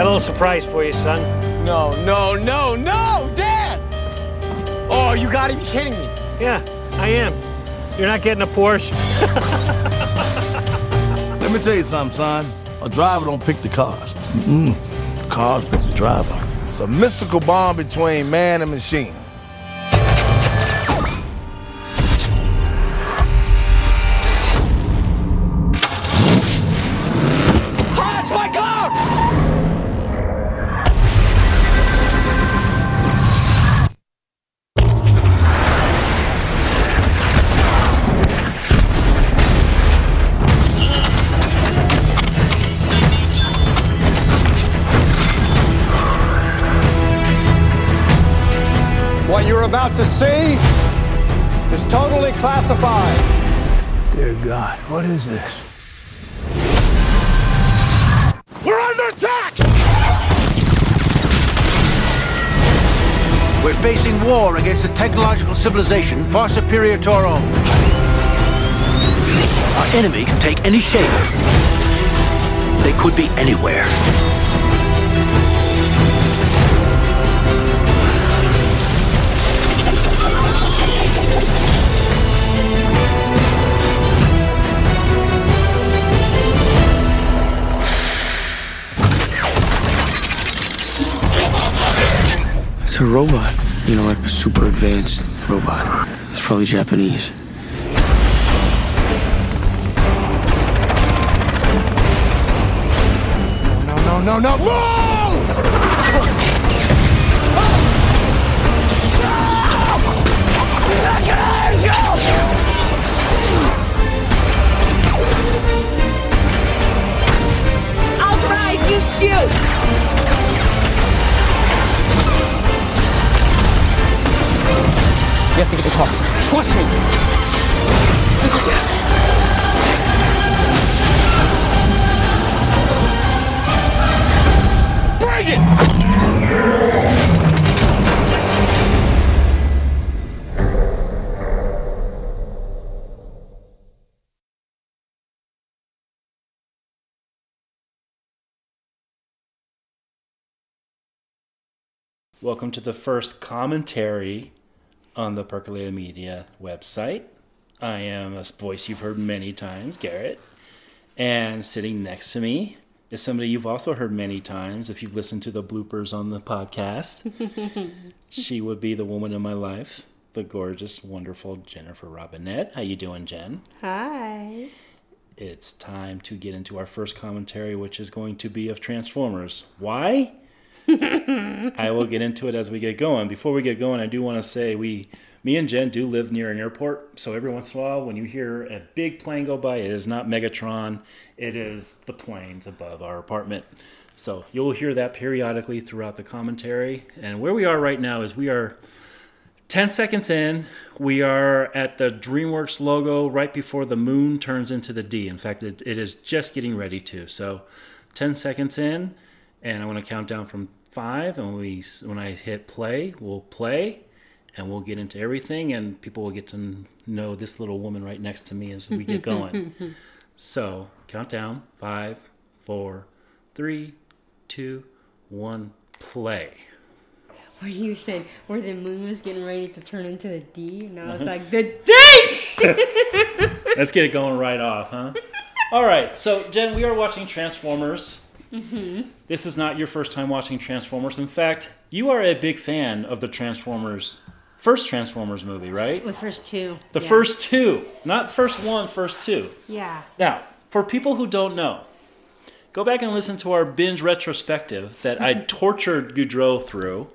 Got a little surprise for you, son. No, no, no, no, Dad! Oh, you gotta be kidding me. Yeah, I am. You're not getting a Porsche. Let me tell you something, son. A driver don't pick the cars. Mm-mm. Cars pick the driver. It's a mystical bond between man and machine. About to see is totally classified. Dear God, what is this? We're under attack! We're facing war against a technological civilization far superior to our own. Our enemy can take any shape. They could be anywhere. A robot. You know, like a super advanced robot. It's probably Japanese. No, no, no, no! no! I'll drive, you shoot! You have to get the car. Trust me. Bring it! Welcome to the first commentary on the Percolated Media website. I am a voice you've heard many times, Garrett. And sitting next to me is somebody you've also heard many times if you've listened to the bloopers on the podcast. she would be the woman in my life, the gorgeous, wonderful Jennifer Robinette. How you doing, Jen? Hi. It's time to get into our first commentary, which is going to be of Transformers. Why? I will get into it as we get going. Before we get going, I do want to say we, me and Jen, do live near an airport. So every once in a while, when you hear a big plane go by, it is not Megatron. It is the planes above our apartment. So you'll hear that periodically throughout the commentary. And where we are right now is we are 10 seconds in. We are at the DreamWorks logo right before the moon turns into the D. In fact, it, it is just getting ready to. So 10 seconds in, and I'm going to count down from five. And when, we, when I hit play, we'll play and we'll get into everything. And people will get to know this little woman right next to me as we get going. so count down five, four, three, two, one, play. Where you said where the moon was getting ready to turn into the D, and I was Uh-huh. like, the D! Let's get it going right off, huh? All right. So, Jen, we are watching Transformers. Mhm. This is not your first time watching Transformers. In fact, you are a big fan of the Transformers, first Transformers movie, right? The first two. The yeah. first two, not first one, first two. Yeah. Now, for people who don't know, go back and listen to our binge retrospective that I tortured Goudreau through,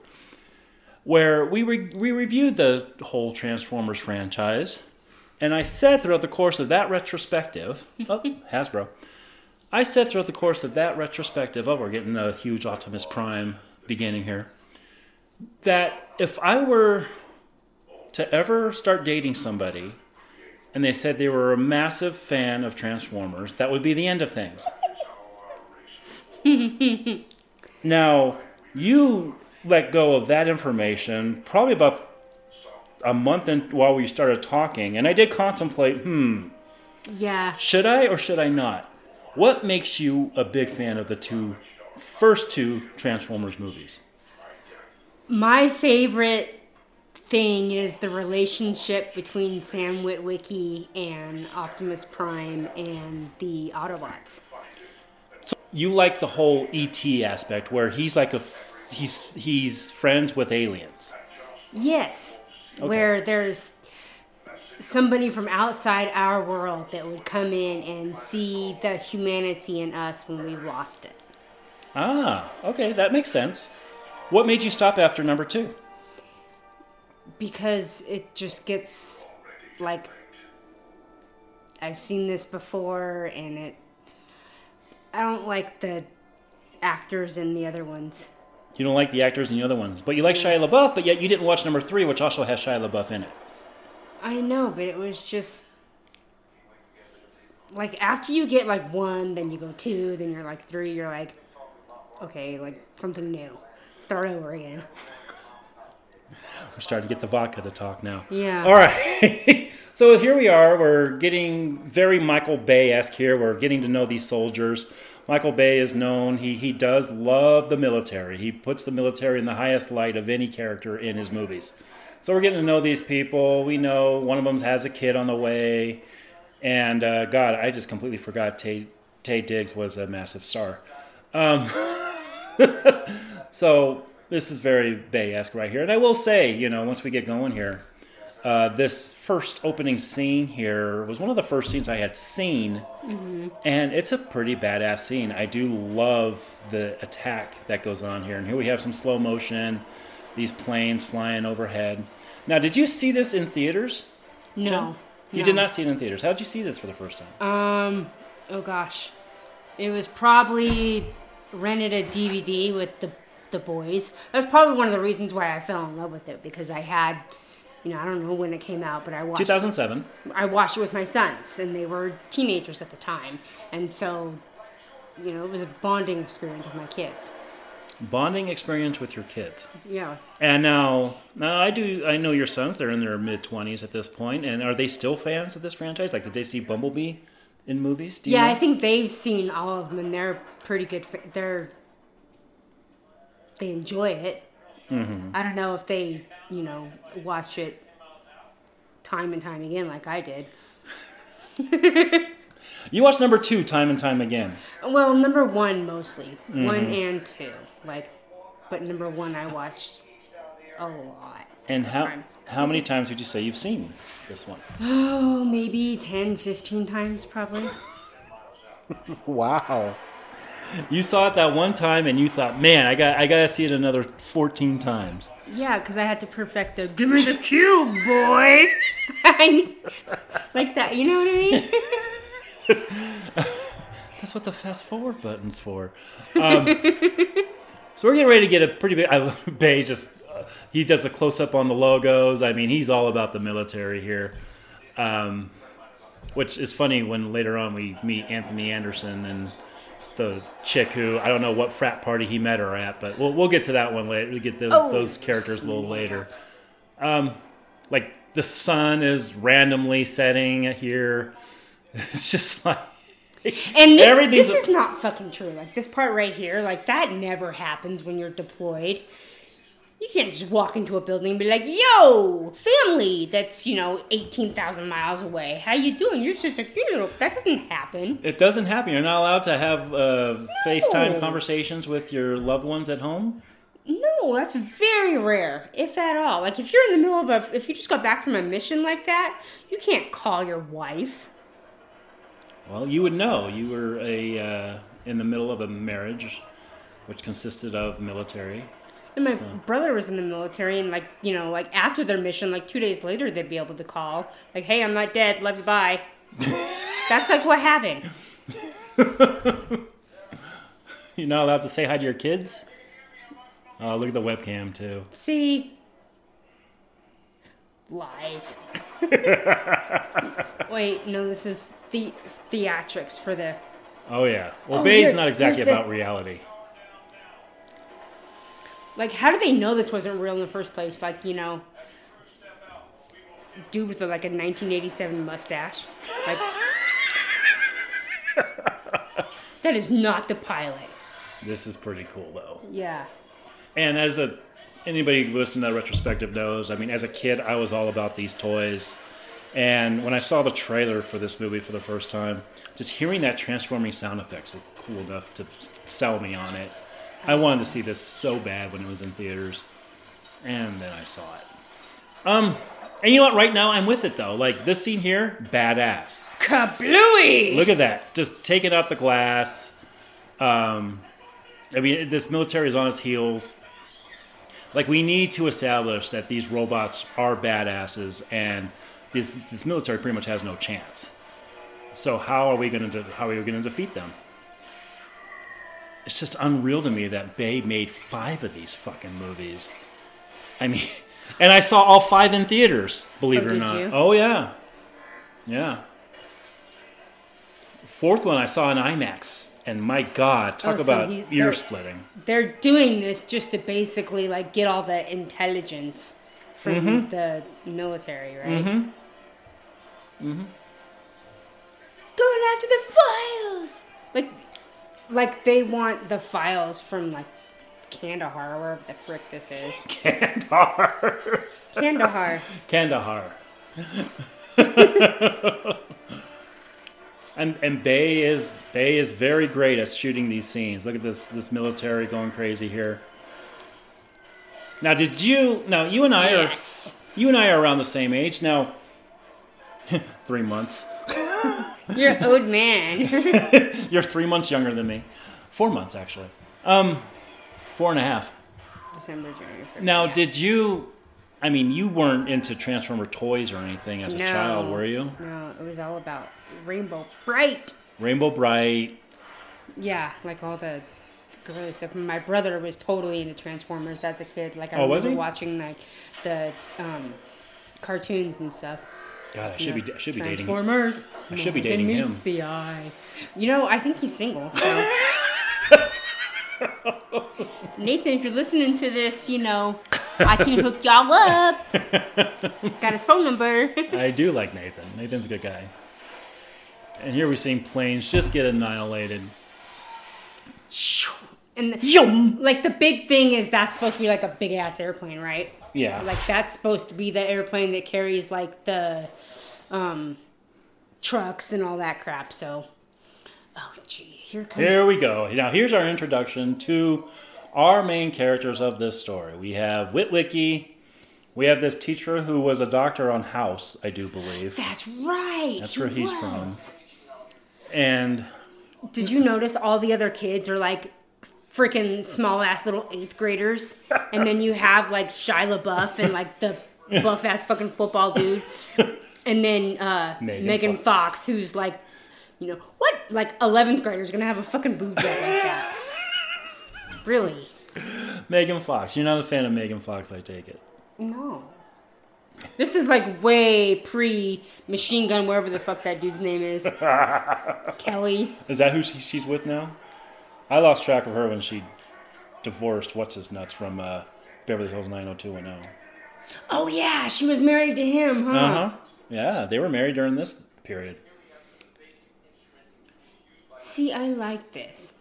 where we, re- we reviewed the whole Transformers franchise. And I said throughout the course of that retrospective, oh, Hasbro, I said throughout the course of that retrospective, oh, we're getting a huge Optimus Prime beginning here, that if I were to ever start dating somebody and they said they were a massive fan of Transformers, that would be the end of things. Now, you let go of that information probably about a month in, while we started talking, and I did contemplate, hmm, Yeah. should I or should I not? What makes you a big fan of the two first two Transformers movies? My favorite thing is the relationship between Sam Witwicky and Optimus Prime and the Autobots. So you like the whole ET aspect where he's like a f- he's he's friends with aliens. Yes, Okay. where there's somebody from outside our world that would come in and see the humanity in us when we've lost it. Ah, okay, that makes sense. What made you stop after number two? because it just gets like I've seen this before and it I don't like the actors in the other ones. You don't like the actors in the other ones, but you like Shia LaBeouf, but yet you didn't watch number three, which also has Shia LaBeouf in it. I know, but it was just like after you get like one, then you go two, then you're like three, you're like okay, like something new. Start over again. We're starting to get the vodka to talk now. Yeah. All right. so here we are. We're getting very Michael Bay esque here. We're getting to know these soldiers. Michael Bay is known. He he does love the military. He puts the military in the highest light of any character in his movies. So we're getting to know these people. We know one of them has a kid on the way, and uh, God, I just completely forgot Tay Taye Diggs was a massive star. Um, so this is very Bay-esque right here. And I will say, you know, once we get going here, uh, this first opening scene here was one of the first scenes I had seen, Mhm. and it's a pretty badass scene. I do love the attack that goes on here, and here we have some slow motion, these planes flying overhead. Now, did you see this in theaters? No. Jen? You no. did not see it in theaters. How did you see this for the first time? Um, oh gosh, it was probably rented a DVD with the the boys. That's probably one of the reasons why I fell in love with it because I had, you know, I don't know when it came out, but I watched. 2007. I watched it with my sons, and they were teenagers at the time, and so, you know, it was a bonding experience with my kids. Bonding experience with your kids. Yeah. And now, now I do. I know your sons. They're in their mid twenties at this point, and are they still fans of this franchise? Like, did they see Bumblebee in movies? Do you yeah, know? I think they've seen all of them, and they're pretty good. They're they enjoy it. Mhm. I don't know if they, you know, watch it time and time again like I did. You watch number two time and time again. Well, number one mostly, one Mhm. and two, like, but number one I watched a lot. And how Times. how many times would you say you've seen this one? Oh, maybe 10, 15 times probably. Wow. You saw it that one time, and you thought, "Man, I got I got to see it another fourteen times." Yeah, because I had to perfect the give me the cube, boy. Like that, you know what I mean? That's what the fast forward button's for. Um, so we're getting ready to get a pretty big. I, Bay just uh, he does a close up on the logos. I mean, he's all about the military here, um, which is funny when later on we meet Anthony Anderson and the chick who I don't know what frat party he met her at, but we'll we'll get to that one later. We get the, Oh, those characters a little later. Um, like the sun is randomly setting here. It's just like And this, this a- is not fucking true. Like this part right here, like that never happens when you're deployed. You can't just walk into a building and be like, "Yo, family, that's you know eighteen thousand miles away. How you doing? You're just a cute little." That doesn't happen. It doesn't happen. You're not allowed to have uh, FaceTime conversations with your loved ones at home. No, that's very rare, if at all. Like if you're in the middle of a, if you just got back from a mission like that, you can't call your wife. Well, you would know. You were a uh, in the middle of a marriage, which consisted of military. And my So- brother was in the military, and like you know, like after their mission, like two days later, they'd be able to call, like, "Hey, I'm not dead. Love you, bye." That's like what happened. You're not allowed to say hi to your kids. Oh, look at the webcam too. See, lies. Wait, no, this is the theatrics for the. Oh yeah. Well, Oh, Bay's not exactly the- about reality. Like, how did they know this wasn't real in the first place? Like, you know, dude with like a 1987 mustache. Like, that is not the pilot. This is pretty cool though. Yeah. And as a anybody who listened to that retrospective knows, I mean, as a kid, I was all about these toys. And when I saw the trailer for this movie for the first time, just hearing that transforming sound effects was cool enough to sell me on it. I wanted to see this so bad when it was in theaters, and then I saw it. Um, and you know what? Right now, I'm with it though. Like this scene here, badass. Kablooey! Look at that. Just taking out the glass. Um, I mean, this military is on its heels. Like, we need to establish that these robots are badasses and this, this military pretty much has no chance. So, how are we going to how are we going to defeat them? It's just unreal to me that Bay made five of these fucking movies. I mean, and I saw all five in theaters. Believe Oh, it or not. you? Oh yeah, yeah. Fourth one I saw in IMAX, and my God, talk Oh, so about he- ear splitting. They're doing this just to basically like get all the intelligence from Mm-hmm. the military, right? Mm-hmm. Mm-hmm. It's going after the files. Like, like they want the files from like Kandahar, wherever the frick this is. Kandahar. Kandahar. Kandahar. and and Bay is Bay is very great at shooting these scenes. Look at this this military going crazy here. Now, did you? Now, you and I Yes. are you and I are around the same age now. three months. You're an old man. You're three months younger than me. Four months actually. Um, four and a half. December, January. Now, yeah. did you? I mean, you weren't into Transformer toys or anything as a No. child, were you? No, it was all about Rainbow Brite. Rainbow Brite. Yeah, like all the girly stuff. My brother was totally into Transformers as a kid. Like I Oh, was he? watching like the um, cartoons and stuff. God, I should Yeah. be I should be dating. Transformers. I should be dating him. meets the eye. You know, I think he's single. So. Nathan, if you're listening to this, you know, I can hook y'all up. Got his phone number. I do like Nathan. Nathan's a good guy. And here we're seeing planes just get annihilated. And the, like the big thing is that's supposed to be like a big ass airplane, right? Yeah. Like that's supposed to be the airplane that carries like the um trucks and all that crap. So Oh geez, here comes Here we go. Now here's our introduction to our main characters of this story. We have Witwicky. We have this teacher who was a doctor on House, I do believe. That's right. That's he where he's from. And Did you notice all the other kids are like freaking small ass little eighth graders? and then you have like Shia LaBeouf and like the buff ass fucking football dude. And then uh, Megan Megan, Fo- Fox, who's like, you know, what? Like 11th graders gonna have a fucking boob job like that. Really? Megan Fox. You're not a fan of Megan Fox, I take it. No. This is like way pre Machine Gun, wherever the fuck that dude's name is. Kelly. Is that who she, she's with now? I lost track of her when she divorced what's his nuts from uh, Beverly Hills 90210. Oh yeah, she was married to him, huh? Uh huh. Yeah, they were married during this period. See, I like this.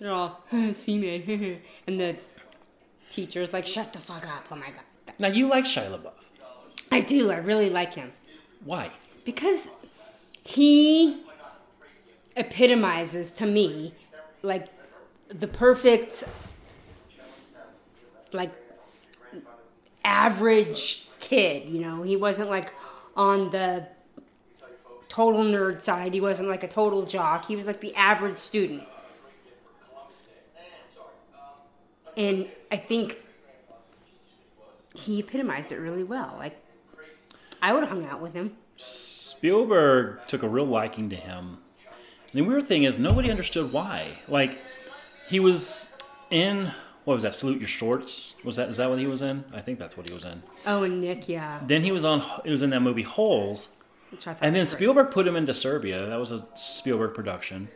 They're all see man, and the teacher's like, "Shut the fuck up!" Oh my god, Now you like Shia LaBeouf. I do. I really like him Why? because he epitomizes to me like the perfect, like average kid. You know, he wasn't like on the total nerd side. He wasn't like a total jock. He was like the average student. And I think he epitomized it really well. Like, I would have hung out with him. Spielberg took a real liking to him. And the weird thing is, nobody understood why. Like, he was in what was that? Salute Your Shorts. Was that is that what he was in? I think that's what he was in. Oh, and Nick, yeah. Then he was on. It was in that movie Holes. Which I thought And then was great. Spielberg put him in Disturbia. That was a Spielberg production.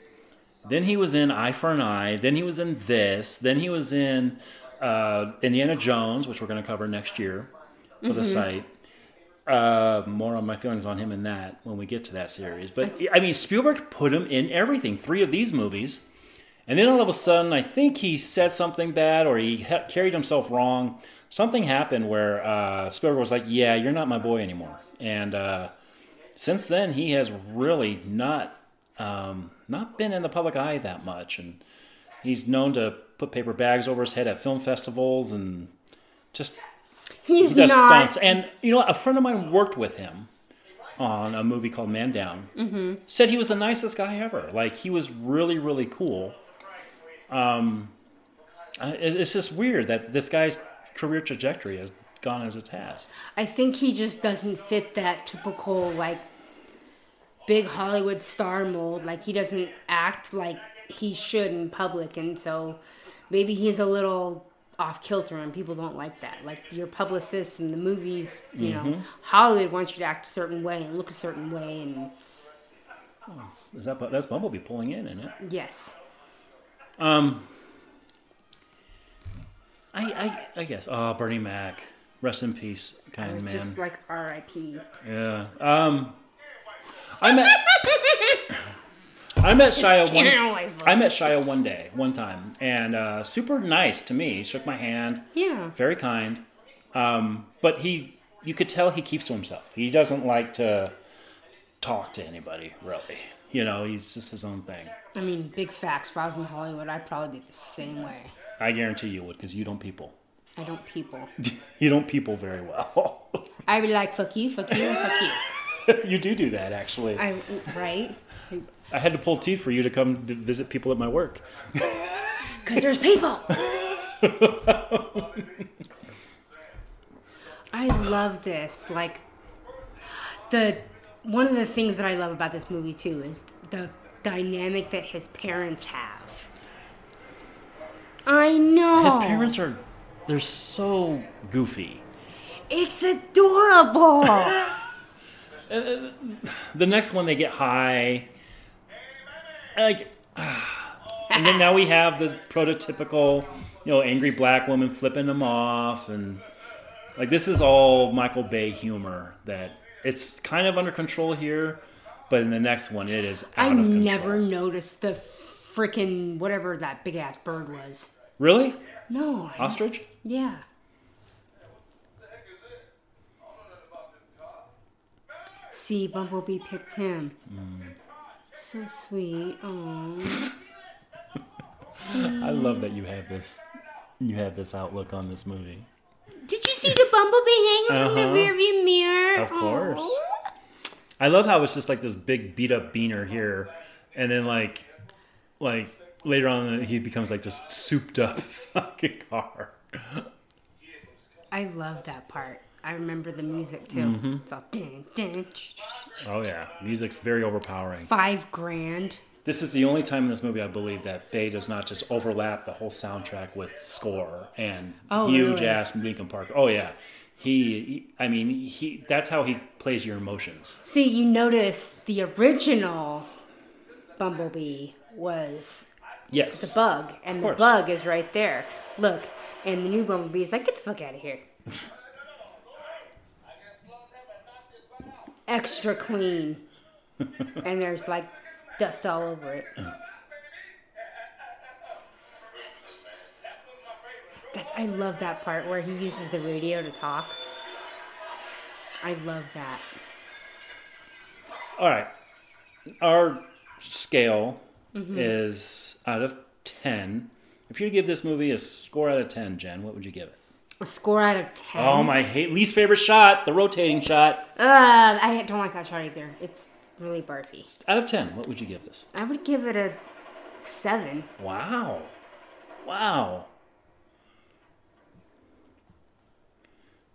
Then he was in Eye for an Eye. Then he was in this. Then he was in uh, Indiana Jones, which we're going to cover next year for Mm-hmm. the site. Uh, more on my feelings on him in that when we get to that series. But I mean, Spielberg put him in everything. Three of these movies, And then all of a sudden, I think he said something bad or he ha- carried himself wrong. Something happened where uh, Spielberg was like, "Yeah, you're not my boy anymore." And uh, since then, he has really not um, not been in the public eye that much, and he's known to put paper bags over his head at film festivals and just He's he does not. stunts. And you know, what? a friend of mine worked with him on a movie called Man Down. Mm-hmm. Said he was the nicest guy ever. Like he was really, really cool. Um, it's just weird that this guy's career trajectory has gone as it has. I think he just doesn't fit that typical like big Hollywood star mold. Like he doesn't act like he should in public, and so maybe he's a little off kilter, and people don't like that. Like your publicists and the movies, you know, Hollywood wants you to act a certain way and look a certain way, and Is that that's Bumblebee pulling in, isn't it? yes, Um, I, I, I guess. Oh, Bernie Mac, rest in peace, kind was man. just like R.I.P. Yeah. Um, I met. I met Shia one. scaring away folks. I met Shia one day, one time, and uh, super nice to me. He Shook my hand. Yeah. Very kind. Um, but he, you could tell he keeps to himself. He doesn't like to talk to anybody really. You know, he's just his own thing. I mean, big facts. If I was in Hollywood, I'd probably be the same way. I guarantee you would, because you don't people. I don't people. You don't people very well. I would like fuck you, fuck you, fuck you. you do do that, actually. I right. I had to pull teeth for you to come to visit people at my work. Because there's people. I love this. Like the one of the things that I love about this movie too is the dynamic that his parents have. I know. His parents are, they're so goofy. It's adorable. Uh, the next one, they get high. Like, and then now we have the prototypical, you know, angry black woman flipping them off, and like this is all Michael Bay humor. That it's kind of under control here, but in the next one, it is out I of control. never noticed the freaking whatever that big ass bird was. really No. I- ostrich. Yeah. See, Bumblebee picked him. Mm. So sweet. Oh. I love that you have this. You have this outlook on this movie. Did you see the Bumblebee hanging from Uh-huh. the rearview mirror? Of course. Aw. I love how it's just like this big beat up beaner here, and then like, like later on he becomes like this souped up fucking car. I love that part. I remember the music too. Mm-hmm. It's all dun, dun, ch- ch- ch- Oh yeah, music's very overpowering. five grand. This is the only time in this movie I believe that Bay does not just overlap the whole soundtrack with score and Oh, huge really? ass Linkin Park. Oh yeah, he, he. I mean, he. That's how he plays your emotions. See, you notice the original Bumblebee was Yes. the bug, and the bug is right there. Look, and the new Bumblebee is like, get the fuck out of here. Extra clean. and there's like dust all over it. That's I love that part where he uses the radio to talk. I love that. All right. Our scale Mm-hmm. is out of 10. If you give this movie a score out of 10, Jen, what would you give it? A score out of ten. Oh, my hate, least favorite shot, the rotating shot. Uh, I don't like that shot either. It's really barfy. Out of 10, what would you give this? I would give it a seven. Wow. Wow.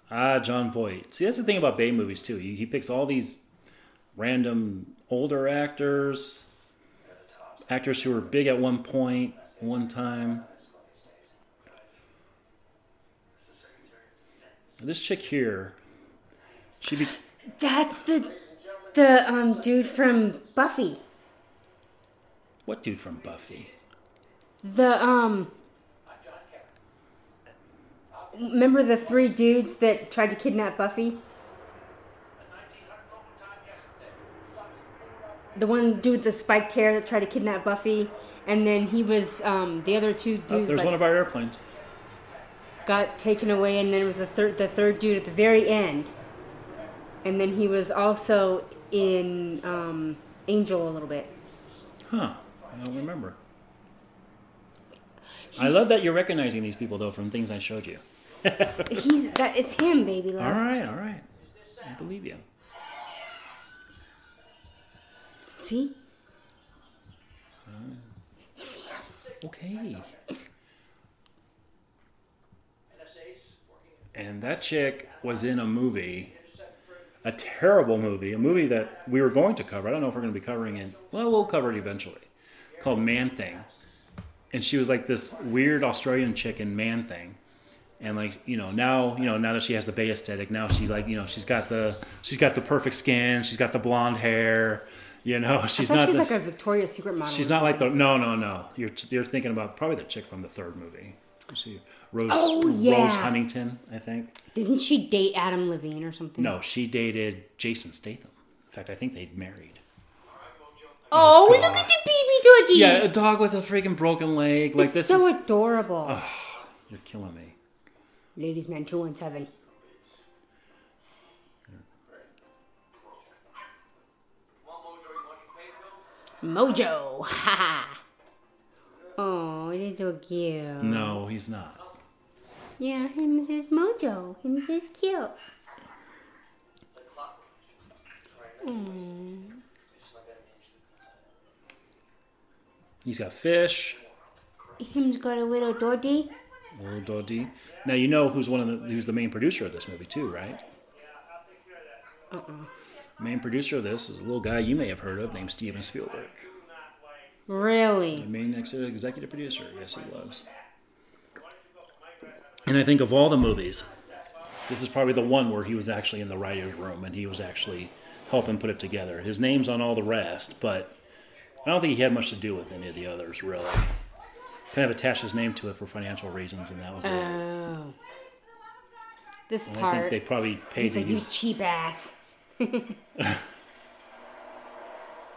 Ah, Jon Voight. See, that's the thing about Bay movies, too. He he picks all these random older actors, actors who were big at one point, one time. This chick here, she be That's the the um dude from Buffy. what dude from Buffy? The um. Remember the three dudes that tried to kidnap Buffy? the one dude with the spiked hair that tried to kidnap Buffy, and then he was um, the other two dudes there's like, one of our airplanes. Got taken away, and then it was the third the third dude at the very end, and then he was also in um, Angel a little bit. Huh. I don't remember. I love that you're recognizing these people though from things I showed you. He's that it's him, baby love. All right, all right. I believe you. See, Okay. And that chick was in a movie, a terrible movie, a movie that we were going to cover. I don't know if we're going to be covering it. Well, we'll cover it eventually. Called Man Thing. And she was like this weird Australian chick in Man Thing. And like you know now you know now that she has the Bay aesthetic now she like you know she's got the she's got the perfect skin she's got the blonde hair you know she's not she was the, like a Victoria's Secret model. She's not like the no no no. You're you're thinking about probably the chick from the third movie. See Rose Oh, yeah. Rose Huntington, I think. Didn't she date Adam Levine or something? No, she dated Jason Statham. In fact, I think they married. Oh, God. look at the baby doggy. Yeah, a dog with a freaking broken leg. Like He's this so is adorable. you're killing me. Ladies Man two one seven. Mojo, ha Oh, is so cute. No, he's not. Yeah, him is Mojo. Him is cute. Mm. He's got fish. Him's got a little doggy. Little Dodie. Now you know who's one of the who's the main producer of this movie too, right? Uh-uh. Main producer of this is a little guy you may have heard of named Steven Spielberg. Really? The main executive producer, yes, he was. And I think of all the movies, this is probably the one where he was actually in the writer's room and he was actually helping put it together. His name's on all the rest, but I don't think he had much to do with any of the others, really. Kind of attached his name to it for financial reasons, and that was it. Oh. This And I think part. they probably paid to like, you use, cheap ass. they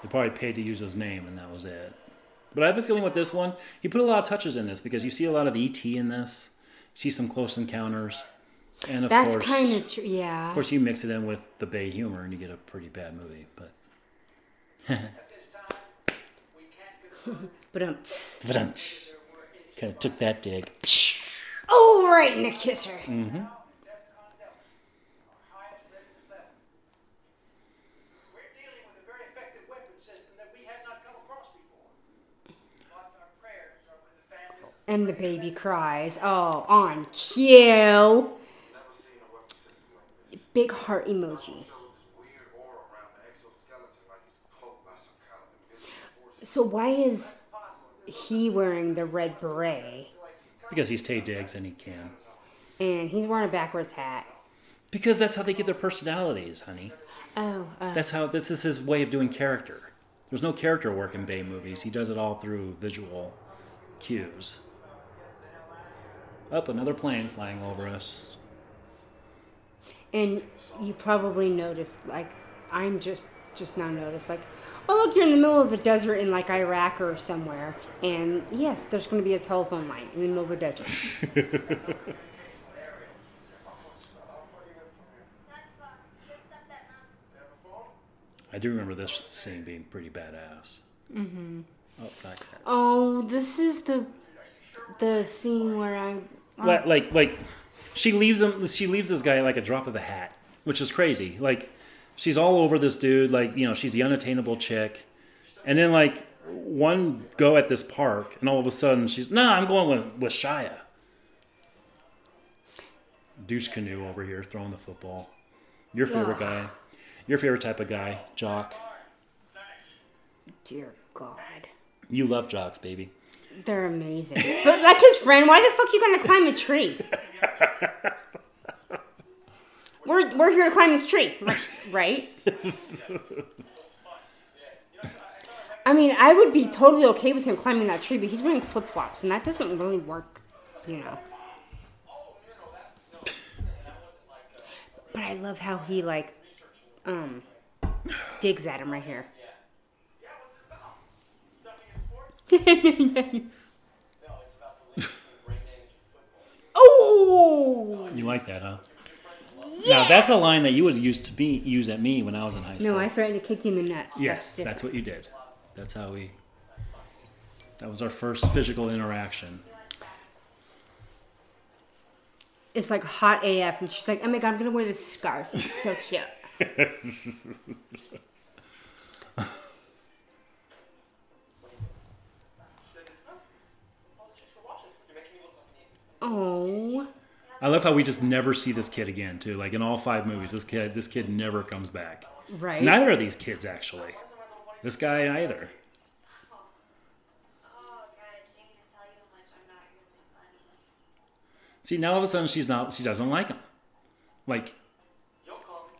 probably paid to use his name, and that was it. But I have a feeling with this one, he put a lot of touches in this because you see a lot of ET in this. See some close encounters, and of That's course, kind of true. Yeah. Of course, you mix it in with the Bay humor, and you get a pretty bad movie. But But kind of took that dig. Oh, right in the kisser. Mm-hmm. And the baby cries. Oh, on cue. Big heart emoji. So why is he wearing the red beret Because he's Taye Diggs and he can. and he's wearing a backwards hat? Because that's how they get their personalities, honey. Oh, uh, That's how this is his way of doing character. There's no character work in Bay movies. He does it all through visual cues. Up another plane flying over us. and you probably noticed, like, I'm just just now noticed, like, oh look, you're in the middle of the desert in like Iraq or somewhere, and yes, there's going to be a telephone line in the middle of the desert. I do remember this scene being pretty badass. Mm-hmm. Oh, oh, this is the the scene where I. like like like she leaves him she leaves this guy like a drop of a hat which is crazy. Like she's all over this dude like you know she's the unattainable chick. And then like one go at this park and all of a sudden she's nah i'm going with with shia. Douche canoe over here throwing the football. Your favorite Ugh. guy. Your favorite type of guy jock. Dear God, you love jocks baby they're amazing. but like his friend, why the fuck you gonna climb a tree? we're we're here to climb this tree, right? I mean, I would be totally okay with him climbing that tree, but he's wearing flip flops, and that doesn't really work, you know. But I love how he like um digs at him right here. Oh You like that, huh? Yeah. Now that's a line that you would use to me use at me when I was in high school. no! I threatened to kick you in the nuts. yes, different. that's what you did. That's how we. That was our first physical interaction. It's like hot AF, and she's like, "Oh my god, I'm gonna wear this scarf. It's so cute." Oh, I love how we just never see this kid again too. Like in all five movies, this kid this kid never comes back. right. Neither of these kids actually. This guy either. See, now all of a sudden she's not. She doesn't like him. Like,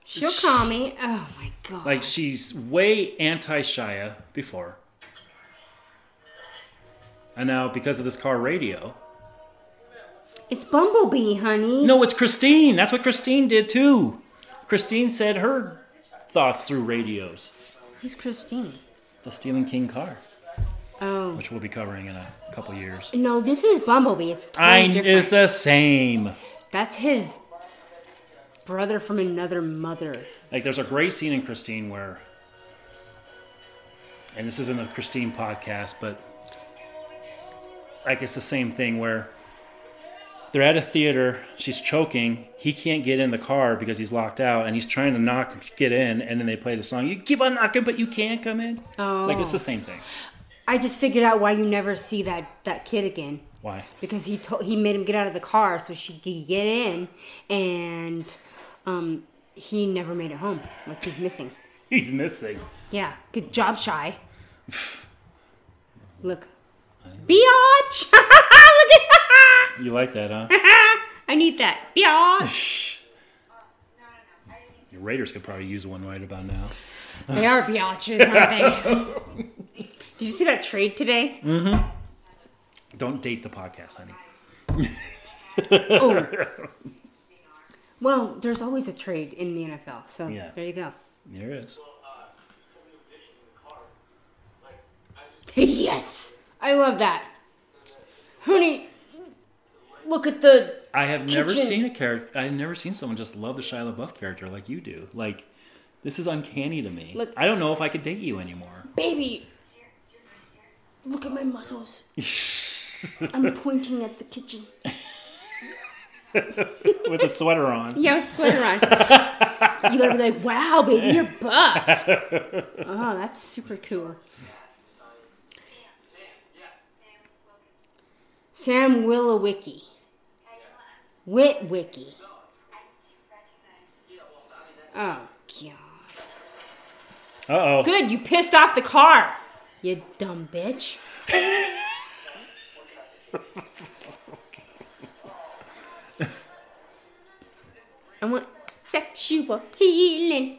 She'll call me. Oh my god. like she's way anti Shia before, and now because of this car radio. It's Bumblebee, honey. No, it's Christine. That's what Christine did too. Christine said her thoughts through radios. Who's Christine? The Stephen King car, Oh. which we'll be covering in a couple years. No, this is Bumblebee. It's totally I different. is the same. That's his brother from another mother. Like there's a great scene in Christine where, and this isn't a Christine podcast, but like it's the same thing where they're at a theater, she's choking, he can't get in the car because he's locked out, and he's trying to knock, get in, and then they play the song. You keep on knocking, but you can't come in. Oh. Like it's the same thing. I just figured out why you never see that that kid again. Why? Because he told he made him get out of the car so she could get in, and um, he never made it home. Like he's missing. He's missing. Yeah, good job, shy. Look, biatch. Look at You like that, huh? I need that biatch. Your Raiders could probably use one right about now. they are biatches, aren't they? Did you see that trade today? Mm-hmm. Don't date the podcast, honey. Oh. Well, there's always a trade in the NFL, so Yeah. there you go. There is. yes, I love that, honey. Look at the I have never seen a character. I've never seen someone just love the Shia LaBeouf character like you do. Like, this is uncanny to me. Look- I don't know if I could date you anymore. baby. Look at my muscles. I'm pointing at the kitchen. With a sweater on. Yeah, with a sweater on. you gotta be like, wow, baby, you're buff. Oh, that's super cool. Sam Willowicki. Witwicky. Oh, God. Uh oh. Good, you pissed off the car. You dumb bitch. I want sexual healing.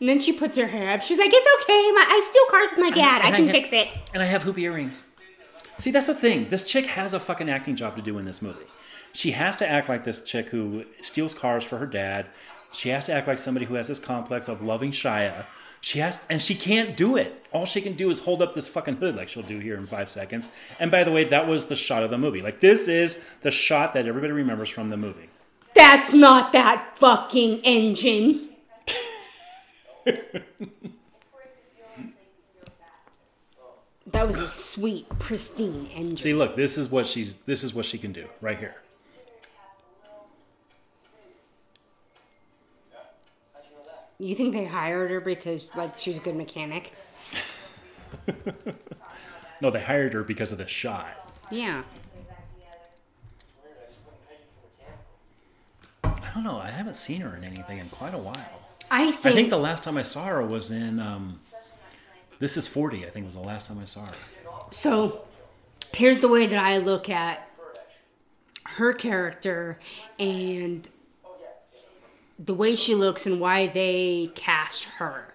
And then she puts her hair up. She's like, "It's okay. My, I steal cars with my dad. I I can ha- fix it." And I have hoop earrings. See, that's the thing. This chick has a fucking acting job to do in this movie. She has to act like this chick who steals cars for her dad. She has to act like somebody who has this complex of loving Shia. She has, and she can't do it. All she can do is hold up this fucking hood, like she'll do here in five seconds. And by the way, that was the shot of the movie. Like this is the shot that everybody remembers from the movie. That's not that fucking engine. that was a sweet, pristine engine. See, look, this is what she's. This is what she can do right here. You think they hired her because like she's a good mechanic? No, they hired her because of the shot. Yeah. I don't know. I haven't seen her in anything in quite a while. I I think, think the last time I saw her was in um, This Is 40, I think was the last time I saw her. so. Here's the way that I look at her character and the way she looks and why they cast her.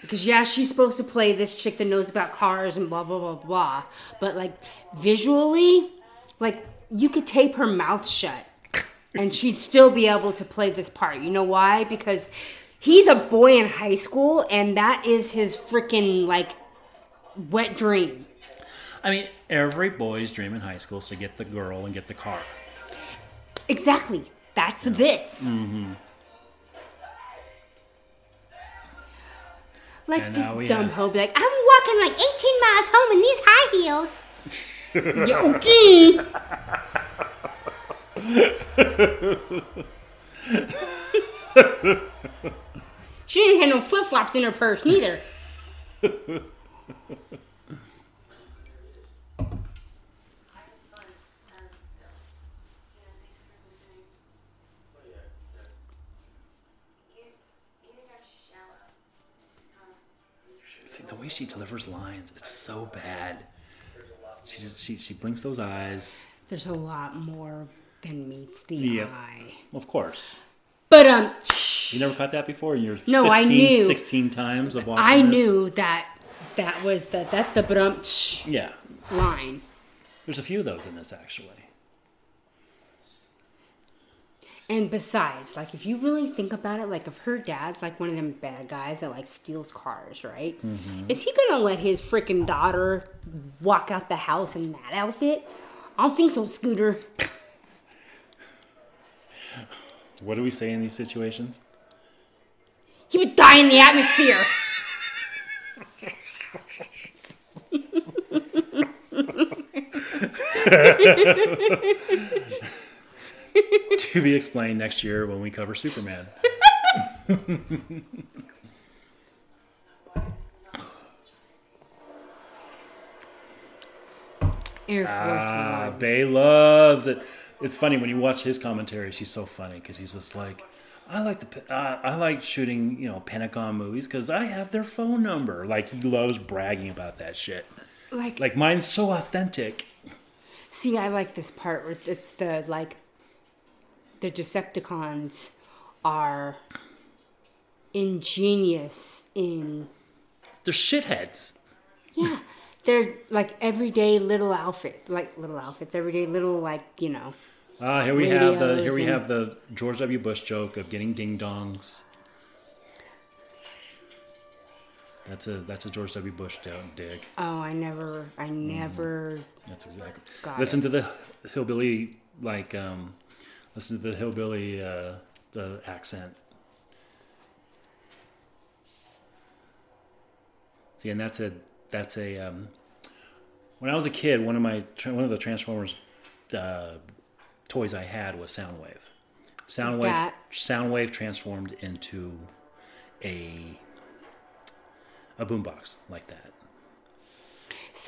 Because yeah, she's supposed to play this chick that knows about cars and blah blah blah blah. But like visually, like you could tape her mouth shut and she'd still be able to play this part. You know why? Because He's a boy in high school, and that is his freaking like wet dream. I mean, every boy's dream in high school is to get the girl and get the car. Exactly. That's this. Mm-hmm. Like And this dumb have- hoe be like, I'm walking like 18 miles home in these high heels. yeah, okay. She didn't have no flip flops in her purse neither. See, the way she delivers lines, it's so bad. She just, she she blinks those eyes. There's a lot more than meets the Yep. eye. Of course. But um, You never caught that before in your No, 15, I knew. 16 times of watching I this? knew that that was the that's the brum Yeah. line. There's a few of those in this, actually. And besides, like if you really think about it, like if her dad's like one of them bad guys that like steals cars, right? Mm-hmm. Is he gonna let his freaking daughter walk out the house in that outfit? I don't think so, Scooter. What do we say in these situations? He would die in the atmosphere. to be explained next year when we cover Superman. Air Force Ah, One. Bay loves it. It's funny when you watch his commentary. She's so funny because he's just like, I like the uh, I like shooting you know Pentagon movies because I have their phone number. Like he loves bragging about that shit. Like, Like mine's so authentic. see, I like this part where it's the like the Decepticons are ingenious in They're shitheads. Yeah, they're like everyday little outfit, like little outfits, everyday little like you know. Ah, here we have the here we and- have the George W. Bush joke of getting ding dongs. That's a that's a George W. Bush dig. Oh, I never, I never. That's exactly. Listen it. to the hillbilly like um, listen to the hillbilly uh, the accent. See, and that's a that's a um, when I was a kid, one of my one of the Transformers uh, toys I had was Soundwave. Soundwave That- Soundwave transformed into a a boombox like that.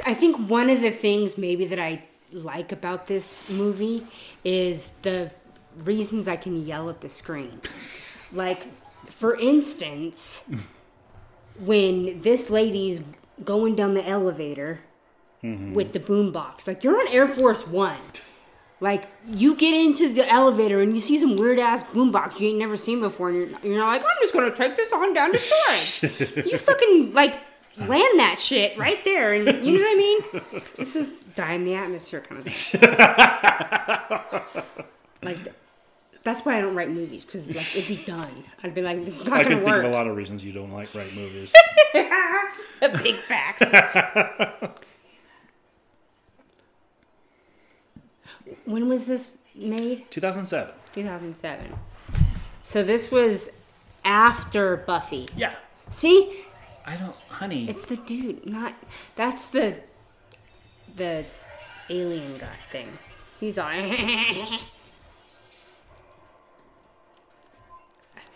I think one of the things maybe that I like about this movie is the reasons I can yell at the screen. Like, for instance, when this lady's going down the elevator mm-hmm. with the boombox, like you're on Air Force One. Like you get into the elevator and you see some weird ass boombox you ain't never seen before, and you're, you're like, I'm just gonna take this on down to storage. you fucking like land that shit right there, and you know what I mean? This is die in the atmosphere kind of thing. like that's why I don't write movies because like it'd be done. I'd be like, this is not I can gonna think of a lot of reasons you don't like write movies. Big facts. When was this made? 2007. 2007. So this was after Buffy. Yeah. See, I don't, honey. it's the dude, not that's the the alien guy thing. He's all. that's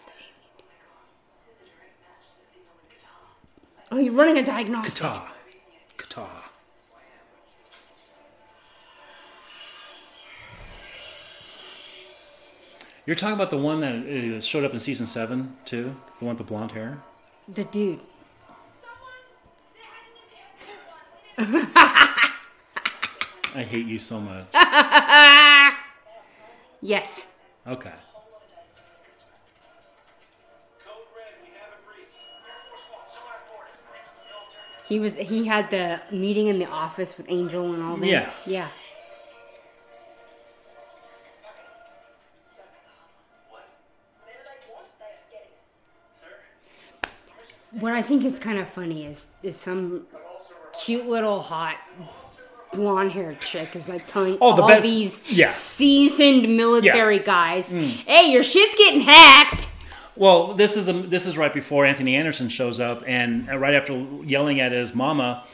the alien. Oh, you're running a diagnostic. Guitar. Qatar. You're talking about the one that uh, showed up in season seven too, the one with the blonde hair. The dude. I hate you so much. Yes. Okay. He was he had the meeting in the office with Angel and all that. Yeah. Yeah. What I think is kind of funny is is some cute little hot blonde haired chick is like telling Oh, the all best- these yeah. seasoned military Yeah. Mm. guys, "Hey, your shit's getting hacked." Well, this is a, this is right before Anthony Anderson shows up, and uh, right after yelling at his mama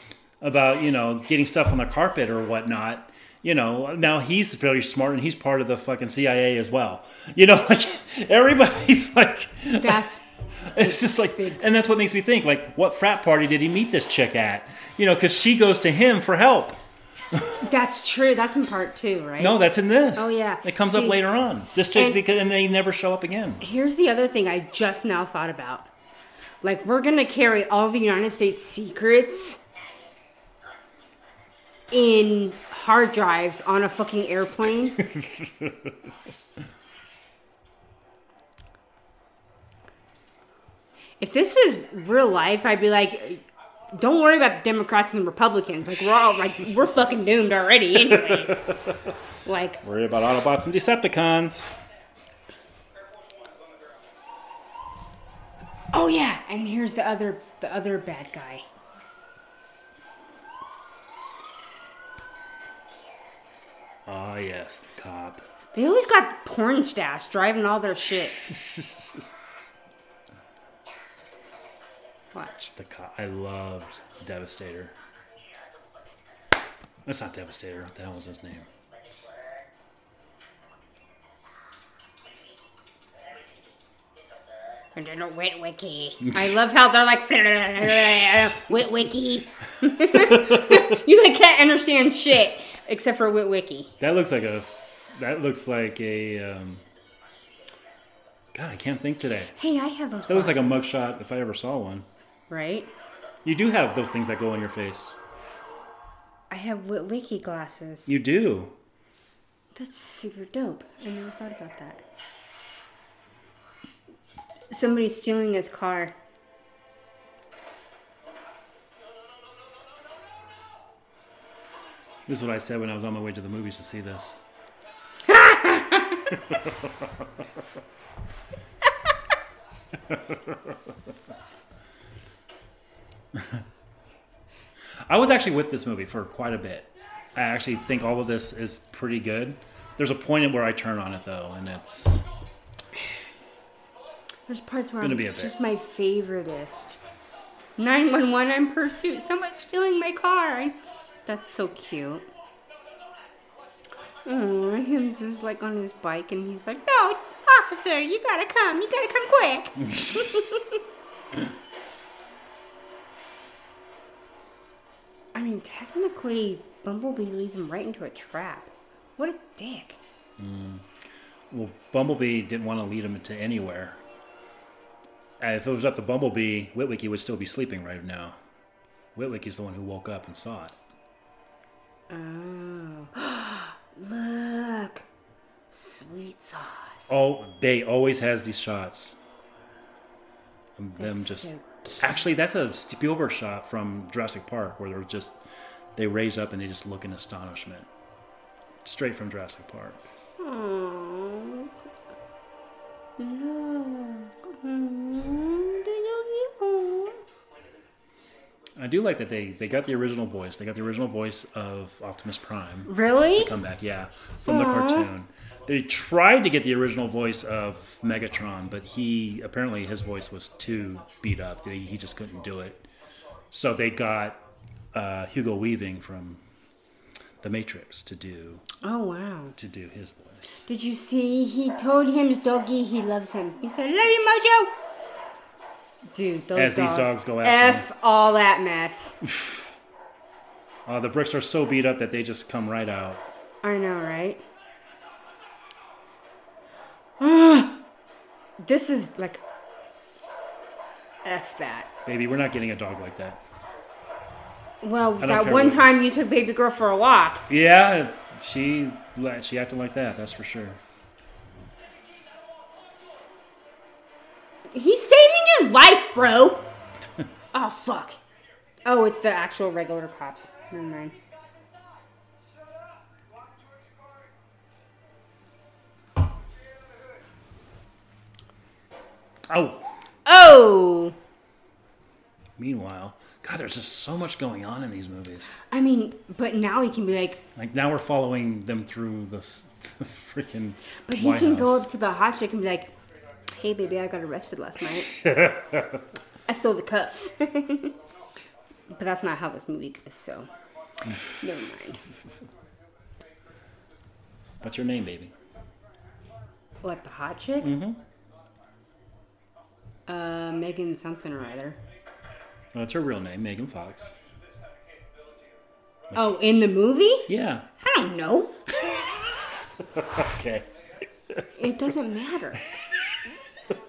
about you know getting stuff on the carpet or whatnot. You know, now he's fairly smart, and he's part of the fucking CIA as well. You know, like everybody's like, That's it's just like, and that's what makes me think, like, what frat party did he meet this chick at? You know, because she goes to him for help. that's true. That's in part two, right? No, that's in this. Oh, yeah. it comes up later on. This chick, and- and they never show up again. Here's the other thing I just now thought about. Like, we're gonna carry all the United States secrets in hard drives on a fucking airplane. if this was real life, I'd be like, don't worry about the Democrats and the Republicans. Like, we're all, like, we're fucking doomed already, anyways. like, Worry about Autobots and Decepticons. Oh yeah, and here's the other the other bad guy. Ah, yes, the cop. They always got porn stash driving all their shit. Watch. The cop. I loved Devastator. That's not Devastator. What the hell was his name? Witwicky. I love how they're like Witwicky. you like can't understand shit except for Witwicky. That looks like a. That looks like a. Um, God, I can't think today. Hey, I have those. That looks like a mugshot if I ever saw one. Right? You do have those things that go on your face. I have wiki glasses. You do. That's super dope. I never thought about that. Somebody's stealing his car. This is what I said when I was on my way to the movies to see this. I was actually with this movie for quite a bit. I actually think all of this is pretty good. There's a point where I turn on it though, and it's There's parts where I'm be a bit. just my favoriteest. 911, I'm pursuit. Someone's stealing my car. That's so cute. Mm, oh, him just like on his bike, and he's like, "No, officer, you gotta come. You gotta come quick." I mean, technically, Bumblebee leads him right into a trap. What a dick. Well, Bumblebee didn't want to lead him to anywhere. Uh, if it was up to Bumblebee, Witwicky would still be sleeping right now. Witwicky's the one who woke up and saw it. Oh, look, sweet sauce. Oh, Bay always has these shots. Them That's just so. Actually, that's a Spielberg shot from Jurassic Park where they're just they raise up and they just look in astonishment, straight from Jurassic Park. Aww. I do like that they they got the original voice. They got the original voice of Optimus Prime. Really? To come back, yeah, from the cartoon. They tried to get the original voice of Megatron, but he apparently his voice was too beat up. He, he just couldn't do it. So they got uh, Hugo Weaving from The Matrix to do Oh wow! to do his voice. Did you see? He told him doggy he loves him. He said, "Love you, Mojo." Dude, those As these dogs, dogs go after f all that mess. Uh, the bricks are so beat up that they just come right out. I know, right? this is like f that. Baby, we're not getting a dog like that. Well, that one time you took baby girl for a walk. Yeah, she she acted like that. That's for sure. He's saving your life, bro. oh fuck. Oh, it's the actual regular cops. Never mind. Oh, Oh. Meanwhile, God, there's just so much going on in these movies. I mean, but now he can be like, Like now we're following them through the, the freaking. but he White can go up to the hot chick and be like, "Hey, baby, I got arrested last night. I stole the cuffs." but that's not how this movie goes. So, never mind. What's your name, baby? What the hot chick? Mm-hmm. Uh, Megan something or other. Well, that's her real name, Megan Fox. Oh, in the movie? Yeah. I don't know. Okay. It doesn't matter.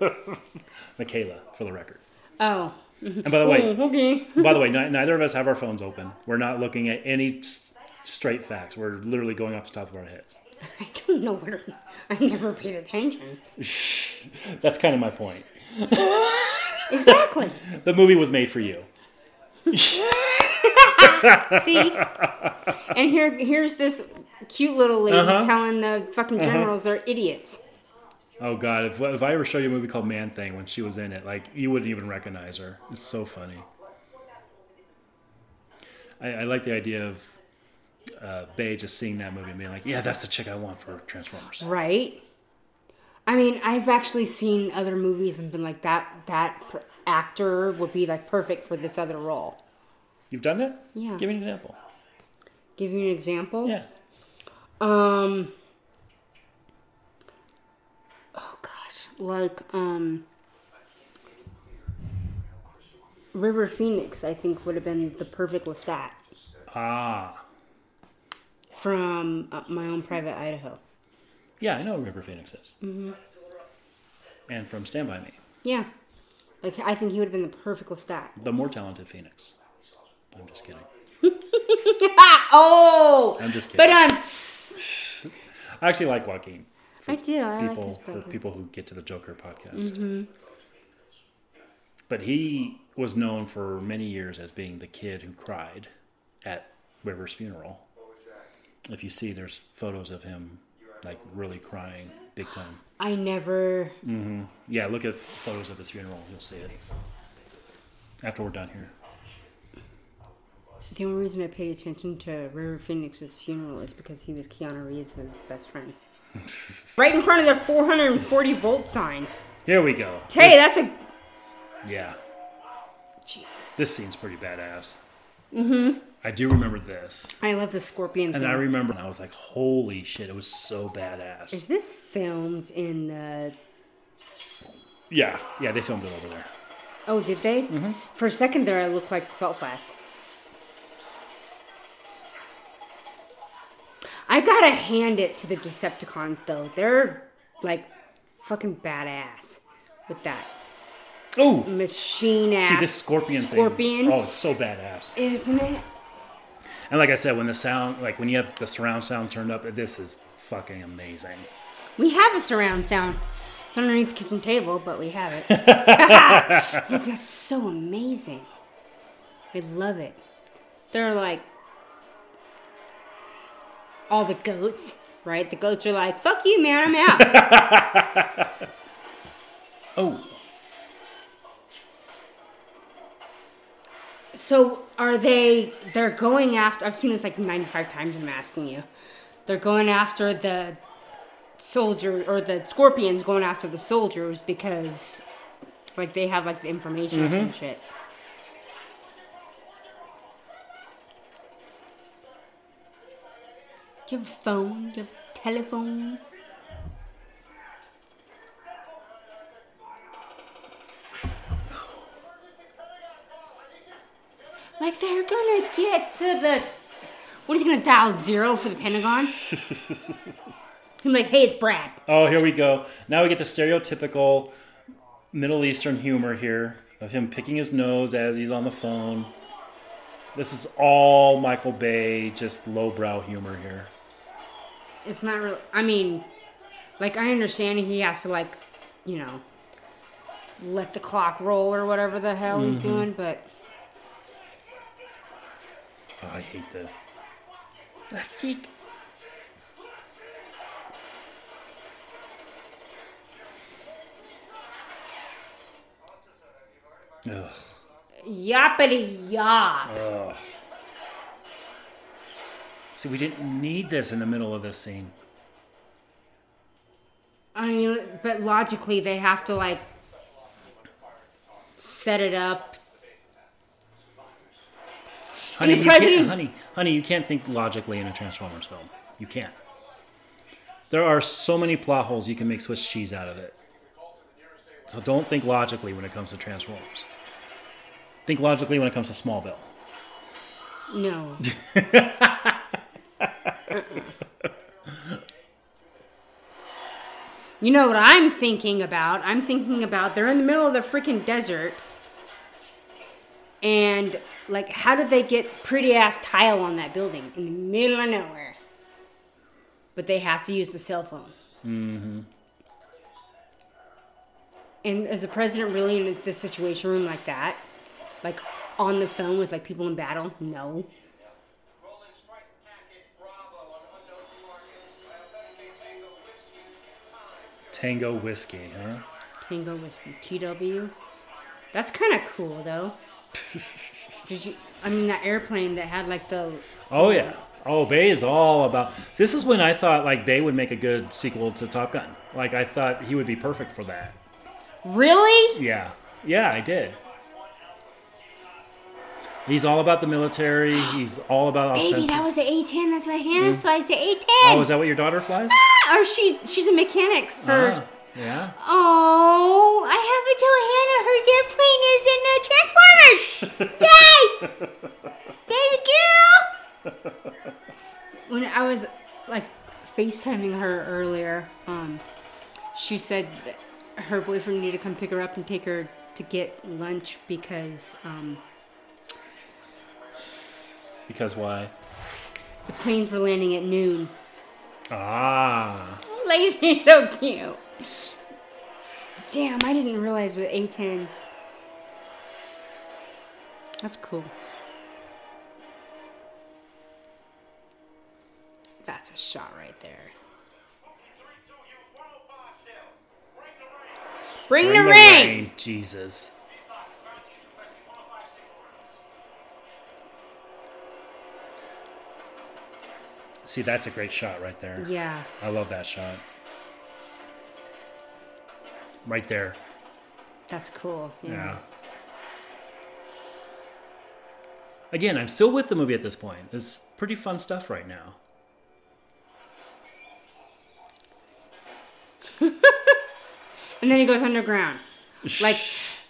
Michaela, for the record. Oh. And by the way, Oh, okay. by the way, neither of us have our phones open. We're not looking at any s- straight facts. We're literally going off the top of our heads. I don't know what. I never paid attention. That's kind of my point. Exactly. The movie was made for you. See? And here, here's this cute little lady Uh-huh. telling the fucking generals they're idiots. Oh God! If, if I ever show you a movie called Man Thing when she was in it, like you wouldn't even recognize her. It's so funny. I, I like the idea of uh, Bay just seeing that movie and being like, "Yeah, that's the chick I want for Transformers." Right? I mean, I've actually seen other movies and been like, that that per- actor would be like perfect for this other role. You've done that? Yeah. Give me an example. Give you an example? Yeah. Um. Oh gosh, like um. River Phoenix, I think, would have been the perfect Lestat Ah. from uh, my own private Idaho. Yeah, I know who River Phoenix is. Mm-hmm. And from Stand By Me, Yeah, like I think he would have been the perfect Lestat. the more talented Phoenix. I'm just kidding. Oh, I'm just kidding. but um, I actually like Joaquin. I do. I like people his for people who get to the Joker podcast. But he was known for many years as being the kid who cried at River's funeral. If you see, there's photos of him like really crying big time. I never. Mm-hmm. Yeah, look at photos of his funeral. You'll see it after we're done here. The only reason I paid attention to River Phoenix's funeral is because he was Keanu Reeves' best friend. Right in front of the 440 volt sign. Here we go. Hey, that's a Yeah, Jesus. this scene's pretty badass. Mm-hmm. I do remember this, I love the scorpion and thing. I remember and I was like, "Holy shit!" It was so badass." Is this filmed in the? Yeah, yeah, they filmed it over there. Oh, did they? Mm-hmm. For a second there, I looked like salt flats. I gotta hand it to the Decepticons though. They're like fucking badass with that Oh, machine ass. See this scorpion, Scorpion. thing. Oh, it's so badass. Isn't it? And like I said, when the sound, like when you have the surround sound turned up, this is fucking amazing. We have a surround sound. It's underneath the kitchen table, but we have it. Like, that's so amazing. I love it. They're like all the goats, right? The goats are like, "Fuck you, man, I'm out." Oh, so are they? They're going after. I've seen this like 95 times. I'm asking you. They're going after the soldier or the scorpions going after the soldiers because like they have like the information or some mm-hmm. shit. Do you have a phone? Do you have a telephone? Like they're gonna get to the. What is he gonna dial zero for the Pentagon? I'm like, hey, it's Brad. oh, here we go. Now we get the stereotypical Middle Eastern humor here of him picking his nose as he's on the phone. This is all Michael Bay, just lowbrow humor here. It's not really. I mean, like I understand he has to like, you know, let the clock roll or whatever the hell he's mm-hmm. doing, but Oh, I hate this. left cheek. Ugh. Yappity yop. Ugh. See, we didn't need this in the middle of this scene. I mean, but logically, they have to like set it up. Honey, you can't, honey, honey, you can't think logically in a Transformers film. You can't. There are so many plot holes you can make Swiss cheese out of it. So don't think logically when it comes to Transformers. Think logically when it comes to Smallville. No. you know what I'm thinking about? I'm thinking about they're in the middle of the freaking desert. And, like, how did they get pretty ass tile on that building in the middle of nowhere? But they have to use the cell phone. Mm-hmm. And is the president really in the situation room like that? Like, on the phone with, like, people in battle? No. Tango Whiskey, huh? Tango Whiskey, TW. That's kind of cool, though. Did you? I mean, that airplane that had like the. Oh yeah. Oh, Bay is all about. This is when I thought like Bay would make a good sequel to Top Gun. Like I thought he would be perfect for that. Really? Yeah. Yeah, I did. He's all about the military. He's all about Baby, that was an A10. That's why Hannah Mm. flies the A10. Oh, is that what your daughter flies? Ah, or she she's a mechanic for. Ah, yeah. Oh, I haven't told Hannah her airplane is in the Transformers. Yay! Baby girl! When I was like FaceTiming her earlier, um, she said that her boyfriend needed to come pick her up and take her to get lunch because um, Because why? the planes were landing at noon. Ah. Lazy, so cute. Damn, I didn't realize with A10. That's cool. That's a shot right there. Bring, the, rain. Jesus. See, that's a great shot right there. Yeah. I love that shot. Right there. That's cool. Yeah. Yeah. Again, I'm still with the movie at this point. It's pretty fun stuff right now. And then he goes underground. Like,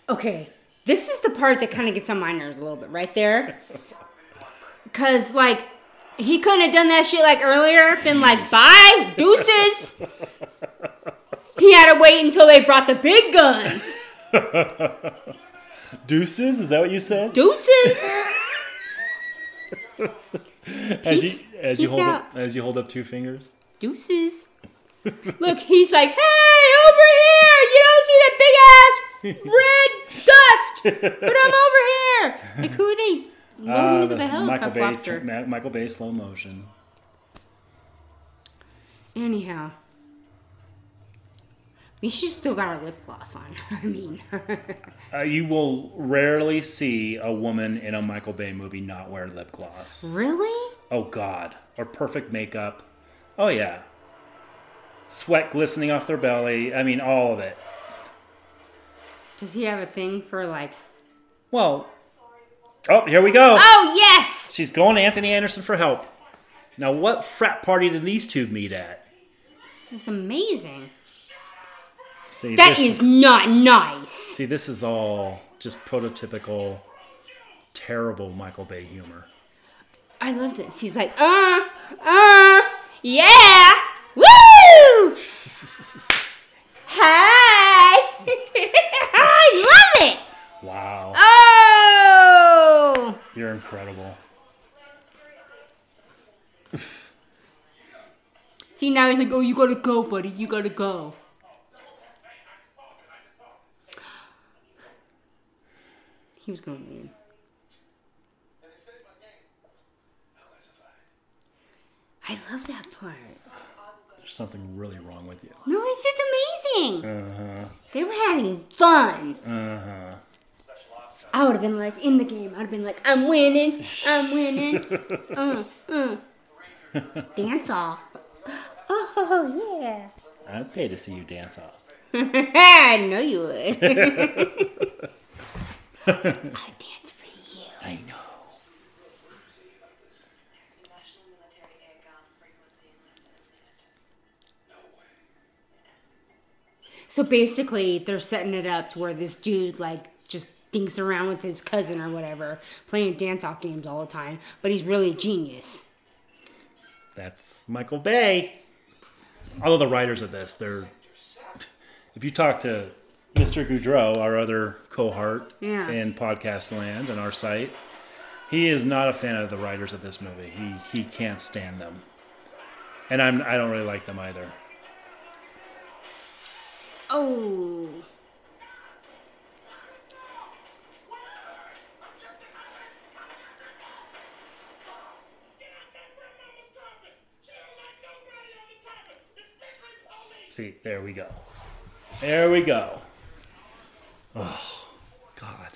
okay, this is the part that kind of gets on my nerves a little bit, right there. Cause like, he couldn't have done that shit like earlier. Been like, bye, deuces. He had to wait until they brought the big guns. Deuces? Is that what you said? Deuces. As you as you hold out. up as you hold up two fingers. Deuces. Look, he's like, hey, over here! You don't see that big ass red dust, but I'm over here. Like, who are they? Loading the the Michael Bay, helicopter. Michael Bay slow motion. Anyhow, at least she's still got her lip gloss on. I mean, Uh, you will rarely see a woman in a Michael Bay movie not wear lip gloss. really? Oh God, or perfect makeup. Oh yeah, sweat glistening off their belly. I mean, all of it. Does he have a thing for like? Well, oh here we go. Oh yes! She's going to Anthony Anderson for help. Now, what frat party did these two meet at? This is amazing. See, That this is not nice. See, this is all just prototypical, terrible Michael Bay humor. I love this. He's like, uh, uh, yeah, woo! Hi! I love it! Wow, Oh! You're incredible. See, now he's like, oh, you gotta go, buddy. You gotta go. He was going mean. I love that part. There's something really wrong with you. No, it's just amazing. Uh huh. They were having fun. Uh huh. I would have been like in the game. I'd have been like, I'm winning. I'm winning. uh, uh. Dance off. Oh yeah. I'd pay to see you dance off. I know you would. I dance for you. I know. So basically, they're setting it up to where this dude like dinks around with his cousin or whatever, playing dance off games all the time, but he's really a genius. That's Michael Bay. Although the writers of this, they're if you talk to Mr. Goudreau, our other cohort Yeah. in podcast land and our site, he is not a fan of the writers of this movie. He he can't stand them, and I'm I don't really like them either. Oh. See, there we go. There we go. Oh, God.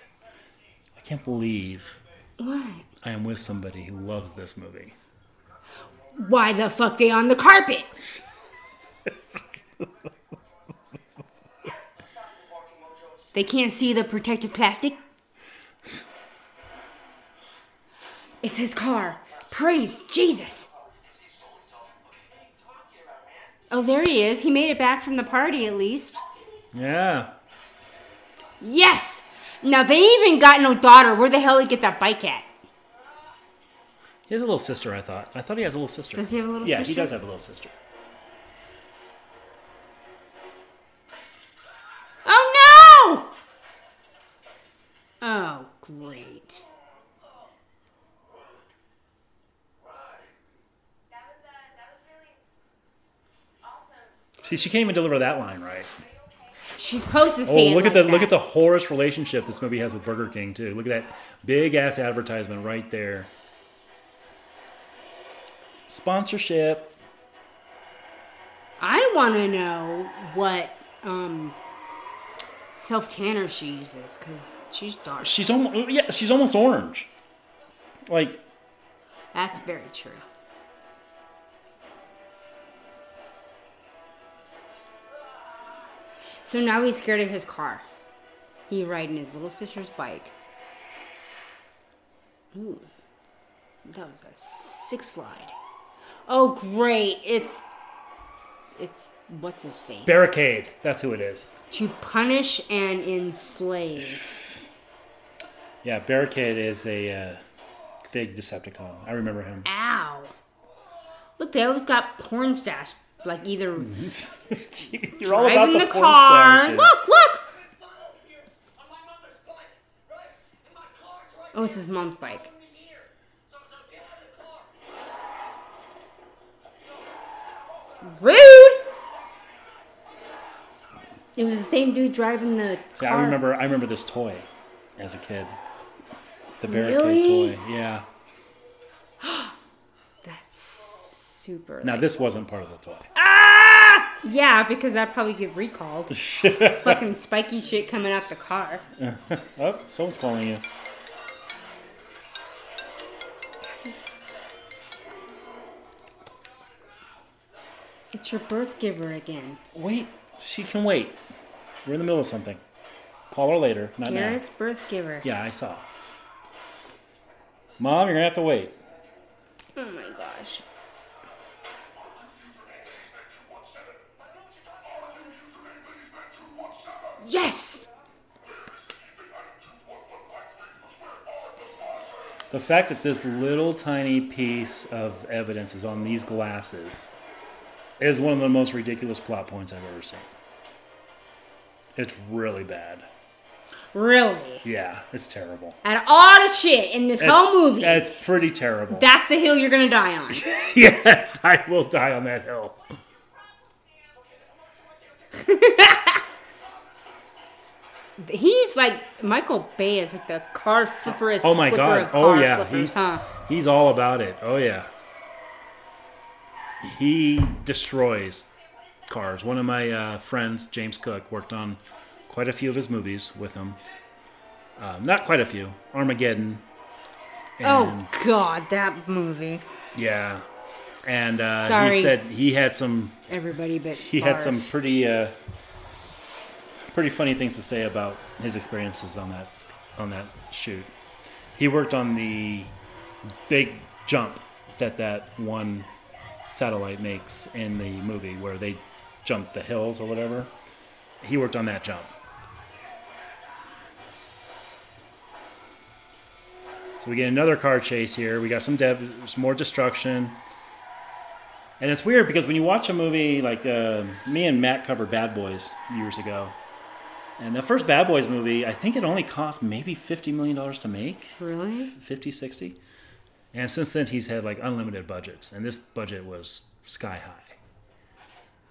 I can't believe What? I am with somebody who loves this movie. Why the fuck they on the carpet? they can't see the protective plastic. It's his car. Praise Jesus. Oh, there he is. He made it back from the party at least. Yeah. Yes. Now they even got no daughter. Where the hell did he get that bike at? He has a little sister, I thought. I thought he has a little sister. Does he have a little yeah, sister? Yeah, he does have a little sister. Oh no! Oh, great. See, she can't even deliver that line right. She's supposed to Oh, say it look like at the that. look at the horrorous relationship this movie has with Burger King too. Look at that big ass advertisement right there. Sponsorship. I want to know what um self tanner she uses because she's dark. She's almost yeah, she's almost orange. Like That's very true. So now he's scared of his car. He riding his little sister's bike. Ooh, that was a six slide. Oh great! It's it's what's his face? barricade. That's who it is. to punish and enslave. Yeah, barricade is a uh, big Decepticon. I remember him. Ow! Look, they always got porn stash. Like either You're all about the, the, porn car. Look, look! Oh, it's his mom's bike. Rude! It was the same dude driving the See, car. I remember. I remember this toy as a kid. The barricade Really? toy. Yeah. That's super. Now like- this wasn't part of the toy. Ah! Yeah, because that'd probably get recalled. Fucking spiky shit coming out the car. oh, someone's calling you. It's your birth giver again. Wait, she can wait. We're in the middle of something. Call her later, not Garrett's birth giver. Yeah, I saw. Mom, you're gonna have to wait. Oh my gosh. Yes! The fact that this little tiny piece of evidence is on these glasses is one of the most ridiculous plot points I've ever seen. It's really bad. Really? Yeah, it's terrible. Of all the shit in this It's, whole movie, It's pretty terrible. that's the hill you're gonna die on. yes, I will die on that hill. He's like Michael Bay is like the car flipperist. Oh my flipper god. Oh yeah. He's huh? he's all about it. Oh yeah. He destroys cars. One of my uh, friends, James Cook, worked on quite a few of his movies with him. Um, not quite a few. Armageddon. Oh God, that movie. yeah. And uh, he said he had some Everybody but he had some pretty uh, pretty funny things to say about his experiences on that on that shoot. He worked on the big jump that that one satellite makes in the movie where they jump the hills or whatever. He worked on that jump. So we get another car chase here. We got some dev, more destruction. And it's weird because when you watch a movie like uh, me and Matt covered Bad Boys years ago, and the first Bad Boys movie, I think it only cost maybe fifty million dollars to make, Really? 50, 60. And since then, he's had like unlimited budgets, and this budget was sky high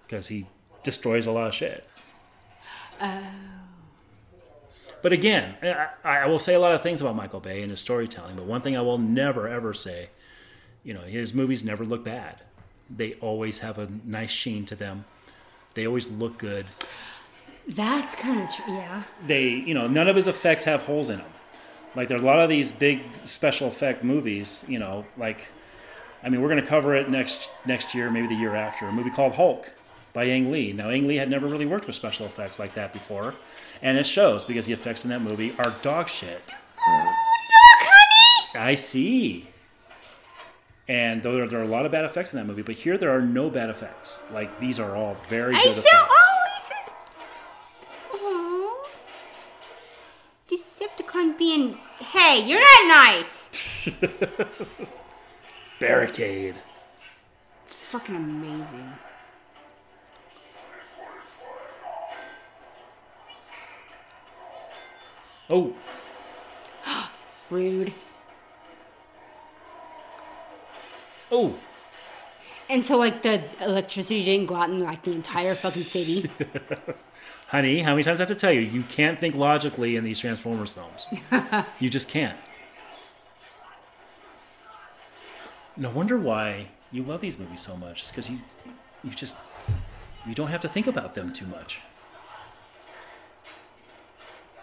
because he destroys a lot of shit. Oh. But again, I, I will say a lot of things about Michael Bay and his storytelling, but one thing I will never ever say, you know, his movies never look bad. They always have a nice sheen to them. They always look good. That's kind of tr- yeah. They, you know, none of his effects have holes in them. Like there's a lot of these big special effect movies, you know, like I mean, we're going to cover it next next year, maybe the year after. A movie called Hulk by Ang Lee. Now, Ang Lee had never really worked with special effects like that before, and it shows because the effects in that movie are dog shit. Oh, look, honey. I see. And though there, there are a lot of bad effects in that movie, but here there are no bad effects. Like these are all very I good saw. effects. Being. Hey, you're not nice. Barricade. Fucking amazing. Oh, Rude. oh. And so, like, the electricity didn't go out in like the entire fucking city. Honey, how many times I have to tell you, you can't think logically in these Transformers films. you just can't. No wonder why you love these movies so much. It's because you, you just, you don't have to think about them too much.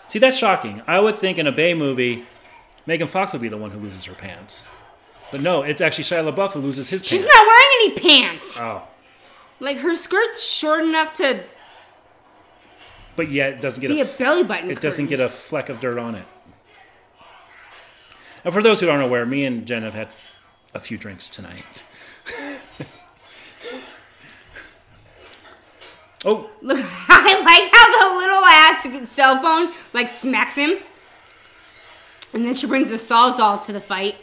See, that's shocking. I would think in a Bay movie, Megan Fox would be the one who loses her pants. But no, it's actually Shia LaBeouf who loses his She's pants. She's not wearing any pants. Oh, Like her skirt's short enough to but yet it doesn't get be a a belly button. it doesn't get a fleck of dirt on it. And for those who aren't aware, me and Jen have had a few drinks tonight. oh, Look, I like how the little ass cell phone like smacks him, and then she brings the sawzall to the fight.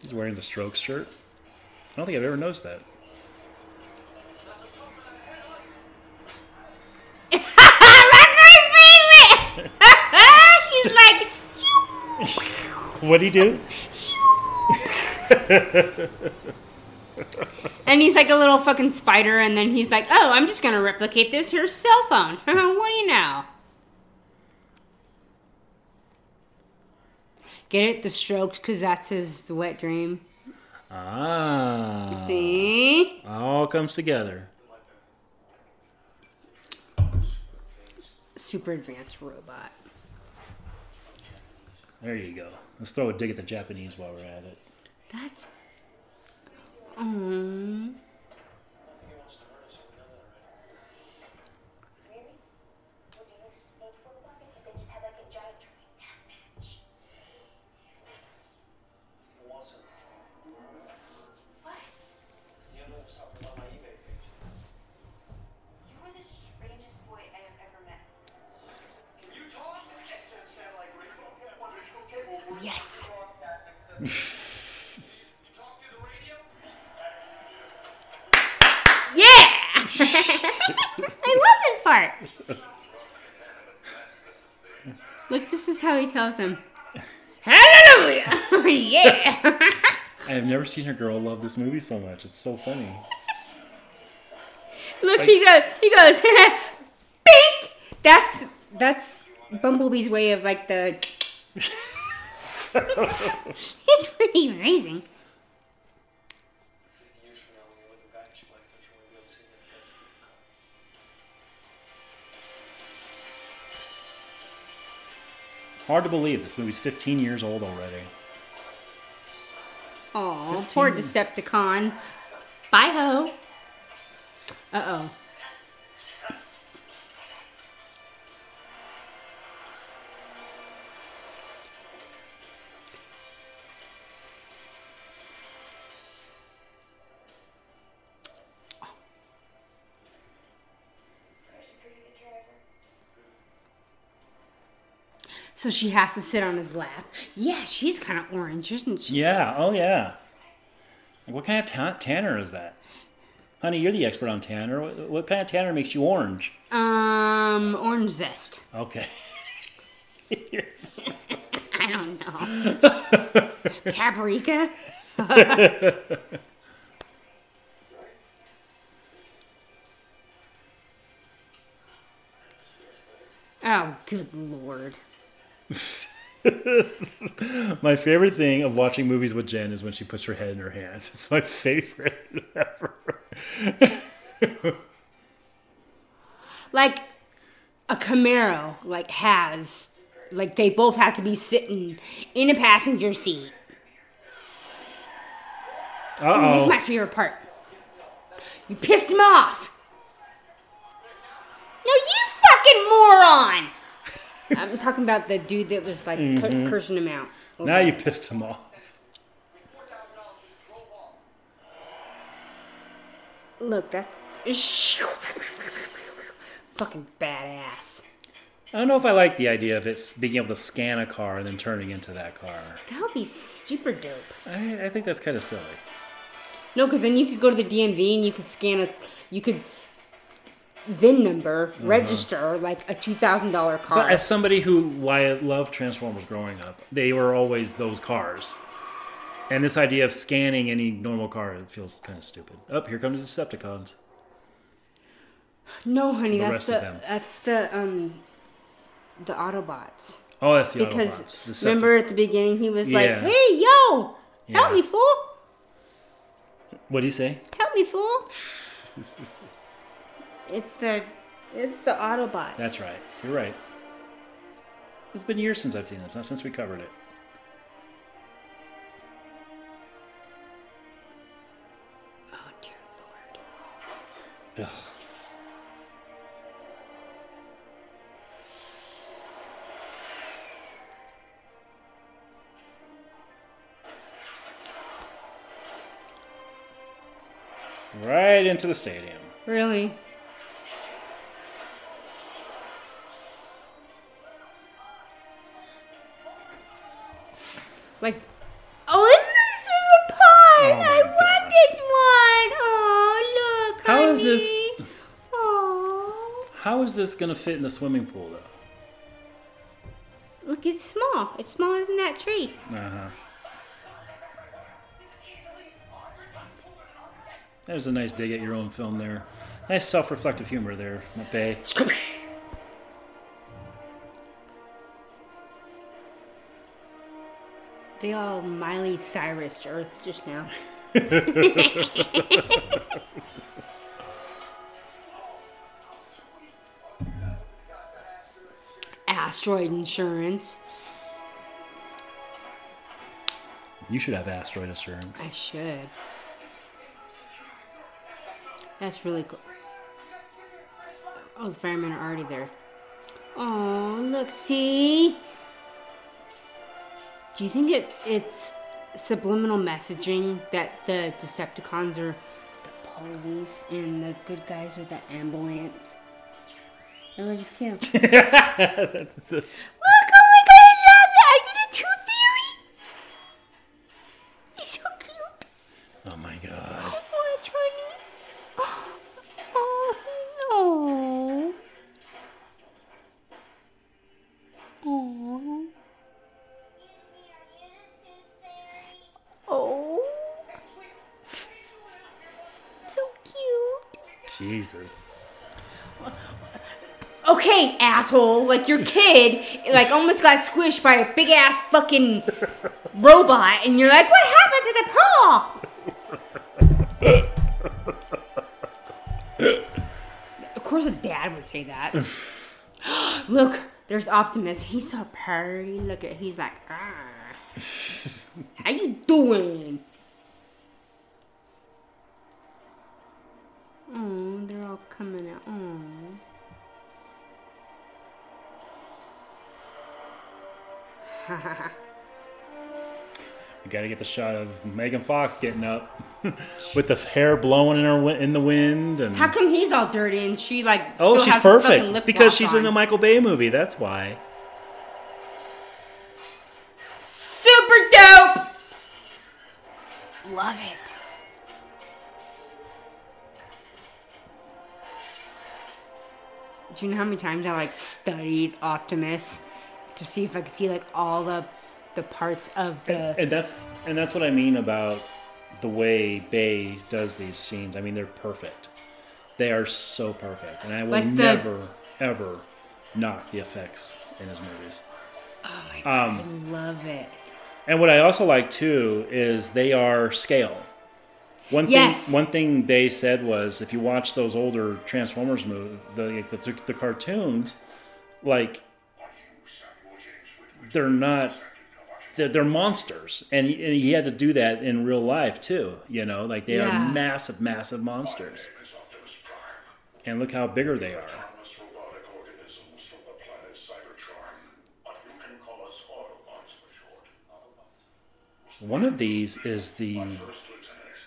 he's wearing the Strokes shirt. I don't think I've ever noticed that. That's my favorite. He's like, What'd he do? and he's like a little fucking spider, and then he's like, oh, I'm just gonna replicate this here cell phone. what do you know? Get it? The strokes, because that's his wet dream. Ah, See? all comes together. Super advanced robot. There you go. Let's throw a dig at the Japanese while we're at it. That's. Um. Part. Look, this is how he tells him. Hallelujah! yeah! I have never seen a girl love this movie so much. It's so funny. Look, he goes. He goes. Bink. That's that's Bumblebee's way of like the. It's pretty amazing. Hard to believe this movie's 15 years old already. Oh, poor Decepticon. Bye ho. Uh oh. So she has to sit on his lap. Yeah, she's kind of orange, isn't she? Yeah. Oh yeah. Like, what kind of ta- tanner is that? Honey, you're the expert on tanner. What, what kind of tanner makes you orange? Um, orange zest. Okay. I don't know. Paprika. oh, good lord. My favorite thing of watching movies with Jen is when she puts her head in her hands. It's my favorite ever. Like a Camaro, like has, like they both have to be sitting in a passenger seat. Uh This is oh. my favorite part. You pissed him off. No, you fucking moron! I'm talking about the dude that was like Mhm. cursing him out. Now you pissed him off. Look, that's fucking badass. I don't know if I like the idea of it being able to scan a car and then turning into that car. That would be super dope. I, I think that's kind of silly. No, because then you could go to the DMV and you could scan a, you could VIN number, register like a two thousand dollar car. But as somebody who why I loved Transformers growing up, they were always those cars. And this idea of scanning any normal car it feels kind of stupid. Up here come the Decepticons. no, honey, the that's the that's the um the Autobots. Oh, that's the because Autobots. Deceptic- remember at the beginning he was like, "Hey, yo, help Yeah. me, fool! What do you say? Help me, fool!" it's the it's the Autobots. That's right. You're right. It's been years since I've seen this, not since we covered it. Oh dear lord. Ugh. Right into the stadium. Really? Like, oh, this is my favorite part. Oh my I want this one. Oh, look. How is this? honey. Oh, How is this gonna fit in the swimming pool, though? look, it's small. It's smaller than that tree. Uh huh. There's a nice dig at your own film there. Nice self-reflective humor there, Bay. They all Miley Cyrus Earth just now. Asteroid insurance. You should have asteroid insurance. I should. That's really cool. Oh, the firemen are already there. Oh, look, see? Do you think it it's subliminal messaging that the Decepticons are the police and the good guys are the ambulance? I love you too. Oh asshole. Like your kid, like almost got squished by a big ass fucking robot, and you're like, what happened to the paw? of course, a dad would say that. Look, There's Optimus. He's so pretty. Look at. He's like, ah. How you doing? We got to get the shot of Megan Fox getting up with the hair blowing in her in the wind and How come he's all dirty and she like? Oh, still she's perfect lip because she's on? in a Michael Bay movie. That's why. Super dope. Love it. Do you know how many times I like studied Optimus to see if I could see like all the the parts of the And that's and that's what I mean about the way Bay does these scenes. I mean, they're perfect. They are so perfect, and I will Like the- never ever knock the effects in his movies. Oh my god, Um, I love it. And what I also like too is they are scale. One thing, one thing Bay said was if you watch those older Transformers movies, the, the the cartoons, like they're not they're, they're monsters, and he, and he had to do that in real life too. You know, like they Yeah. are massive, massive monsters. And look how bigger they are. robotic organisms from the planet Cybertron. You can call us Autobots for short. One of these is the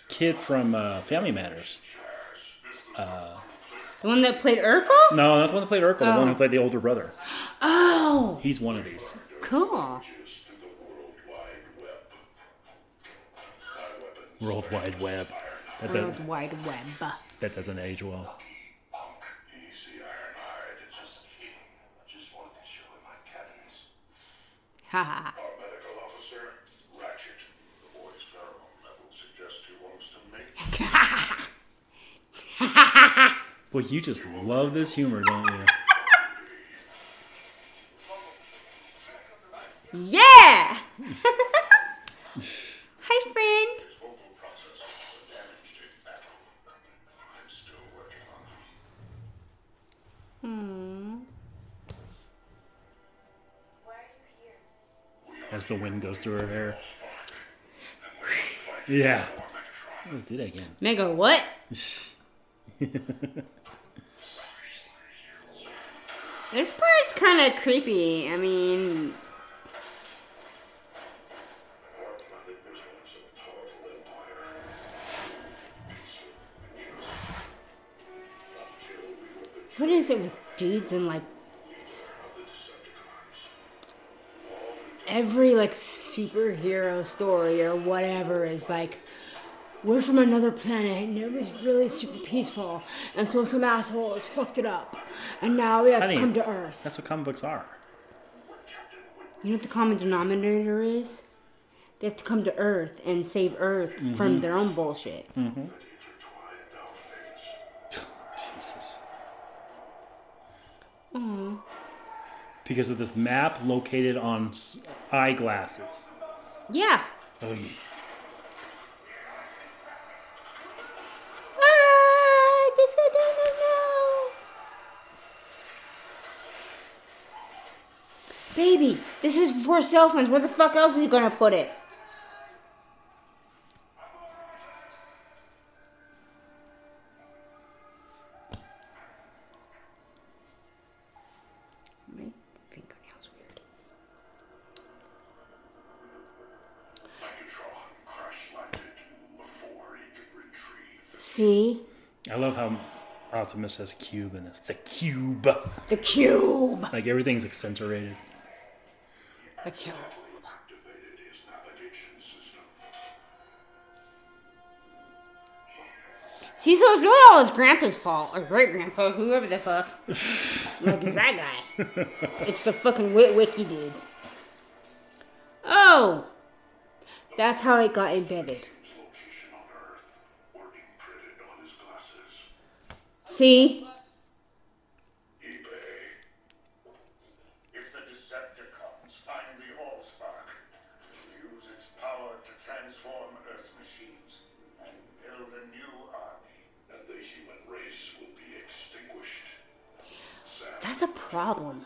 kid from uh, Family Matters. Uh, The one that played Urkel? no, not the one that played Urkel. The one who played the older brother. Oh, He's one of these. cool. World Wide Web. That, World that, Wide Web. that doesn't age well. Easy, Ironhide. Just kidding. I just wanted to show him my cabins. Haha. Our medical officer, Ratchet. The boy's pheromone level suggests he wants to mate. Well, you just love this humor, don't you? yeah. The wind goes through her hair. Yeah. Oh, did I again? Mega, what? This part's kind of creepy. I mean, what is it with dudes and like every like superhero story or whatever is like we're from another planet and it was really super peaceful and so some asshole has fucked it up and now we have Honey, to come to earth That's what comic books are. you know what the common denominator is they have to come to earth and save earth from Mhm. their own bullshit Mm-hmm. Jesus. Aw. Because of this map located on eyeglasses. yeah Oh, Ah, this I don't know. Baby, this was before cell phones. Where the fuck else is he gonna put it? Optimus says cube in this. The cube. The cube. Like everything's accentuated. The cube. activated his navigation system. See, so it's really all his grandpa's fault, or great grandpa, whoever the fuck. like, it's that guy. It's the fucking Witwicky dude. Oh! That's how it got embedded. Extinguished. That's a problem.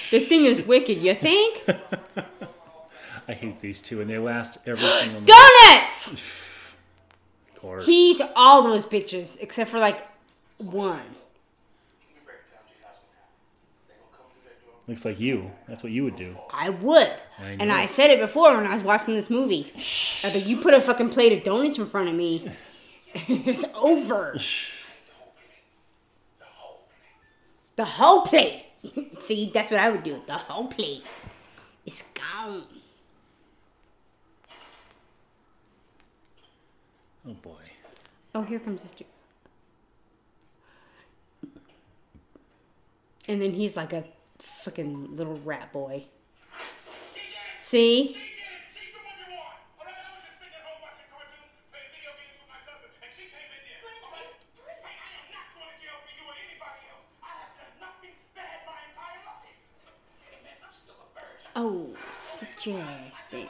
The thing is wicked. You think? I hate these two, and they last every single. Donuts. Of course. He eats all those bitches except for like one. Looks like you. That's what you would do. I would. I and. I said it before when I was watching this movie. I like, you put a fucking plate of donuts in front of me, it's over. The whole plate. See, that's what I would do. The whole plate. It's gone. Oh boy. Oh, here comes this dude. And then he's like a fucking little rat boy. See? Oh, such a ass thing.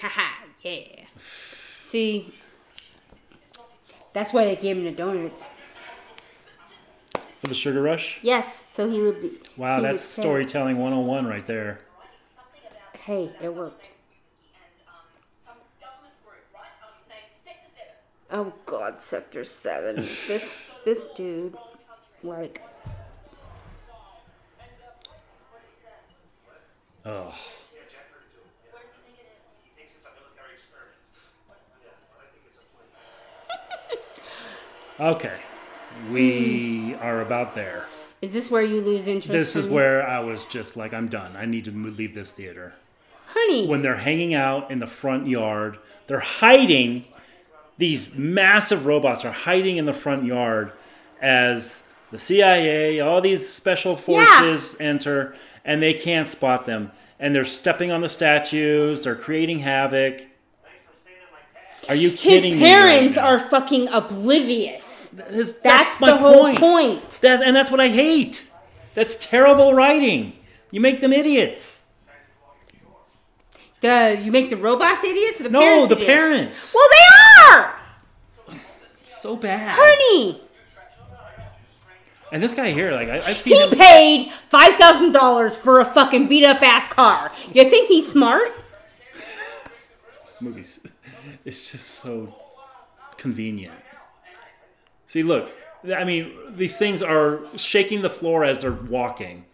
Haha, yeah. See, that's why they gave him the donuts. For the sugar rush? Yes, so he would be. Wow, that's say- storytelling 101 right there. Hey, it worked. Oh God, Sector Seven. this this dude, like, Oh. Okay. We mm-hmm. are about there. is this where you lose interest? This is where I was just like, I'm done. I need to leave this theater. honey. When they're hanging out in the front yard, they're hiding. These massive robots are hiding in the front yard as the CIA, all these special forces enter, and they can't spot them. And they're stepping on the statues. They're creating havoc. Are you kidding me? parents right are fucking oblivious. His- That's, my the whole point. point. That, and that's what I hate. That's terrible writing. You make them idiots. The you make the robots idiots or the No, parents the idiots? parents. Well, they are, so bad. honey. And this guy here, like I, I've seen He him. paid five thousand dollars for a fucking beat up ass car. You think he's smart? This movie's it's just so convenient. See, look, I mean, these things are shaking the floor as they're walking,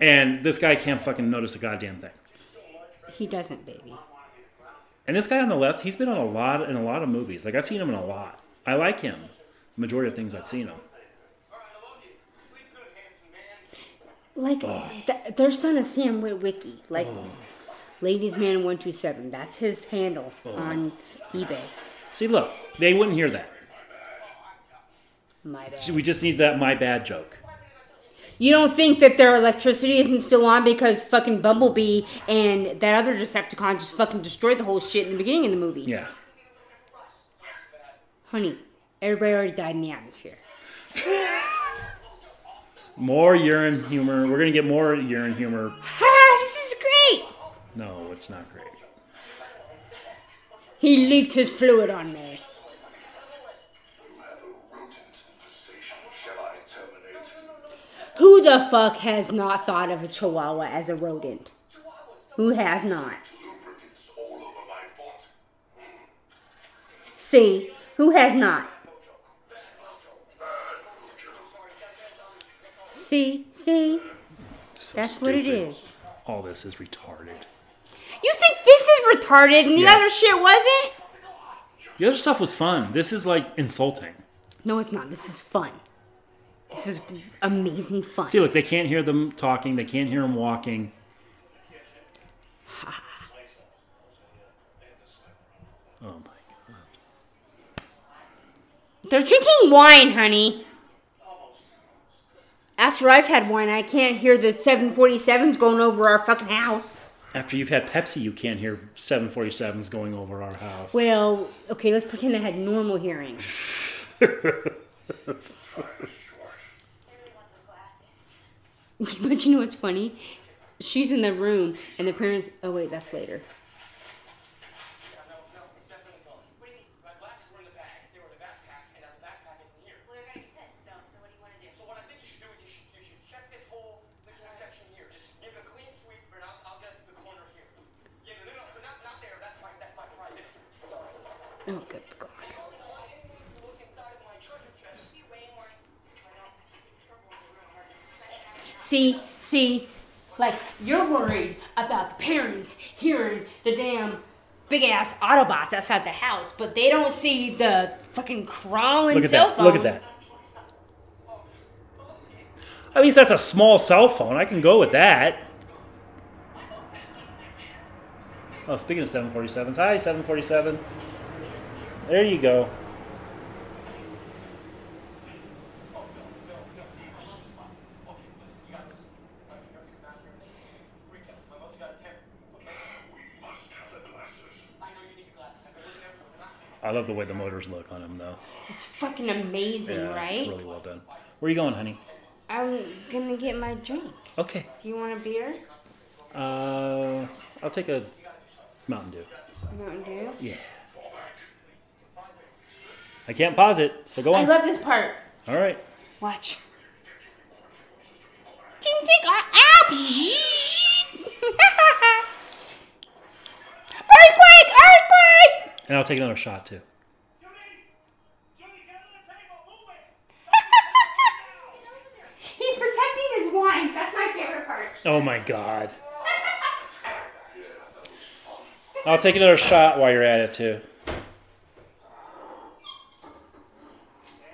and this guy can't fucking notice a goddamn thing. He doesn't, baby. And this guy on the left, he's been on a lot in a lot of movies. Like I've seen him in a lot. I like him. The majority of things I've seen him. Like th- their son is Sam Witwicky. Like Ladies Man One Two Seven. That's his handle on eBay. See, look, they wouldn't hear that. My bad. We just need that my bad joke. You don't think that their electricity isn't still on because fucking Bumblebee and that other Decepticon just fucking destroyed the whole shit in the beginning of the movie? Yeah. Honey, everybody already died in the atmosphere. More urine humor. We're gonna get more urine humor. Ah, this is great. No, it's not great. He leaked his fluid on me. Who the fuck has not thought of a chihuahua as a rodent? Who has not? Lubricants all over my foot. See, who has not? See, see, that's what it is. All this is retarded. You think this is retarded and the Yes. other shit wasn't? The other stuff was fun. This is like insulting. No, it's not. This is fun. This is amazing fun. See, look, they can't hear them talking. They can't hear them walking. Ha. Oh my god. They're drinking wine, honey. After I've had wine, I can't hear the 747s going over our fucking house. After you've had Pepsi, you can't hear 747s going over our house. Well, okay, let's pretend I had normal hearing. but you know what's funny? She's in the room, and the parents. Oh wait, that's later. Oh, good God. See, see, like you're worried about the parents hearing the damn big ass Autobots outside the house, but they don't see the fucking crawling Look at cell that. phone. Look at that. At least that's a small cell phone. I can go with that. Oh, speaking of 747s, hi 747. There you go. I love the way the motors look on them, though. It's fucking amazing, Yeah, right? Really well done. Where are you going, honey? I'm gonna get my drink. Okay. Do you want a beer? Uh, I'll take a Mountain Dew. Mountain Dew. Yeah. I can't pause it, so go on. I love this part. All right. Watch. Ding ding ah, ah, Earthquake! Earthquake! And I'll take another shot too. He's protecting his wine. That's my favorite part. Oh my god. I'll take another shot while you're at it too.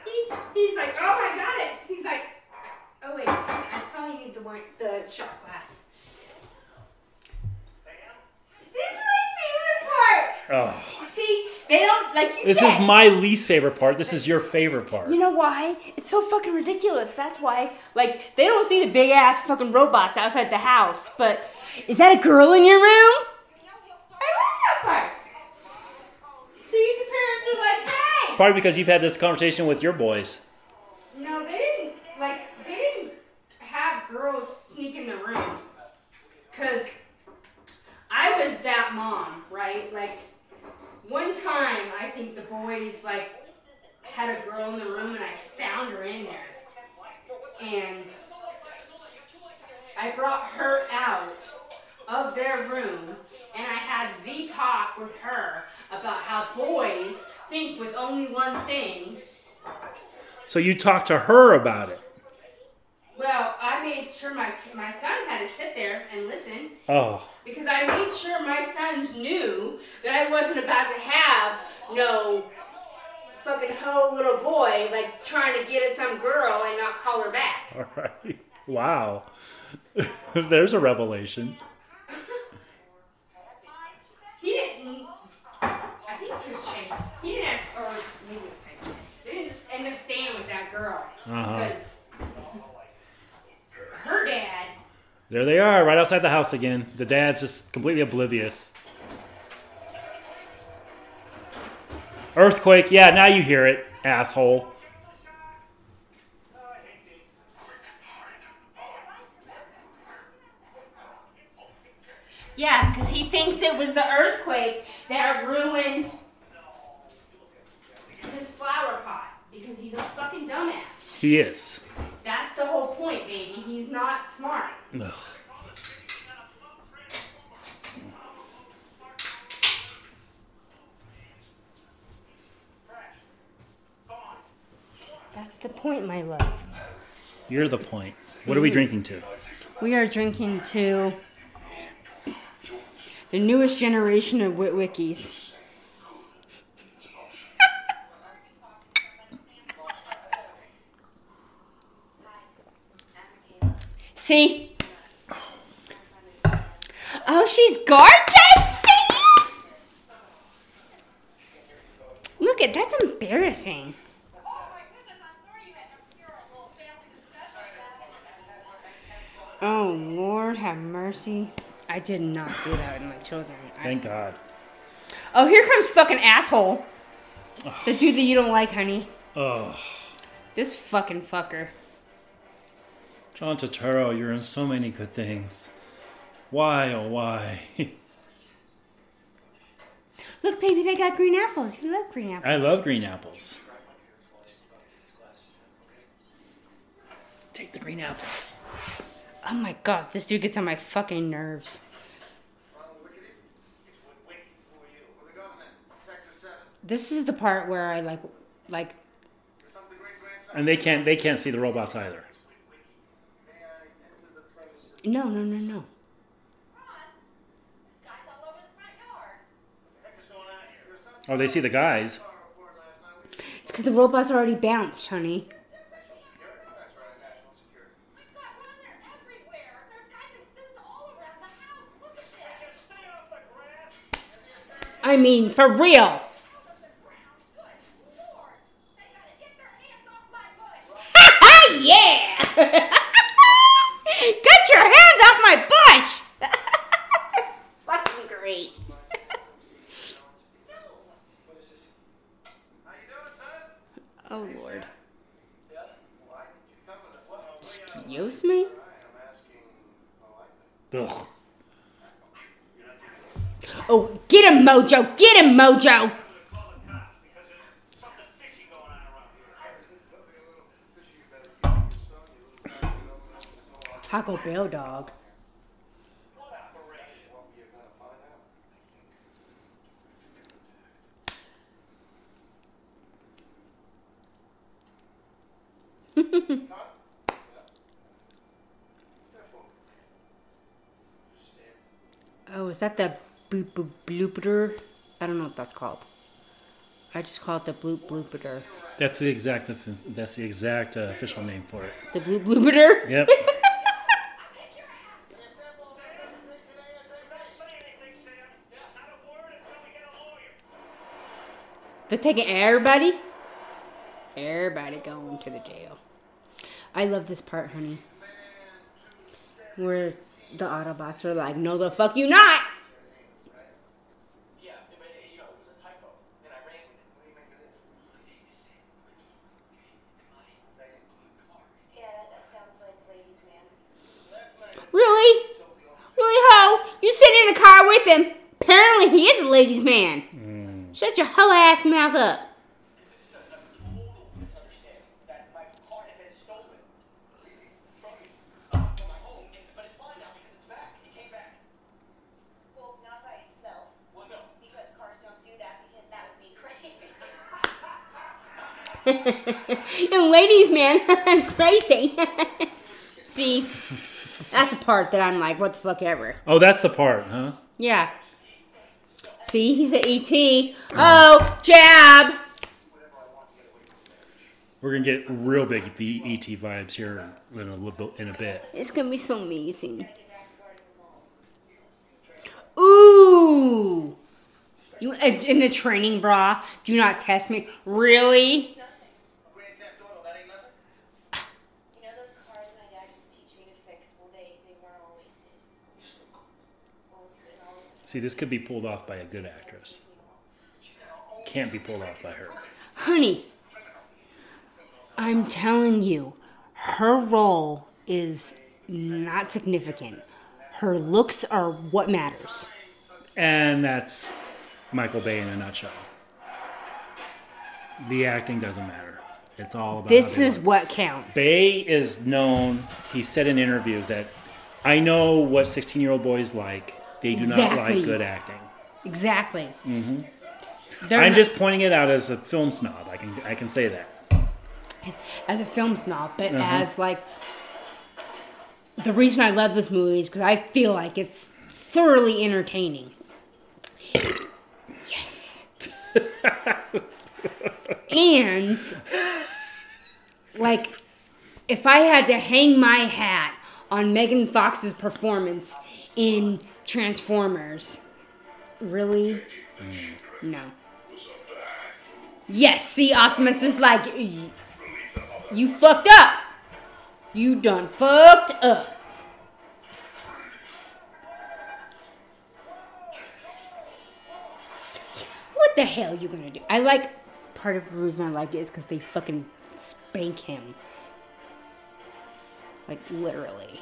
He's, he's like, oh, I got it. He's like, oh wait, I probably need the wine, the shot glass. This is my favorite part. Oh, See, they don't like you this is my least favorite part. This is your favorite part. You know why? It's so fucking ridiculous. That's why. Like, they don't see the big ass fucking robots outside the house. But is that a girl in your room? I like that part. See, the parents are like, hey. Probably because you've had this conversation with your boys. No, they didn't. Like, they didn't have girls sneak in the room. Cause I was that mom, right? Like, one time I think the boys like had a girl in the room and I found her in there. And I brought her out of their room and I had the talk with her about how boys think with only one thing. So you talked to her about it. Well, I made sure my my sons had to sit there and listen Oh, because I made sure my sons knew that I wasn't about to have no fucking hoe little boy like trying to get at some girl and not call her back. all right. Wow. There's a revelation. He didn't. I think it was Chase. He didn't, or maybe it was Chase. They didn't end up staying with that girl Uh-huh. because her dad. There they are, right outside the house again. The dad's just completely oblivious. Earthquake, yeah, now you hear it, asshole. Yeah, because he thinks it was the earthquake that ruined his flower pot because he's a fucking dumbass. He is. That's the whole point, baby. He's not smart. Ugh. That's the point, my love. You're the point. What are we drinking to? We are drinking to the newest generation of Witwickies. See? Oh, she's gorgeous! Look at that's embarrassing. Oh Lord, have mercy! I did not do that with my children. Thank I... God. Oh, here comes fucking asshole. Ugh. The dude that you don't like, honey. Oh. This fucking fucker. John Turturro, you're in so many good things. Why, oh why? Look, baby, they got green apples. You love green apples. I love green apples. Take the green apples. Oh my god, this dude gets on my fucking nerves. This is the part where I like, like, And they can't they can't see the robots either. No, no, no, no. Oh, they see the guys. It's because the robots are already bounced, honey. I mean, for real. yeah! Get your hands off my bush! Fucking great. Oh lord. Excuse me? Ugh. Oh, get Mojo! Get him, Mojo! Taco Bell dog. Oh, is that the bloop bloop blooper? I don't know what that's called. I just call it the bloop blooper. That's the exact that's the exact uh, official name for it. The bloop blooper? Yep. They're taking everybody? Everybody going to the jail. I love this part, honey. Where the Autobots are like, no, the fuck you not! Really? Really, ho? You sitting in the car with him. Apparently, he is a ladies' man. Shut your mouth up. and ladies, man, I'm crazy. See, that's the part that I'm like, what the fuck ever. Oh, that's the part, huh? Yeah. See, he's an ET. Oh, jab. We're gonna get real big V- ET vibes here in a little bit, in a bit. It's gonna be so amazing. Ooh. You in the training bra? Do not test me. Really? See, this could be pulled off by a good actress. Can't be pulled off by her. Honey, I'm telling you, her role is not significant. Her looks are what matters. And that's Michael Bay in a nutshell. The acting doesn't matter. It's all about. This is look. what counts. Bay is known. He said in interviews that I know what 16 year old boys like. They do not Exactly. like good acting. Exactly. hmm I'm not- just pointing it out as a film snob. I can I can say that. as a film snob, but Uh-huh. as like the reason I love this movie is because I feel like it's thoroughly entertaining. yes. and like if I had to hang my hat on Megan Fox's performance in Transformers. Really? Mm. No. Yes, see, Optimus is like, you fucked up. You done fucked up. What the hell you gonna do? I like, part of the reason I like it is because they fucking spank him. Like, literally.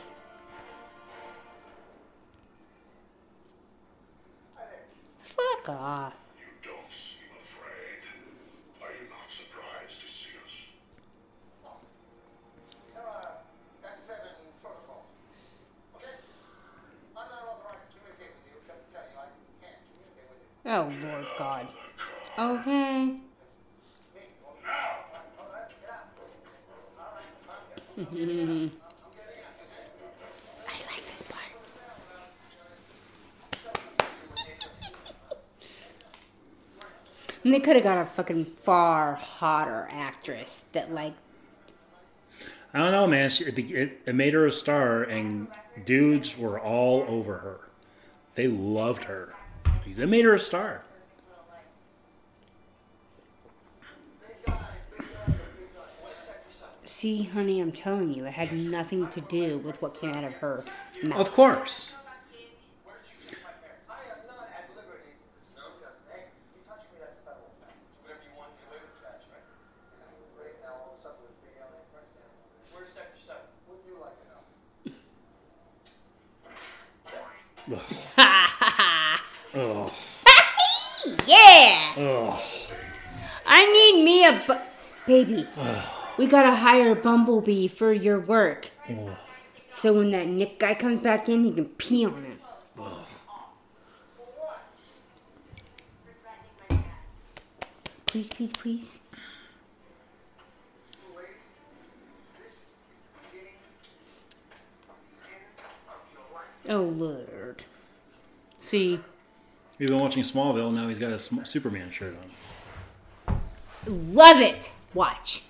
Off. You don't seem afraid. Are you not surprised to see us? Seven protocol. Okay? I'm not authorized to communicate with you except to tell you I can't communicate with you. Oh Lord God. Okay. I like this part. And they could have got a fucking far hotter actress that like I don't know, man. She, it, it, it made her a star, and dudes were all over her. They loved her. It made her a star. See, honey, I'm telling you, it had nothing to do with what came out of her mouth. Of course. I am not at liberty to discuss. Hey, you touch me, that's a federal offense. Whatever you want, you live that's right. Right now, all of a sudden, we're big LA friends now. Where's Sector 7? Wouldn't you like to know? Ugh. yeah! I need me a bu- baby. we gotta hire a Bumblebee for your work. So when that Nick guy comes back in, he can pee on him. Please, please, please. Oh Lord. See, We've been watching Smallville. Now he's got a Superman shirt on. love it. Watch.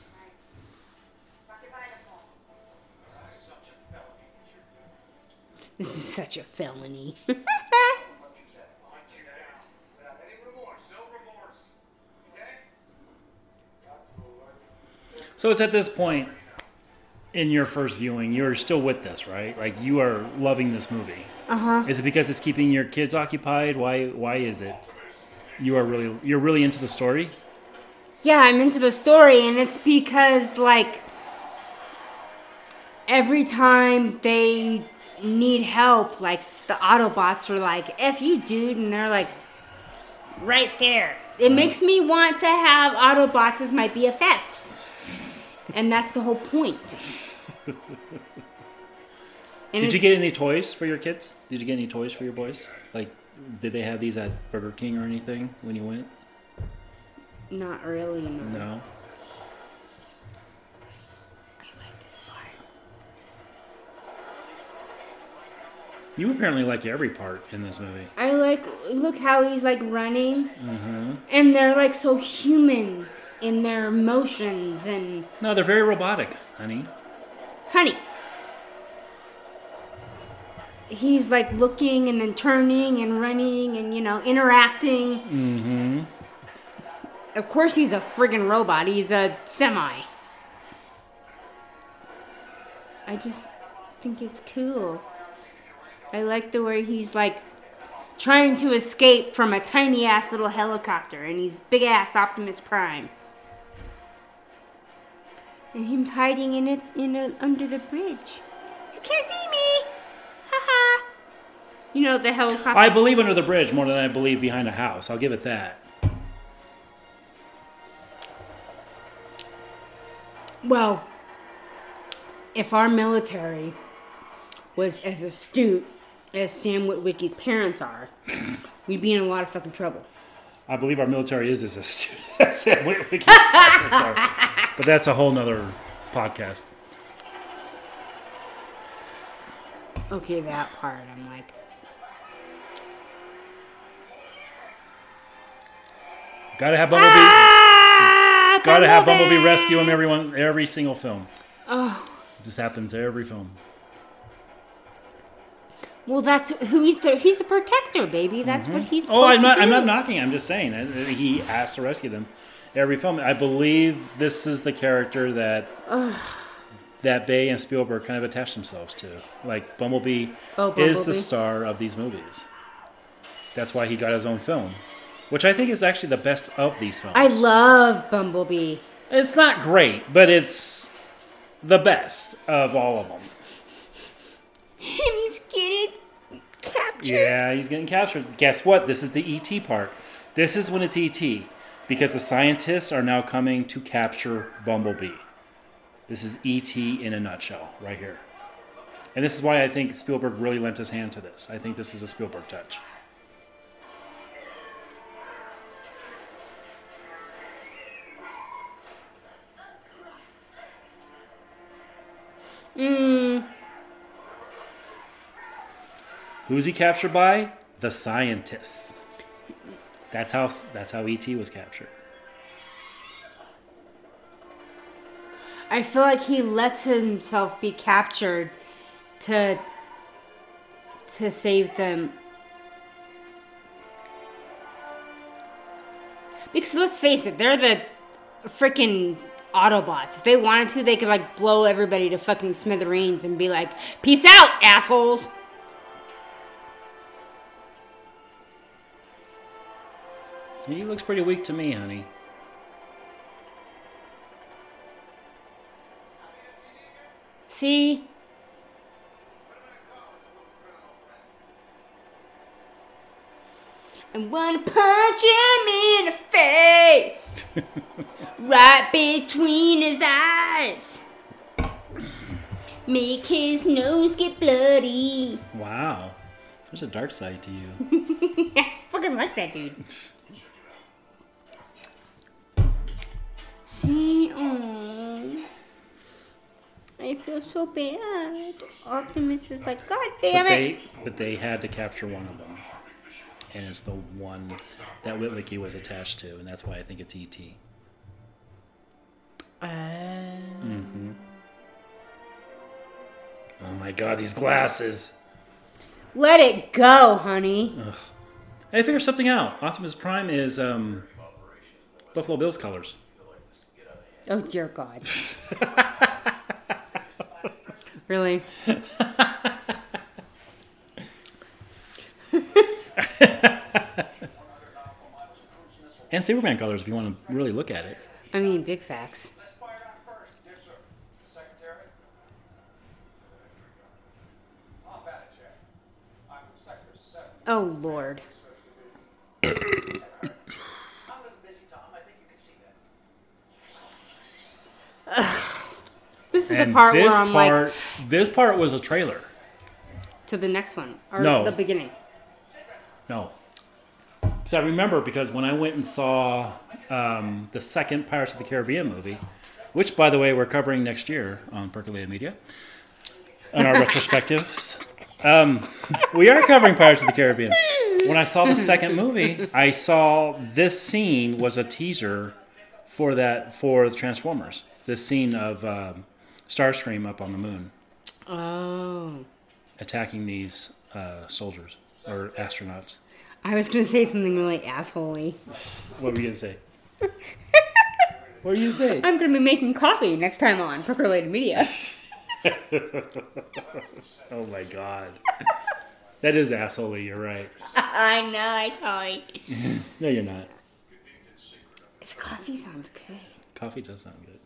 This is such a felony. So it's at this point in your first viewing, you're still with this, right? Like you are loving this movie. Uh huh. Is it because it's keeping your kids occupied? Why? Why is it? You are really you're really into the story. Yeah, I'm into the story, and it's because, like, every time they need help, like, the Autobots are like, F you, dude, and they're like, right there. It makes me want to have Autobots as my BFFs. And that's the whole point. Did you get any toys for your kids? Did you get any toys for your boys? Like, did they have these at Burger King or anything when you went? Not really, no. No. I like this part. You apparently like every part in this movie. I like, look how he's, like, running. Mm-hmm. And they're, like, so human in their emotions and. No, they're very robotic, honey. Honey. He's like looking and then turning and running and you know interacting. Mm-hmm. Of course, he's a friggin' robot. He's a semi. I just think it's cool. I like the way he's like trying to escape from a tiny ass little helicopter and he's big ass Optimus Prime. And him's hiding in it in a, under the bridge. You can't see me. Haha. You know the helicopter. I believe under the bridge more than I believe behind a house. I'll give it that. Well, if our military was as astute as Sam Witwicky's parents are, we'd be in a lot of fucking trouble. I believe our military is as astute as Sam Witwicky's parents Sorry. But that's a whole nother podcast. Okay, that part, I'm like, Gotta have Bumblebee. ah, Gotta have Bumblebee rescue him everyone every single film. Oh, This happens every film. well, that's who he's the he's the protector, baby. That's what he's. Oh, I'm not. I'm not knocking. I'm just saying that that he has to rescue them every film. I believe this is the character that that Bay and Spielberg kind of attached themselves to. Like Bumblebee Oh, is the star of these movies. That's why he got his own film. which I think is actually the best of these films. I love Bumblebee. It's not great, but it's the best of all of them. Him's getting captured. Yeah, he's getting captured. Guess what? This is the ET part. This is when it's ET because the scientists are now coming to capture Bumblebee. This is ET in a nutshell, right here. And this is why I think Spielberg really lent his hand to this. I think this is a Spielberg touch. Mm, Who's he captured by? The scientists. That's how that's how ET was captured. I feel like he lets himself be captured to to save them. Because let's face it, they're the freaking Autobots. If they wanted to, they could like blow everybody to fucking smithereens and be like, "Peace out, assholes." He looks pretty weak to me, honey. See? I wanna punch him in the face, right between his eyes. Make his nose get bloody. Wow. There's a dark side to you. I fucking like that dude. See, oh, I feel so bad. Optimus is like, God damn but it. they but they had to capture one of them. And it's the one that Witwicky was attached to, and that's why I think it's ET. Uh. Mhm. Oh my god, these glasses. Let it go, honey. I figured something out. Optimus Prime is um, Buffalo Bills colors. Oh dear God. really? And Superman colors if you want to really look at it. I mean, big facts. Yes, sir. Secretary? Combat check. I'm in sector seven. Oh Lord. I'm a little busy, Tom. I think you can see that. This is And the part this where I'm part, like this part was a trailer. to the next one or No. the beginning. No. So I remember because when I went and saw um, the second Pirates of the Caribbean movie, which, by the way, we're covering next year on Percolated Media, on our retrospectives, um, we are covering Pirates of the Caribbean. When I saw the second movie, I saw this scene was a teaser for that for the Transformers. This scene of um, Starscream up on the moon Oh. attacking these uh, soldiers or astronauts. I was gonna say something really assholey. What were you gonna say? what were you gonna say? I'm gonna be making coffee next time on Percolated Media. oh my god. that is assholey, you're right. I know, I totally. No, you're not. This coffee sounds good. Coffee does sound good.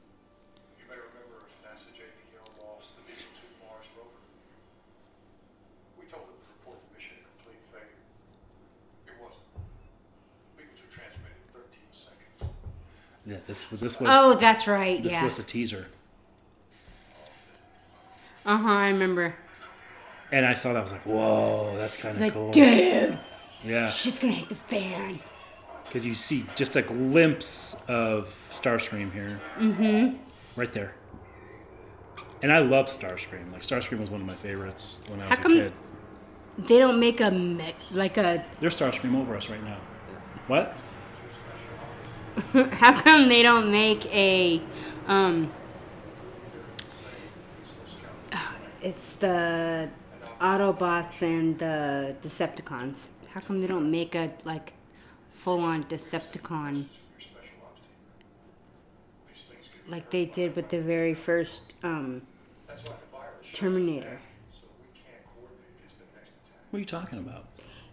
You may remember NASA JP Hill lost the Beagle 2 Mars rover. We told them to report the mission a complete failure. It wasn't. Beagle 2 transmitted in 13 seconds. Yeah, this this was Oh, that's right. this yeah. was a teaser. Uh huh. I remember. And I saw that I was like, whoa, that's kind of Like, cool. dude, Yeah, shit's gonna hit the fan. because you see just a glimpse of Starscream here. Mm-hmm. Right there. And I love Starscream. Like Starscream was one of my favorites when I was How a come- kid. They don't make a me- like a. There's Starscream over us right now. What? How come they don't make a um? It's the Autobots and the Decepticons. How come they don't make a like full-on Decepticon? Like they did with the very first um Terminator. What are you talking about?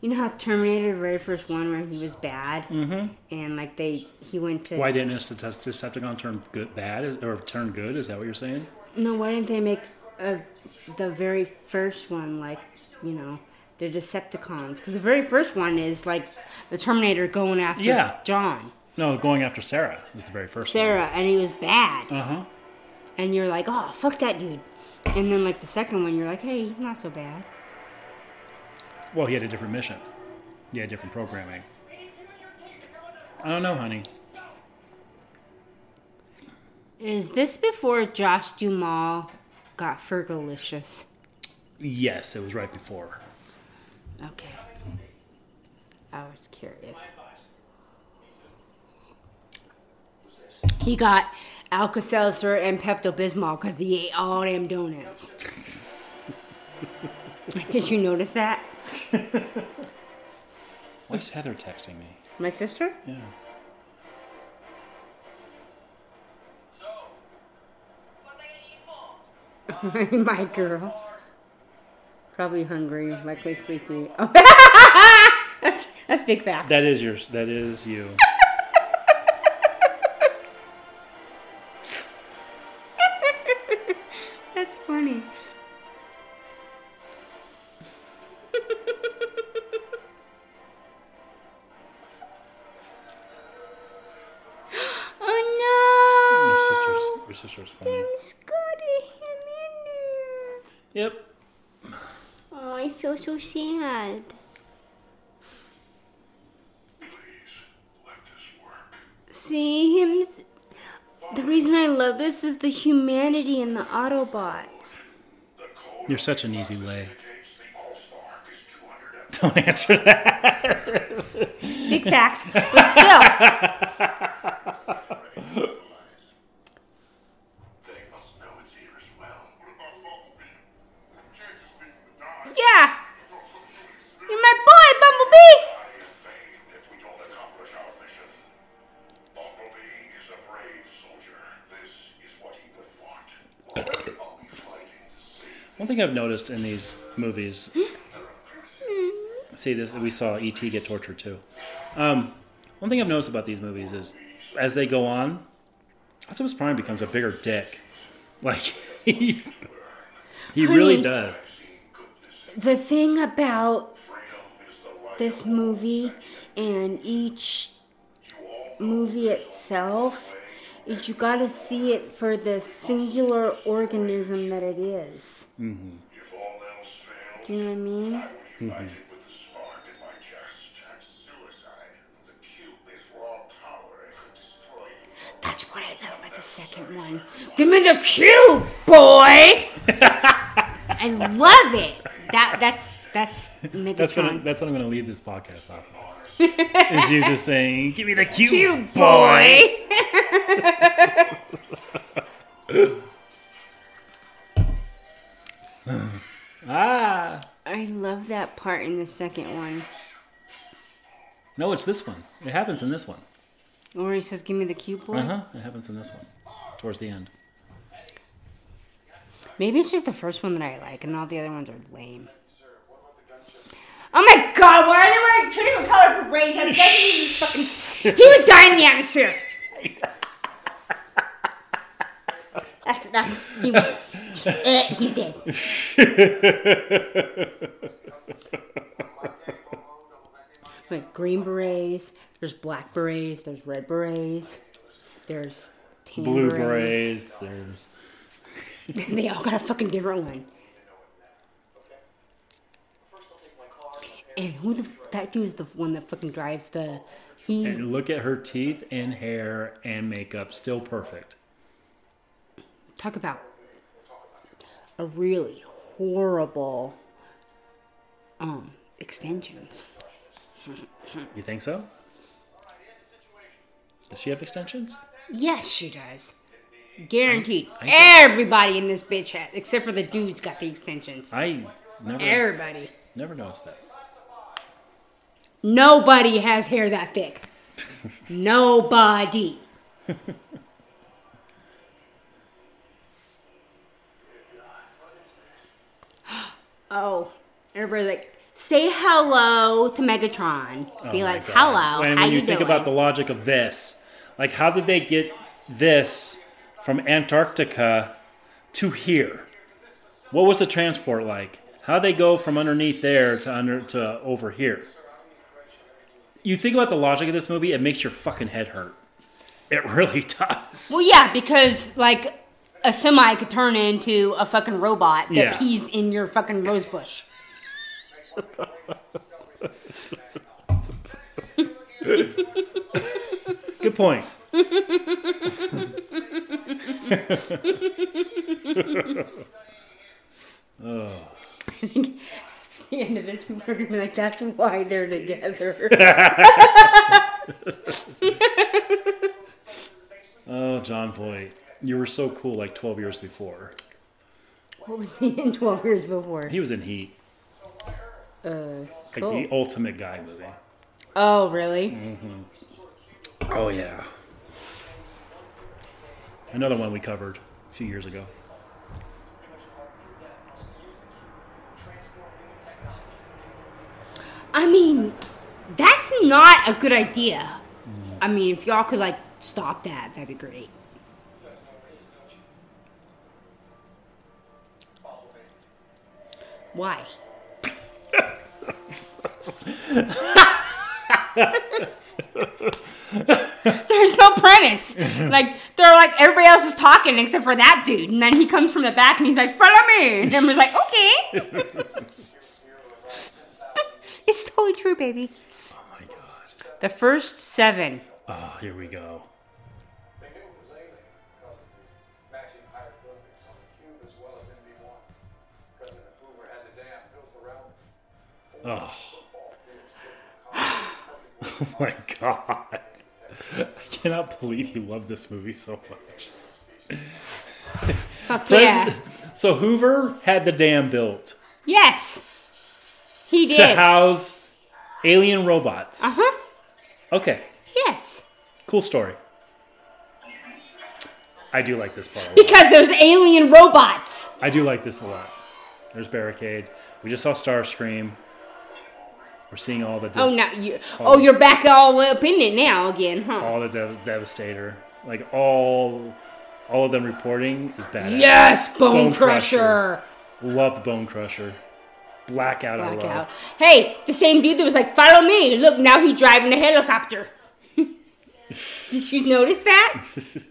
You know how Terminator, the very first one, where he was bad, Mhm. and like they, he went to. Why didn't a Decepticon turn good bad is, or turn good? Is that what you're saying? No, why didn't they make uh the very first one like, you know, the Decepticons? Because the very first one is like the Terminator going after Yeah. John, No, going after Sarah was the very first Sarah, and he was bad. Uh huh. and you're like, oh, fuck that dude. And then like the second one, you're like, hey, he's not so bad. Well, he had a different mission. He had different programming. I don't know, honey. Is this before Josh Duhamel got Fergalicious? Yes, it was right before. Okay. I was curious. He got Alka-Seltzer and Pepto-Bismol because he ate all them donuts. Did you notice that? Why is Heather texting me? My sister? Yeah. My girl. Probably hungry, likely sleepy. Oh. that's that's big facts. That is yours. That is you. So sad. See him. The reason I love this is the humanity in the Autobots. You're such an easy lay. Don't answer that. Big facts, but still. One thing I've noticed in these movies. see this. We saw ET get tortured too. Um, one thing I've noticed about these movies is, as they go on, Optimus Prime becomes a bigger dick. Like he, he really does. The thing about this movie and each movie itself is you got to see it for the singular organism that it is. Mm-hmm. Do you know what I mean? Mm-hmm. That's what I love about the second one. Give me the cube, boy. I love it. That that's that's Megatron. That's gonna. That's what I'm gonna leave this podcast off. Of. is you just saying, "Give me the cute, Cute boy." Ah. I love that part in the second one No, it's this one. It happens in this one. where he says, "Give me the cube, boy." Uh huh. It happens in this one. Towards the end. Maybe it's just the first one that I like, and all the other ones are lame. Oh my god, why are they wearing two different color berets? That doesn't even fucking. He would die in the atmosphere. That's that's he, just, eh, he's dead. like green berets, there's black berets, there's red berets, there's Blue berets. berets. There's. they all got a fucking different one. And who the that dude's the one that fucking drives the he And look at her teeth and hair and makeup, still perfect. Talk about a really horrible um extensions. You think so? Does she have extensions? Yes, she does. Guaranteed. I- I- Everybody in this bitch has, except for the dudes, got the extensions. I never. Everybody. Never noticed that. Nobody has hair that thick. Nobody. Oh, everybody like say hello to Megatron. Oh Be like, God. hello, When, how when you, you think doing? about the logic of this, like how did they get this from Antarctica to here? What was the transport like? How they go from underneath there to under to over here? You think about the logic of this movie, it makes your fucking head hurt. It really does. Well, yeah, because like a semi could turn into a fucking robot that Yeah. pees in your fucking rose bush. Good point. oh. I think at the end of this, we're gonna be like, that's why they're together. Oh, Jon Voight. You were so cool like 12 years before. what was he in 12 years before? He was in Heat. Uh, Like cool. the ultimate guy movie. Oh, really? Mm-hmm. Oh, yeah. Another one we covered a few years ago. I mean, that's not a good idea. I mean, if y'all could like stop that, that'd be great. Why? There's no premise. Like they're like everybody else is talking except for that dude, and then he comes from the back and he's like, "Follow me," and Emma's like, "Okay." it's totally true, baby. Oh my god. The first seven. Oh, here we go. Oh. oh my god. I cannot believe you love this movie so much. Fuck yeah. So Hoover had the dam built Yes, he did. to house alien robots. Uh huh. Okay, Yes. cool story. I do like this part. a lot. Because there's alien robots. I do like this a lot. There's Barricade. We just saw Starscream. We're seeing all the Oh, now you. all Oh, the- you're back all up in it now again, huh? all the Dev- Devastator. Like all all of them reporting is badass. Yes, Bone Crusher. Loved Bone Crusher. Blackout, Blackout. Hey, the same dude that was like, "Follow me." Look, now he driving a helicopter. Did you notice that?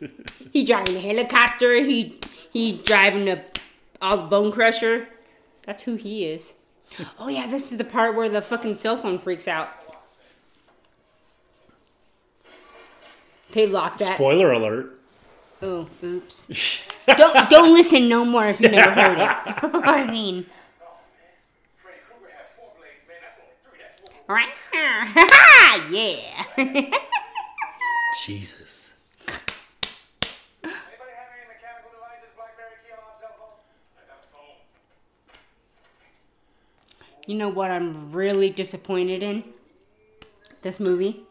he driving a helicopter. He he driving a, a Bone Crusher. That's who he is. Oh yeah, this is the part where the fucking cell phone freaks out. They locked that. Spoiler alert. Oh, oops. don't don't listen no more if you never heard it. I mean. Right? Yeah. Jesus. You know what I'm really disappointed in? This movie.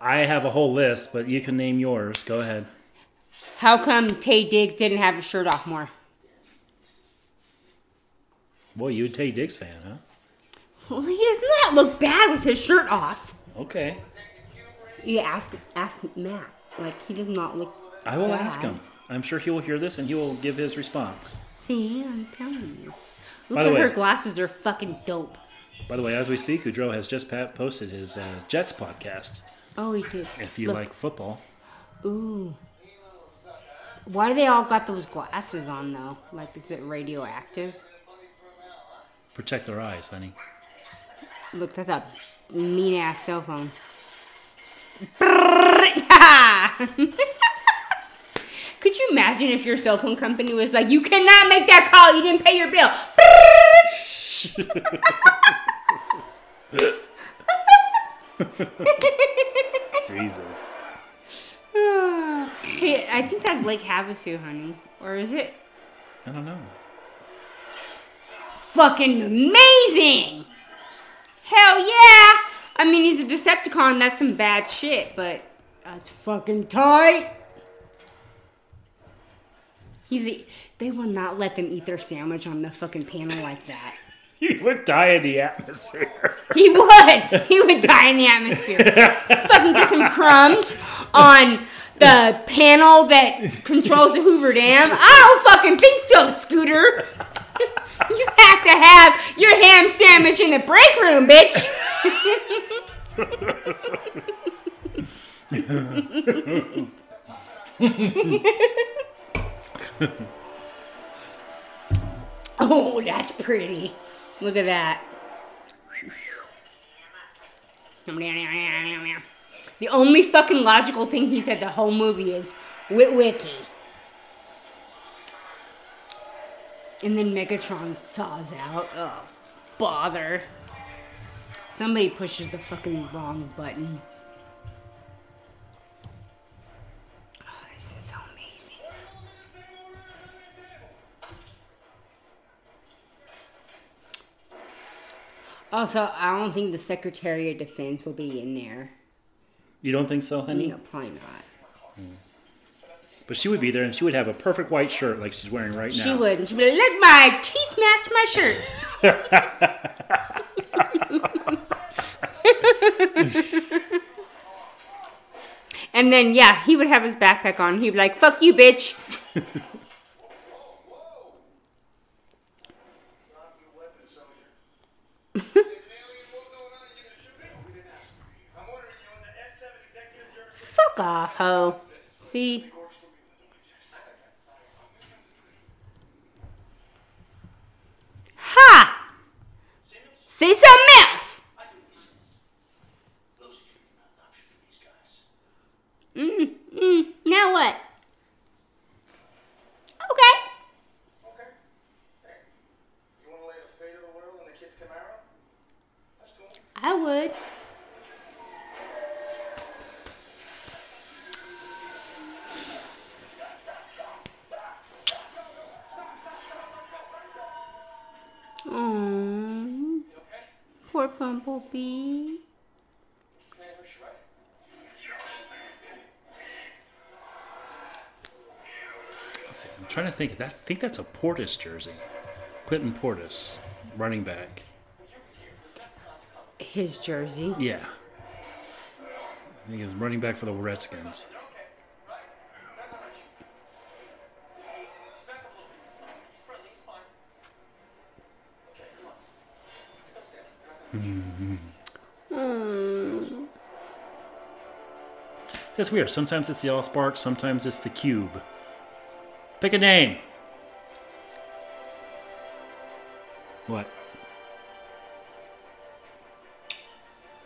I have a whole list, but you can name yours. Go ahead. How come Taye Diggs didn't have his shirt off more? Boy, you a Taye Diggs fan, huh? Well, he does not look bad with his shirt off. Okay. You ask ask Matt. Like he does not look. I will bad. ask him. I'm sure he will hear this and he will give his response. See, I'm telling you. Look at way- her glasses—they're fucking dope. By the way, as we speak, Goudreau has just pa- posted his uh, Jets podcast. Oh, he did. If you Look. like football, Ooh. Why do they all got those glasses on though? Like, is it radioactive? protect their eyes, honey. Look, that's a mean ass cell phone. Could you imagine if your cell phone company was like, you cannot make that call, you didn't pay your bill? Jesus. hey, I think that's Lake Havasu, honey. Or is it? I don't know. Fucking amazing! Hell yeah! I mean, he's a Decepticon, that's some bad shit, but that's fucking tight! He's they will not let them eat their sandwich on the fucking panel like that. He would die in the atmosphere. He would. He would die in the atmosphere. fucking get some crumbs on the panel that controls the Hoover Dam. I don't fucking think so, Scooter. you have to have your ham sandwich in the break room, bitch. oh, that's pretty. Look at that. The only fucking logical thing he said the whole movie is Witwicky. And then Megatron thaws out. Oh, bother. Somebody pushes the fucking wrong button. Also, I don't think the Secretary of Defense will be in there. You don't think so, honey? No, probably not. Hmm. But she would be there, and she would have a perfect white shirt like she's wearing right now. She would. And she'd be like, look, my teeth match my shirt. and then, yeah, he would have his backpack on. He'd be like, fuck you, bitch. Fuck off, ho. See? Ha! Say something else. Mm, mm, now what? Okay. I would. Aww. Poor Bumblebee. Let's see, I'm trying to think. That, I think that's a Portis jersey. Clinton Portis, running back. His jersey. Yeah. I think he was running back for the Redskins. Mm. That's weird. Sometimes it's the Allspark, sometimes it's the Cube. Pick a name. What?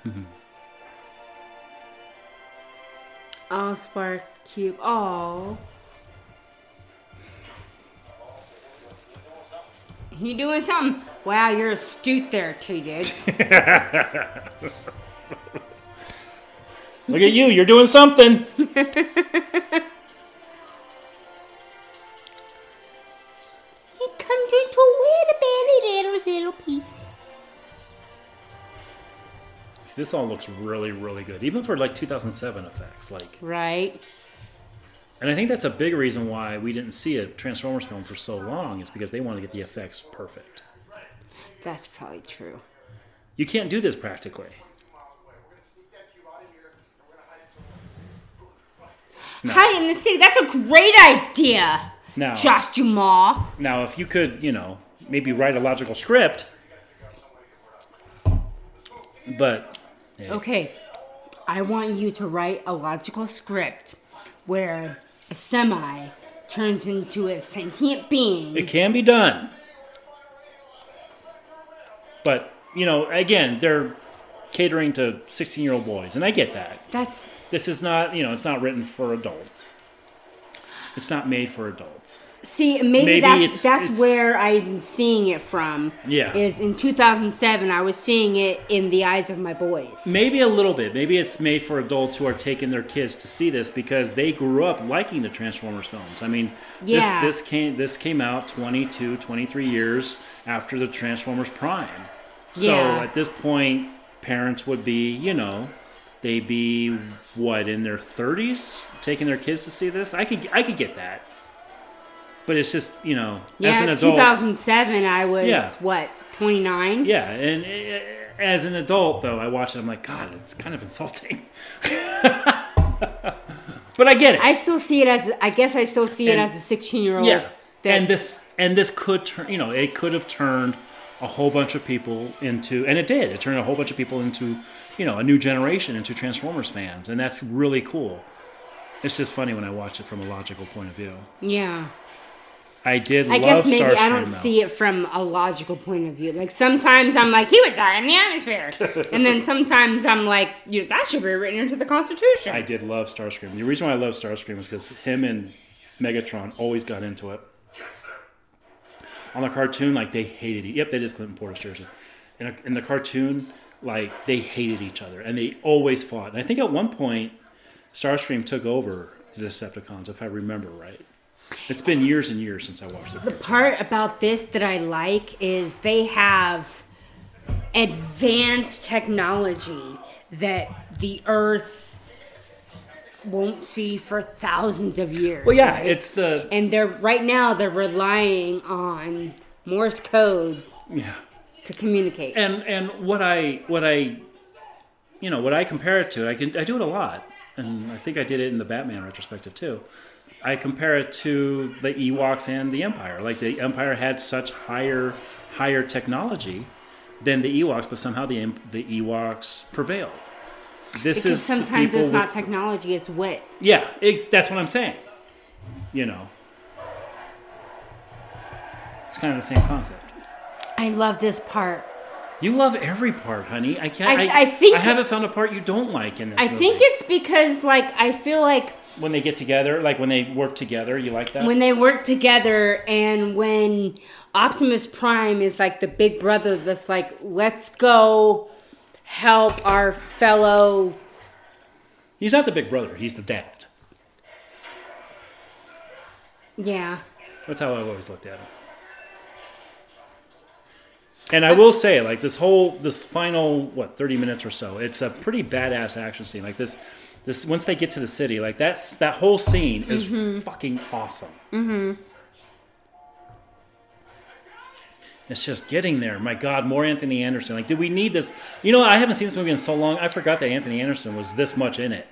Oh, Spark Cube. Oh. He doing something. Wow, you're astute there, T Diggs. Look at you. You're doing something. this all looks really, really good, even for like 2007 effects. Like, Right. and I think that's a big reason why we didn't see a Transformers film for so long is because they want to get the effects perfect. That's probably true. You can't do this practically. No. Hide in the city. That's a great idea. Now, Josh Duhamel. now, if you could, you know, maybe write a logical script, but Okay. I want you to write a logical script where a semi turns into a sentient being. It can be done. But, you know, again, they're catering to 16 year old boys, and I get that. That's This is not, you know, it's not written for adults. It's not made for adults. See maybe, Maybe that's it's- that's it's- where I'm seeing it from. Yeah. Is in 2007 I was seeing it in the eyes of my boys. Maybe a little bit. Maybe it's made for adults who are taking their kids to see this because they grew up liking the Transformers films. I mean, Yeah. this, this came this came out 22, 23 years after the Transformers Prime. So Yeah. at this point, parents would be, you know, they'd be what in their 30s taking their kids to see this. I could I could get that. But it's just, you know, as an Yeah, adult 2007 I was Yeah. what 29. Yeah, and uh, as an adult though, I watch it. I'm like, God, it's kind of insulting. but I get it. I still see it as I guess I still see And- it as a 16 year old. Yeah, and this and this could turn. You know, it could have turned a whole bunch of people into, and it did. It turned a whole bunch of people into, you know, a new generation into Transformers fans, and that's really cool. It's just funny when I watch it from a logical point of view. Yeah. I did I love guess maybe Starscream. I don't though. see it from a logical point of view. Like sometimes I'm like, he would die in the atmosphere, and then sometimes I'm like, you that should be written into the Constitution. I did love Starscream. The reason why I love Starscream was because him and Megatron always got into it. On the cartoon, like they hated. E- yep, that is Clinton Portis jersey. In, a, in the cartoon, like they hated each other and they always fought. And I think at one point, Starscream took over the Decepticons, if I remember right. It's been years and years since I watched the The part about this that I like is they have advanced technology that the Earth won't see for thousands of years. Well, yeah, right? it's the and they're right now they're relying on Morse code yeah. to communicate. And and what I what I you know what I compare it to, I can I do it a lot, and I think I did it in the Batman retrospective too. I compare it to the Ewoks and the Empire. Like the Empire had such higher higher technology than the Ewoks, but somehow the the Ewoks prevailed. This because is sometimes it's not with- technology, it's wit. yeah, ex- that's what I'm saying. You know, it's kind of the same concept. I love this part. You love every part, honey. I can't. I- I, I think- I haven't found a part you don't like in this. I movie. think it's because like I feel like when they get together, like when they work together, you like that. when they work together and when Optimus Prime is like the big brother that's like, let's go help our fellow. he's not the big brother; he's the dad. Yeah. That's how I've always looked at him. And I will say, like this whole this final what thirty minutes or so, it's a pretty badass action scene. Like this, this once they get to the city, like that's that whole scene is Mhm. fucking awesome. Mm-hmm. It's just getting there. My God, more Anthony Anderson. Like, did we need this? You know, I haven't seen this movie in so long. I forgot that Anthony Anderson was this much in it.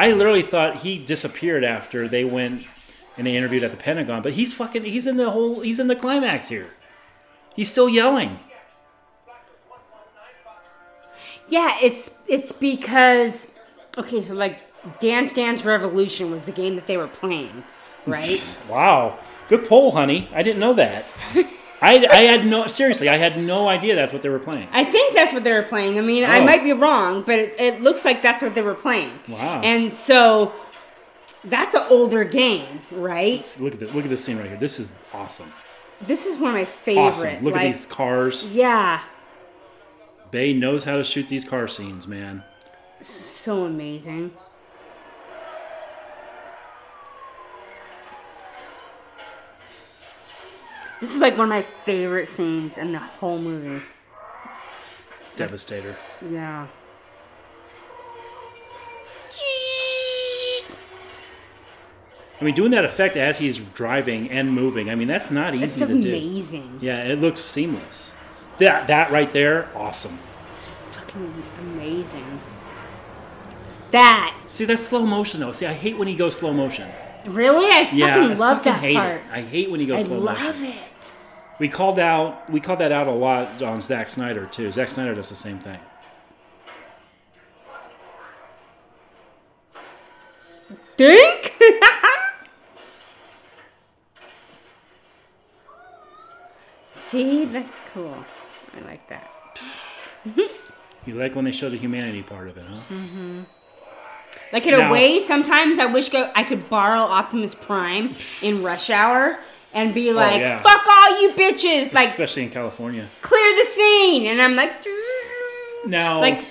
I literally thought he disappeared after they went and they interviewed at the Pentagon. But he's fucking. He's in the whole. He's in the climax here. He's still yelling. Yeah, it's it's because okay, so like Dance Dance Revolution was the game that they were playing, right? Wow, good poll, honey. I didn't know that. I, I had no seriously. I had no idea that's what they were playing. I think that's what they were playing. I mean, I Oh. might be wrong, but it, it looks like that's what they were playing. Wow. And so that's an older game, right? Look at this. Look at this scene right here. This is awesome. This is one of my favorite. Awesome. Look like, at these cars. Yeah, Bay knows how to shoot these car scenes, man. So amazing. This is like one of my favorite scenes in the whole movie. Devastator. Yeah. I mean, doing that effect as he's driving and moving. I mean, that's not easy It's to do. amazing. Yeah, it looks seamless. That that right there, awesome. It's fucking amazing. That See, that's slow motion though. See, I hate when he goes slow motion. really, I fucking yeah, I love fucking that hate part. it. I hate when he goes I slow motion. I love it. We called out we called that out a lot on Zack Snyder too. Zack Snyder does the same thing. Think? See, that's cool. I like that. You like when they show the humanity part of it, huh? hmm Like in a way, sometimes I wish go- I could borrow Optimus Prime in Rush Hour and be like, Oh, yeah. "Fuck all you bitches!" Like, Especially in California. clear the scene, and I'm like, Now, like,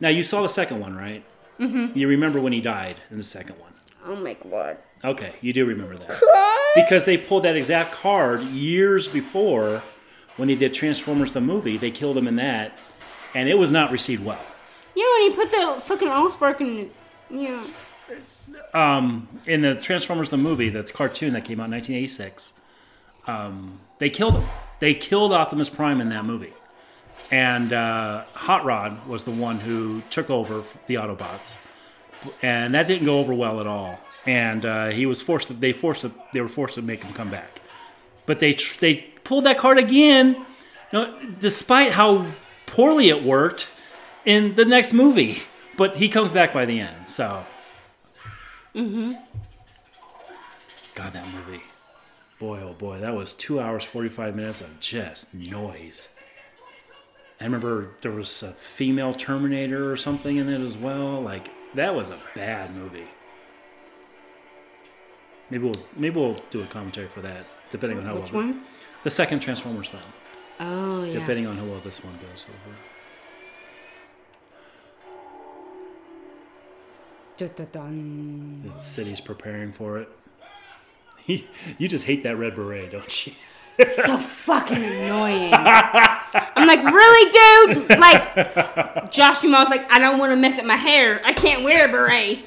now you saw the second one, right? Mhm. You remember when he died in the second one. "Oh my god." Okay, you do remember that. Because they pulled that exact card years before when they did Transformers the movie. They killed him in that, and it was not received well. Yeah, when he put the fucking Allspark in, yeah. Um, in the Transformers the movie, the cartoon that came out in 1986, um, they killed him. They killed Optimus Prime in that movie, and uh, Hot Rod was the one who took over the Autobots, and that didn't go over well at all. And uh, he was forced. To, they forced. To, they were forced to make him come back, but they tr- they pulled that card again, no, despite how poorly it worked in the next movie. But he comes back by the end. So, Mm-hmm. God, that movie. Boy, oh boy, that was two hours forty five minutes of just noise. I remember there was a female Terminator or something in it as well. Like that was a bad movie. Maybe we'll maybe we'll do a commentary for that, depending on how Which well Which one? the second Transformers film. Oh yeah. Depending on how well this one goes over. The city's preparing for it. you just hate that red beret, don't you? so fucking annoying. I'm like, really, dude? Like, Josh Duhamel's like, I don't want to mess up my hair. I can't wear a beret.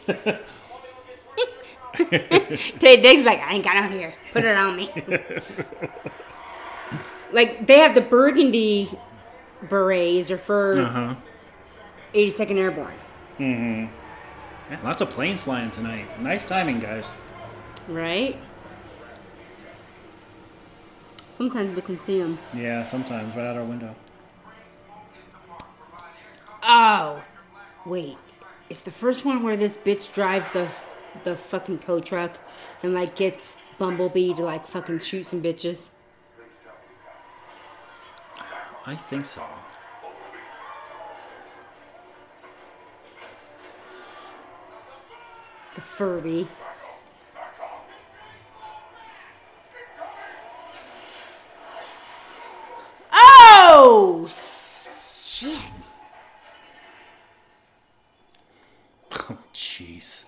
Ted Diggs like, I ain't got no hair. Put it on me. like, they have the burgundy berets are for Uh huh. 82nd Airborne, Mm-hmm. Man, lots of planes flying tonight. Nice timing, guys. right? Sometimes we can see them. Yeah, sometimes right out our window. Oh, wait. It's the first one where this bitch drives the the fucking tow truck and like gets Bumblebee to like fucking shoot some bitches. I think so. The Furby. Oh shit! Oh, jeez.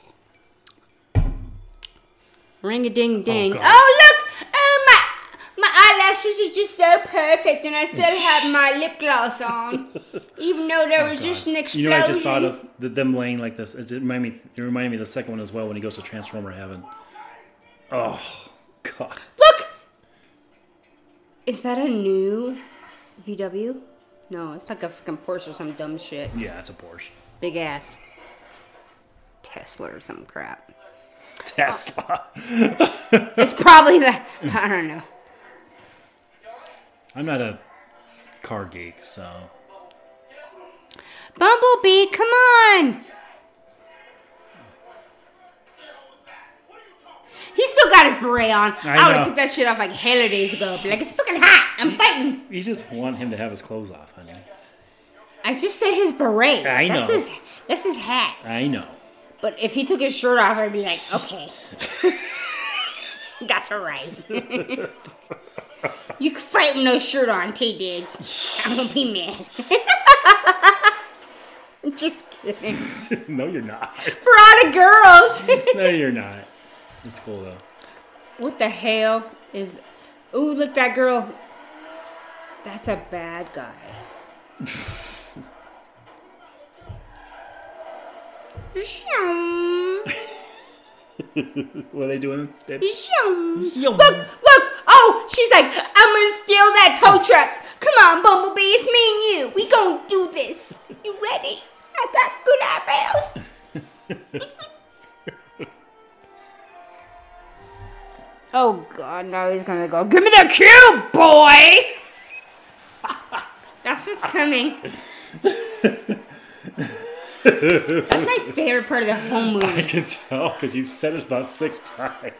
Ring a ding ding. Oh, God. Oh, look! Oh eyelashes are just so perfect, and I still have my lip gloss on, even though there oh, was just an explosion. You know, I just thought of them laying like this. It reminded me. It reminded me of the second one as well when he goes to Transformer Heaven. Oh God. Look! Is that a new VW? No, it's like a fucking Porsche or some dumb shit. Yeah, it's a Porsche. Big ass Tesla or some crap. Tesla. It's probably that. I don't know. I'm not a car geek, so Bumblebee, come on! He still got his beret on. I I, would have took that shit off like hella days ago. Be like, it's fucking hot. I'm fighting. you just want him to have his clothes off, honey. I just said his beret. I That's know. his. That's his hat. I know. But if he took his shirt off, I'd be like, okay. That's alright. you can fight with no shirt on, Taye Diggs. I won't be mad. I'm just kidding. no, you're not. For all the girls. No, you're not. It's cool though. what the hell is. Ooh, look, that girl. That's a bad guy. what are they doing? babe? Look, look! Oh, she's like, I'm gonna steal that tow truck. Come on, Bumblebee, it's me and you. We gonna do this. You ready? I got good eyebrows. oh God, now he's gonna go. Give me the cube, boy. That's what's coming. That's my favorite part of the whole movie. I can tell because you've said it about six times.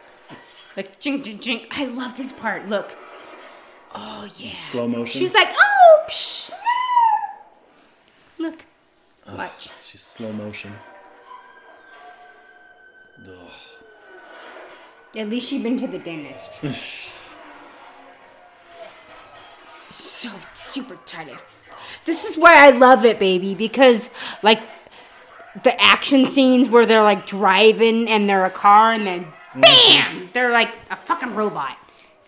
Like jink jink jink. I love this part. Look. Oh yeah. Slow motion. She's like, oh, psh, no. Look. Ugh, Watch. She's slow motion. Ugh. At least she's been to the dentist. so super tight. This is why I love it, baby, because like the action scenes where they're like driving and they're a car and then bam, they're like a fucking robot.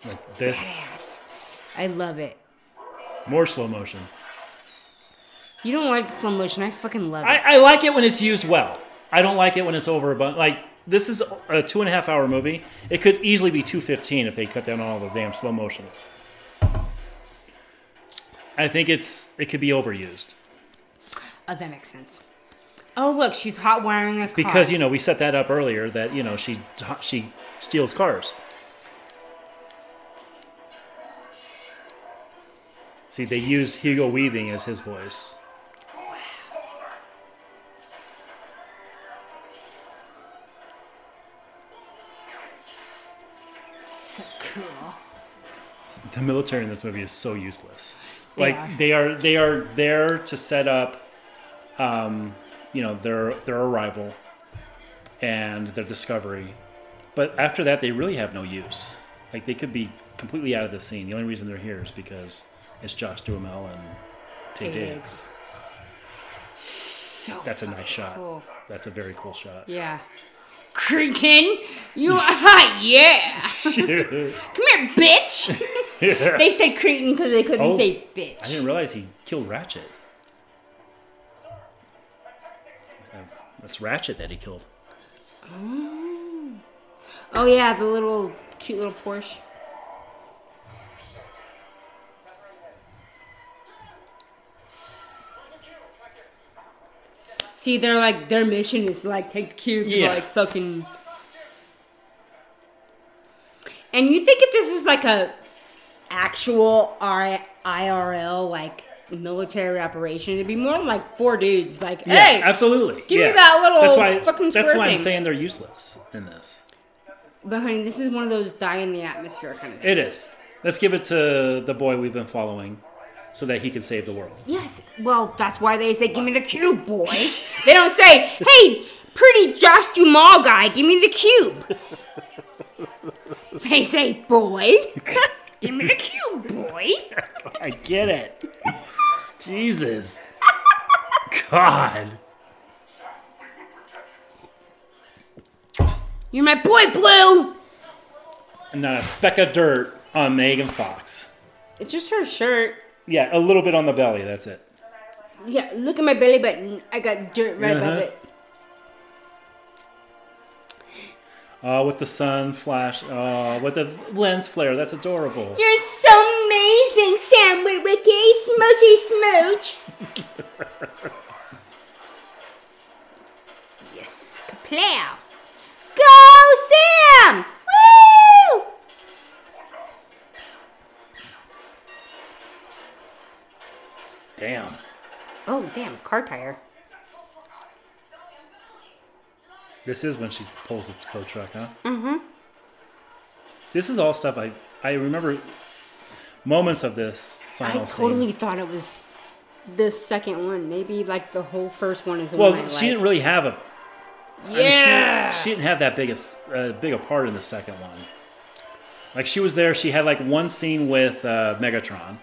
Like this. Badass. I love it. More slow motion. You don't like slow motion. I fucking love it. I, I like it when it's used well. I don't like it when it's over. But like this is a two and a half hour movie. It could easily be two fifteen if they cut down all the damn slow motion. I think it's it could be overused Oh, that makes sense. Oh, look, she's hot wiring a car. because you know we set that up earlier that you know she she steals cars. See, they use Hugo Weaving as his voice. so cool. The military in this movie is so useless. They like are. they are they are there to set up, um, you know, their their arrival and their discovery, but after that they really have no use. Like they could be completely out of the scene. The only reason they're here is because it's Josh Duhamel and Taye Diggs. So That's a nice shot. cool. That's a very cool shot. Yeah. Cretin, you ah yeah. Come here, bitch. they said cretin because they couldn't Oh, say bitch. I didn't realize he killed Ratchet. That's Ratchet that he killed. Oh. Oh yeah, the little cute little Porsche. See, they're like their mission is like take the cubes, Yeah. like fucking. And you think if this is like a actual R- IRL like military operation, it'd be more like four dudes. Like, Yeah, hey, absolutely. give me that little That's why. fucking That's square why I'm saying they're useless in this. But honey, this is one of those die in the atmosphere kind of. It is. Let's give it to the boy we've been following, so that he can save the world. Yes, well, that's why they say, "Give me the cube, boy." they don't say, "Hey, pretty Josh Duhamel guy, give me the cube." they say, "Boy, give me the cube, boy." I get it. Jesus. God. You're my boy, Blue. And not a speck of dirt on Megan Fox. It's just her shirt. Yeah, a little bit on the belly. That's it. Yeah, look at my belly button. I got dirt right above Uh-huh. it. Uh, with the sun flash. Uh, with the lens flare. That's adorable. You're so amazing, Sam Witwicky. Smoochy smooch. yes, kaplow. Go, Sam! Woo! Damn. Oh, damn, car tire. This is when she pulls the tow truck, huh? Mm-hmm. This is all stuff I I remember moments of this final I totally scene. thought it was the second one. Maybe like the whole first one is the Well, one I she like. didn't really have a. I mean, she- Yeah. she, didn't have that big a, uh, big a part in the second one. Like she was there. She had like one scene with uh, Megatron.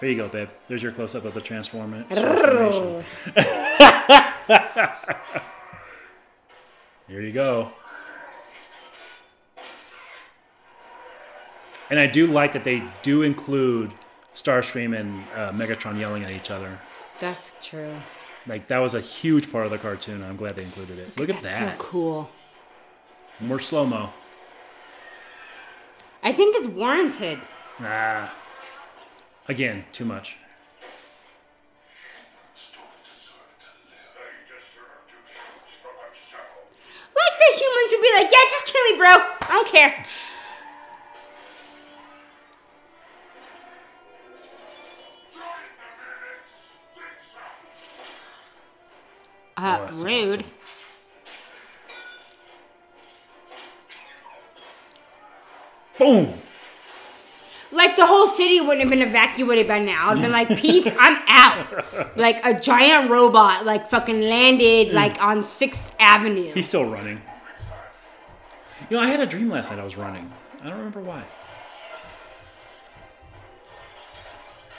Here you go, babe. There's your close up of the transform- transformation. Here you go. And I do like that they do include Starscream and uh, Megatron yelling at each other. That's true. Like that was a huge part of the cartoon. I'm glad they included it. Look at That's that. so cool. More slow mo. I think it's warranted. Ah. Again, too much. Like the humans would be like, yeah, just kill me, bro. I don't care. Uh, Oh, rude. awesome. Boom. Like the whole city wouldn't have been evacuated by now. I'd been like, peace, I'm out. Like a giant robot, like fucking landed like on Sixth Avenue. He's still running. You know, I had a dream last night I was running. I don't remember why.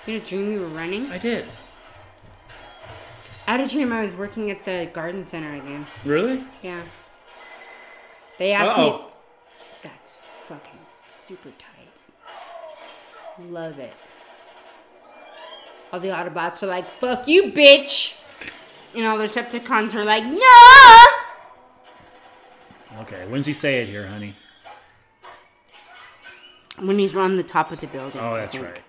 You had a dream you were running? I did. I had a dream I was working at the garden center again. Really? Yeah. They asked me. Uh-oh. That's fucking super tight. Love it. All the Autobots are like, fuck you, bitch! And all the Decepticons are like, no! Okay, when's he say it here, honey? When he's on the top of the building. Oh, I that's think. right.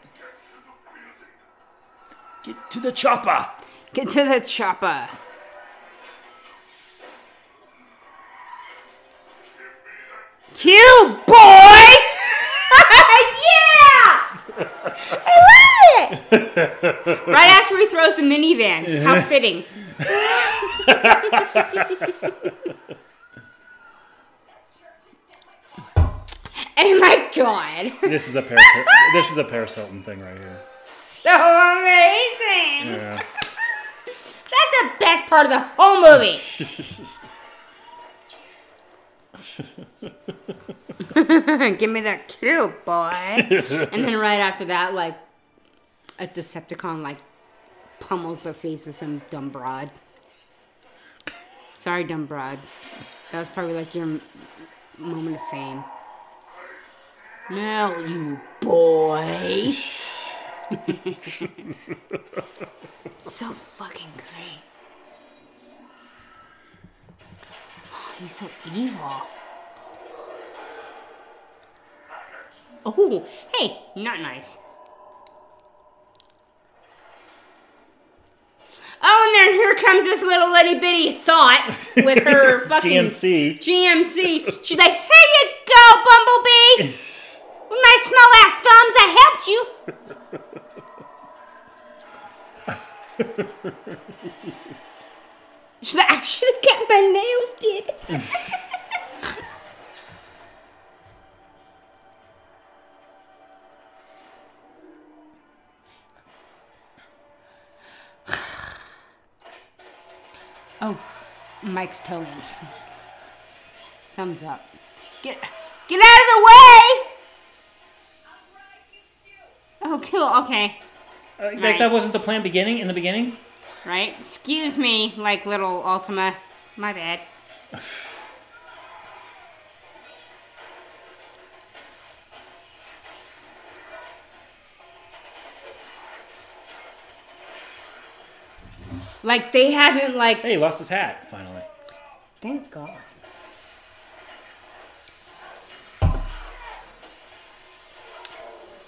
Get to the chopper. Get to the chopper. Cute boy! yeah! I love it! right after he throws the minivan. How fitting. oh my god. This is a Paris. this is a Paris Hilton thing right here. So amazing! Yeah. That's the best part of the whole movie. Give me that cute boy. and then right after that, like a Decepticon like pummels the face of some dumb broad. Sorry, dumb broad. That was probably like your moment of fame. Now, you boy. so fucking great. Oh, he's so evil. Oh, hey, not nice. Oh, and then here comes this little itty bitty thought with her fucking GMC. GMC. She's like, here you go, Bumblebee. With my small ass thumbs, I helped you. She's like, I should have got my nails did. oh, Mike's towing. Thumbs up. Get get out of the way! Oh, cool. Okay. Uh, like Right. that wasn't the plan beginning in the beginning. Right? Excuse me, like little Altima. My bad. Like they haven't like Hey, he lost his hat finally. Thank God.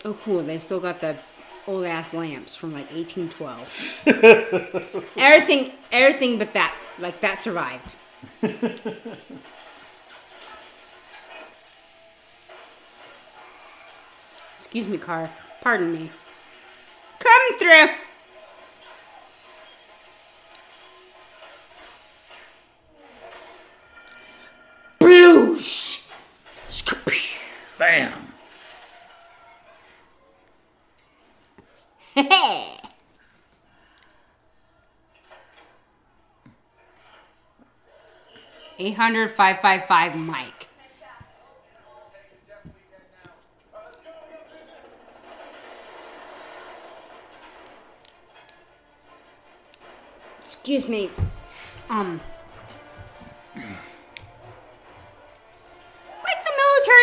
Oh, cool. They still got the old ass lamps from like 1812. everything, everything but that. Like that survived. Excuse me, car. Pardon me. Come through. Bloosh. Bam. Eight hundred five five five Mike. Excuse me. Um.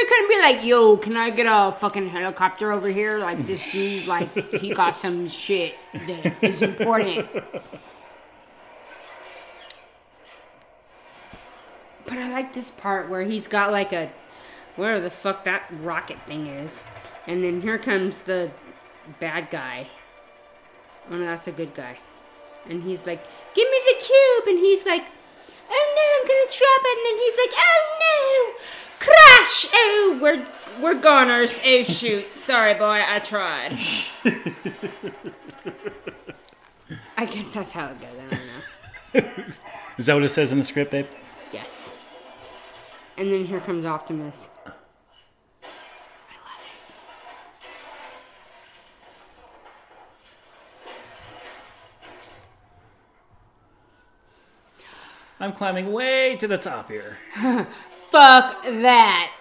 Military couldn't be like, yo, can I get a fucking helicopter over here? Like this dude, like he got some shit that is important. But I like this part where he's got like a where the fuck that rocket thing is. And then here comes the bad guy. Oh no, that's a good guy. And he's like, Give me the cube and he's like, Oh no, I'm gonna drop it and then he's like, Oh no! Crash! Oh we're we're goners. Oh shoot. Sorry boy, I tried. I guess that's how it goes, I don't know. Is that what it says in the script, babe? Yes. And then here comes Optimus. I love it. I'm climbing way to the top here. Fuck that.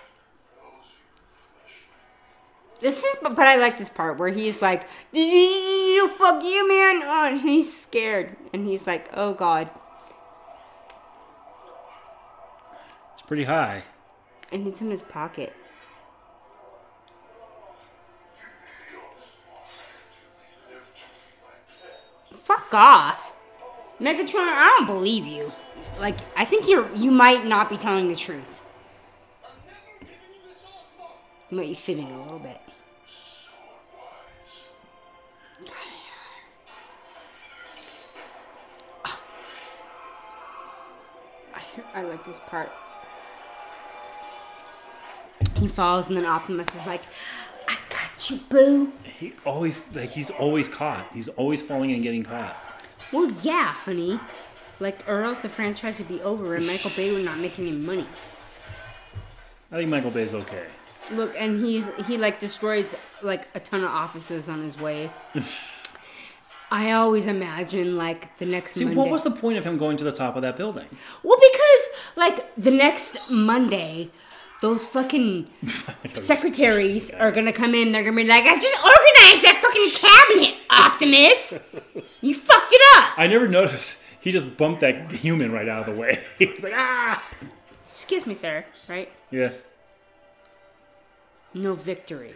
This is, but I like this part where he's like, "You fuck you, man!" Oh, and he's scared, and he's like, "Oh God!" It's pretty high. And it's in his pocket. Fuck off, Megatron! I don't believe you. Like, I think you're, you might not be telling the truth. He might be fibbing a little bit. I, I like this part. He falls, and then Optimus is like, "I got you, boo." He always like he's always caught. He's always falling and getting caught. Well, yeah, honey. Like, or else the franchise would be over, and Michael Bay would not make any money. I think Michael Bay's okay. Look, and he's he like destroys like a ton of offices on his way. I always imagine like the next See, Monday. what was the point of him going to the top of that building? Well, because like the next Monday, those fucking secretaries are gonna come in. They're gonna be like, "I just organized that fucking cabinet, Optimus. You fucked it up." I never noticed. He just bumped that human right out of the way. He's like, ah. Excuse me, sir. Right? Yeah. No victory.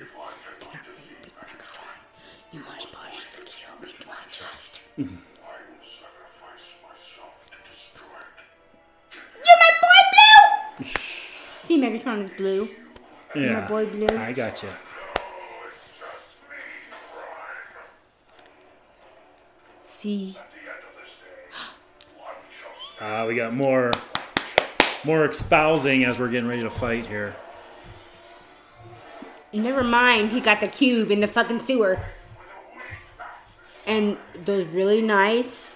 You must push the cube into my chest. You're my boy, Blue. See, Megatron is blue. Yeah. My boy Blue. I got you. See, Uh, we got more, more espousing as we're getting ready to fight here. Never mind. He got the cube in the fucking sewer. And those really nice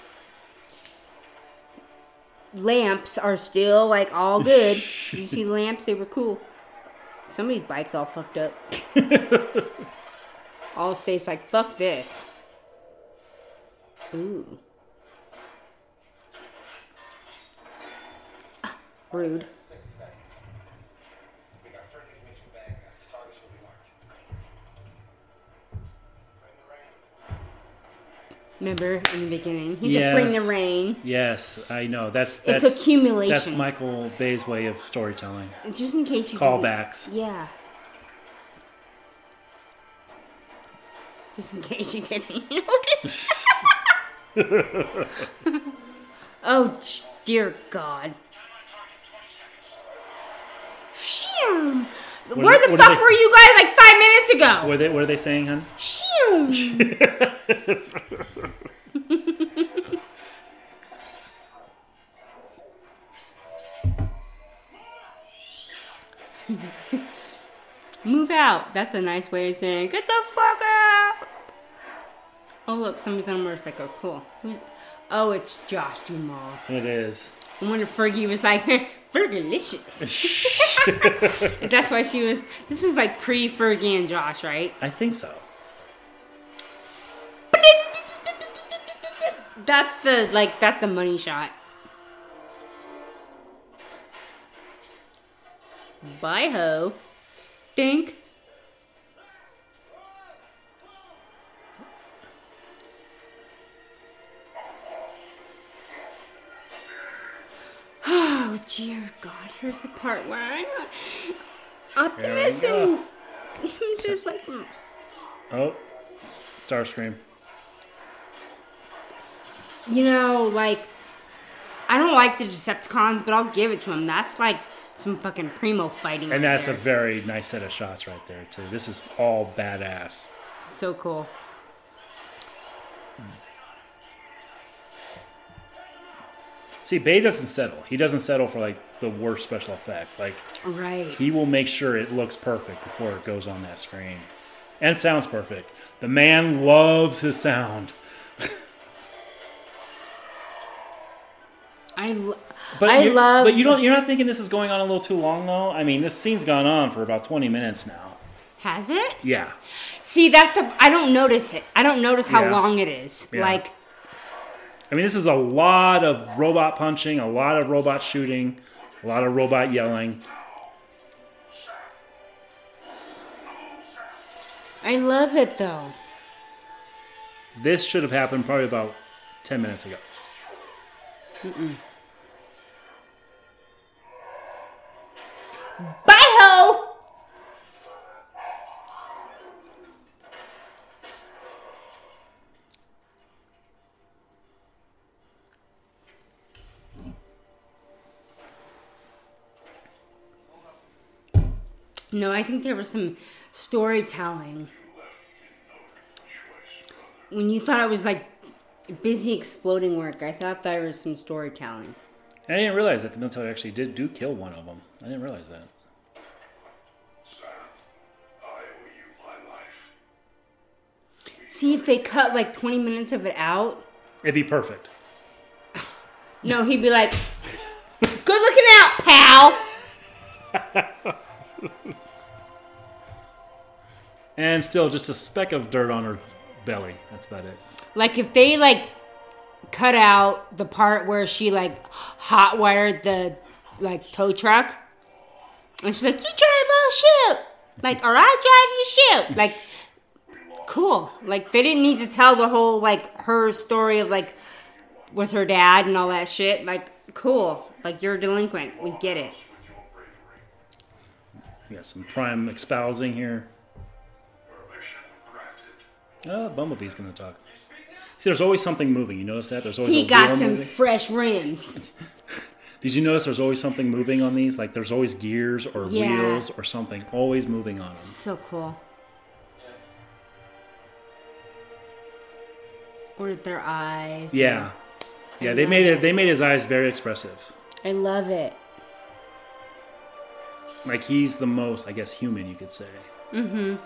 lamps are still like all good. you see lamps? They were cool. Somebody's bike's all fucked up. all states like fuck this. Ooh. Ah, rude. Remember in the beginning, he said, "Bring the rain." Yes, I know. That's It's that's accumulation. That's Michael Bay's way of storytelling. Just in case you didn't- Yeah. Just in case you didn't notice. oh dear God. Phew. What Where the fuck they- were you guys like five minutes ago? What are they, what are they saying? Phew. Move out. That's a nice way of saying get the fuck out. Oh look, somebody's on a motorcycle. Cool. Who's, oh, it's Josh Duhamel. It is. I wonder Fergie was like Fergalicious. That's why she was. This is like pre Fergie and Josh, right? I think so. That's the like. That's the money shot. Bye ho. Think. Oh dear God! Here's the part where I'm Optimus There and he's just like. mm. Oh, Starscream. You know, like, I don't like the Decepticons, but I'll give it to him. That's like some fucking primo fighting. And right that's a very nice set of shots right there too. This is all badass. so cool. See, Bay doesn't settle. He doesn't settle for like the worst special effects. Like Right. he will make sure it looks perfect before it goes on that screen. And sounds perfect. The man loves his sound. I, lo- But I love. But you don't you're not thinking this is going on a little too long though? I mean, this scene's gone on for about 20 minutes now. Has it? Yeah. See, that's the. I don't notice it. I don't notice how Yeah. long it is. Yeah. Like, I mean, this is a lot of robot punching, a lot of robot shooting, a lot of robot yelling. I love it though. This should have happened probably about 10 minutes ago. Mm-mm. Bye ho. No, I think there was some storytelling. When you thought I was like busy exploding work, I thought there was some storytelling. I didn't realize that the military actually did do kill one of them. I didn't realize that. Sam, I owe you my life. See if they cut like 20 minutes of it out. It'd be perfect. No, he'd be like, "Good looking out, pal." And still just a speck of dirt on her belly. That's about it. Like if they like cut out the part where she like hot wired the like tow truck, and she's like, "You drive, I'll shoot." Like, or I drive, you shoot. Like, cool. Like they didn't need to tell the whole like her story of like with her dad and all that shit. Like, cool. Like you're a delinquent. We get it. We got some prime espousing here. Oh, Bumblebee's gonna talk. See, there's always something moving. You notice that? There's always He a got some moving. fresh rims. Did you notice there's always something moving on these? Like there's always gears or Yeah. wheels or something always moving on them. So cool. Or their eyes. Yeah, yeah. I They made it. it. They made his eyes very expressive. I love it. Like he's the most, I guess, human you could say. Mm-hmm.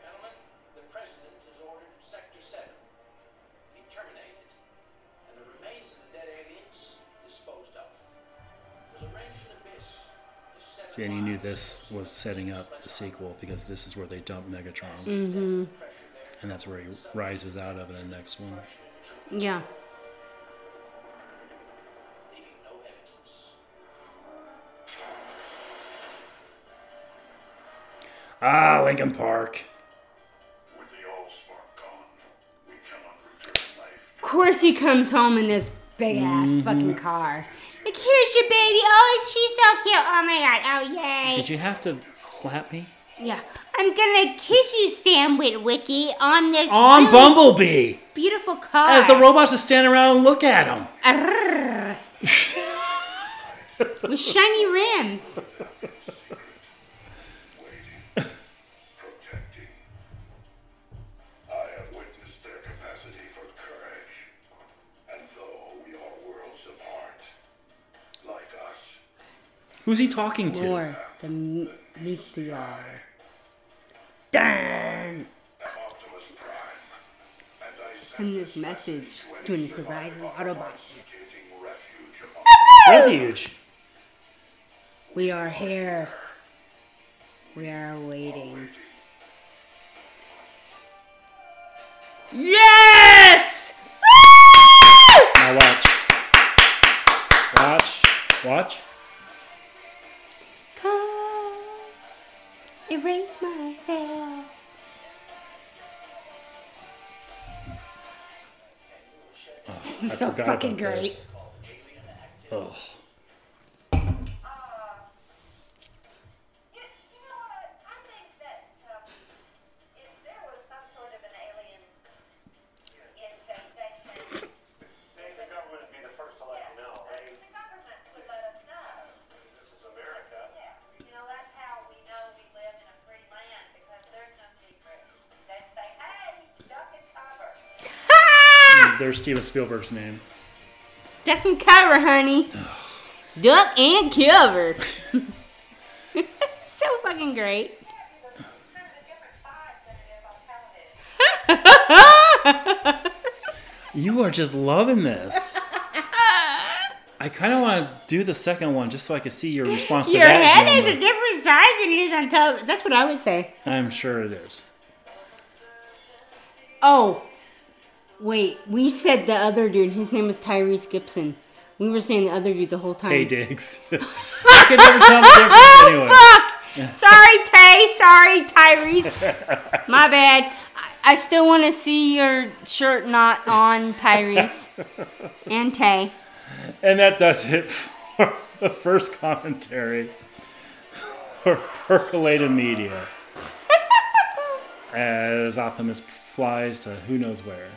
Gentlemen, the President has ordered Sector 7 be terminated and the remains of the dead aliens disposed of. The Laurentian Abyss is seven See, and you knew this was setting up the sequel because this is where they dump Megatron, Mm-hmm. and that's where he rises out of in the next one. Yeah. leaving no evidence. Ah, Linkin Park. With the Allspark gone, we cannot life. Of course he comes home in this big ass Mm-hmm. fucking car. Like, here's your baby. Oh, she's so cute. Oh my god. Oh yay. Did you have to slap me Yeah. I'm gonna kiss you, Sam Witwicky, on this on really Bumblebee? beautiful car. As the robots just stand around and look at him. With shiny rims. Protecting. I have witnessed their capacity for courage. And though we are worlds apart, like us, Who's he talking to? More than meets the eye. Darn! Optimus Prime, and I Send this message to an surviving Autobots. refuge Refuge. We are here. We are waiting. Yes! Now watch. Watch. Watch. Come, erase myself. So fucking great. this. There's Steven Spielberg's name. Duck and cover, honey. Duck and cover. so fucking great. Kind of a different size than it is on television. You are just loving this. I kind of want to do the second one just so I can see your response to Your that. Your head is a different size than it is on television. That's what I would say. I'm sure it is. Oh, wait. We said the other dude. His name was Tyrese Gibson. We were saying the other dude the whole time. Taye Diggs. I could never tell the difference oh, anyway. Fuck! Sorry, Taye. Sorry, Tyrese. My bad. I, I still want to see your shirt not on, Tyrese. and Taye. And that does it for the first commentary for Percolated Media. As Optimus flies to who knows where.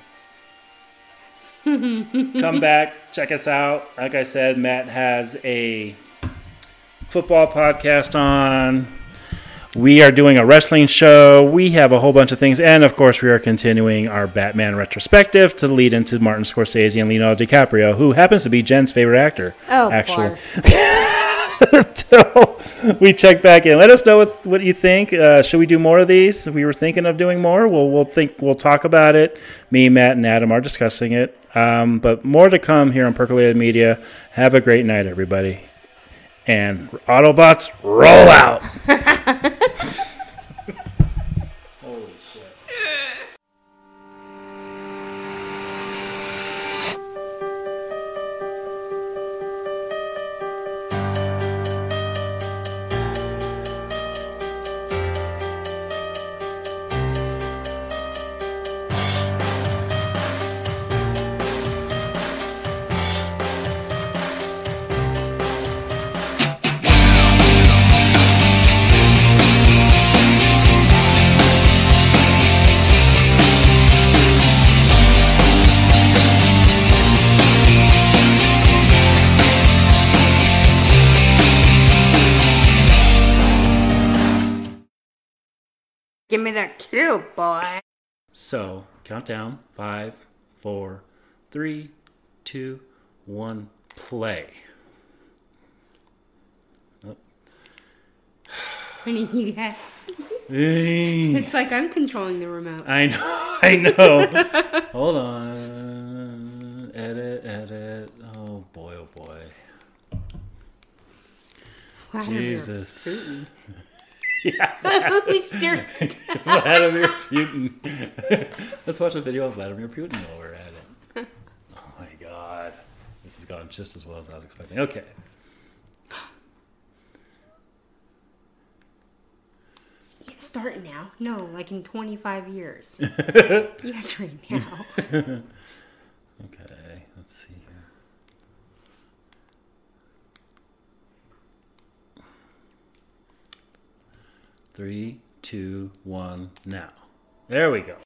Come back, check us out. Like I said, Matt has a football podcast on. We are doing a wrestling show. We have a whole bunch of things. And of course, we are continuing our Batman retrospective to lead into Martin Scorsese and Leonardo DiCaprio, who happens to be Jen's favorite actor. Oh, actually. we check back in. Let us know what, what you think. Uh, should we do more of these? We were thinking of doing more. We'll we'll think we'll talk about it. Me, Matt, and Adam are discussing it. Um, but more to come here on Percolated Media. Have a great night, everybody. And Autobots, roll out. me that cute boy. So, countdown five, four, three, two, one, play. Oh. Honey, you got. It's like I'm controlling the remote. I know, I know. Hold on. Edit, edit. Oh boy, oh boy. Jesus. Yeah. Vladimir Putin. Let's watch a video of Vladimir Putin while we're at it. Oh my god. This has gone just as well as I was expecting. Okay. Yeah, start now. No, like in 25 years. yes, right now. okay, let's see here. Three, two, one, now. There we go.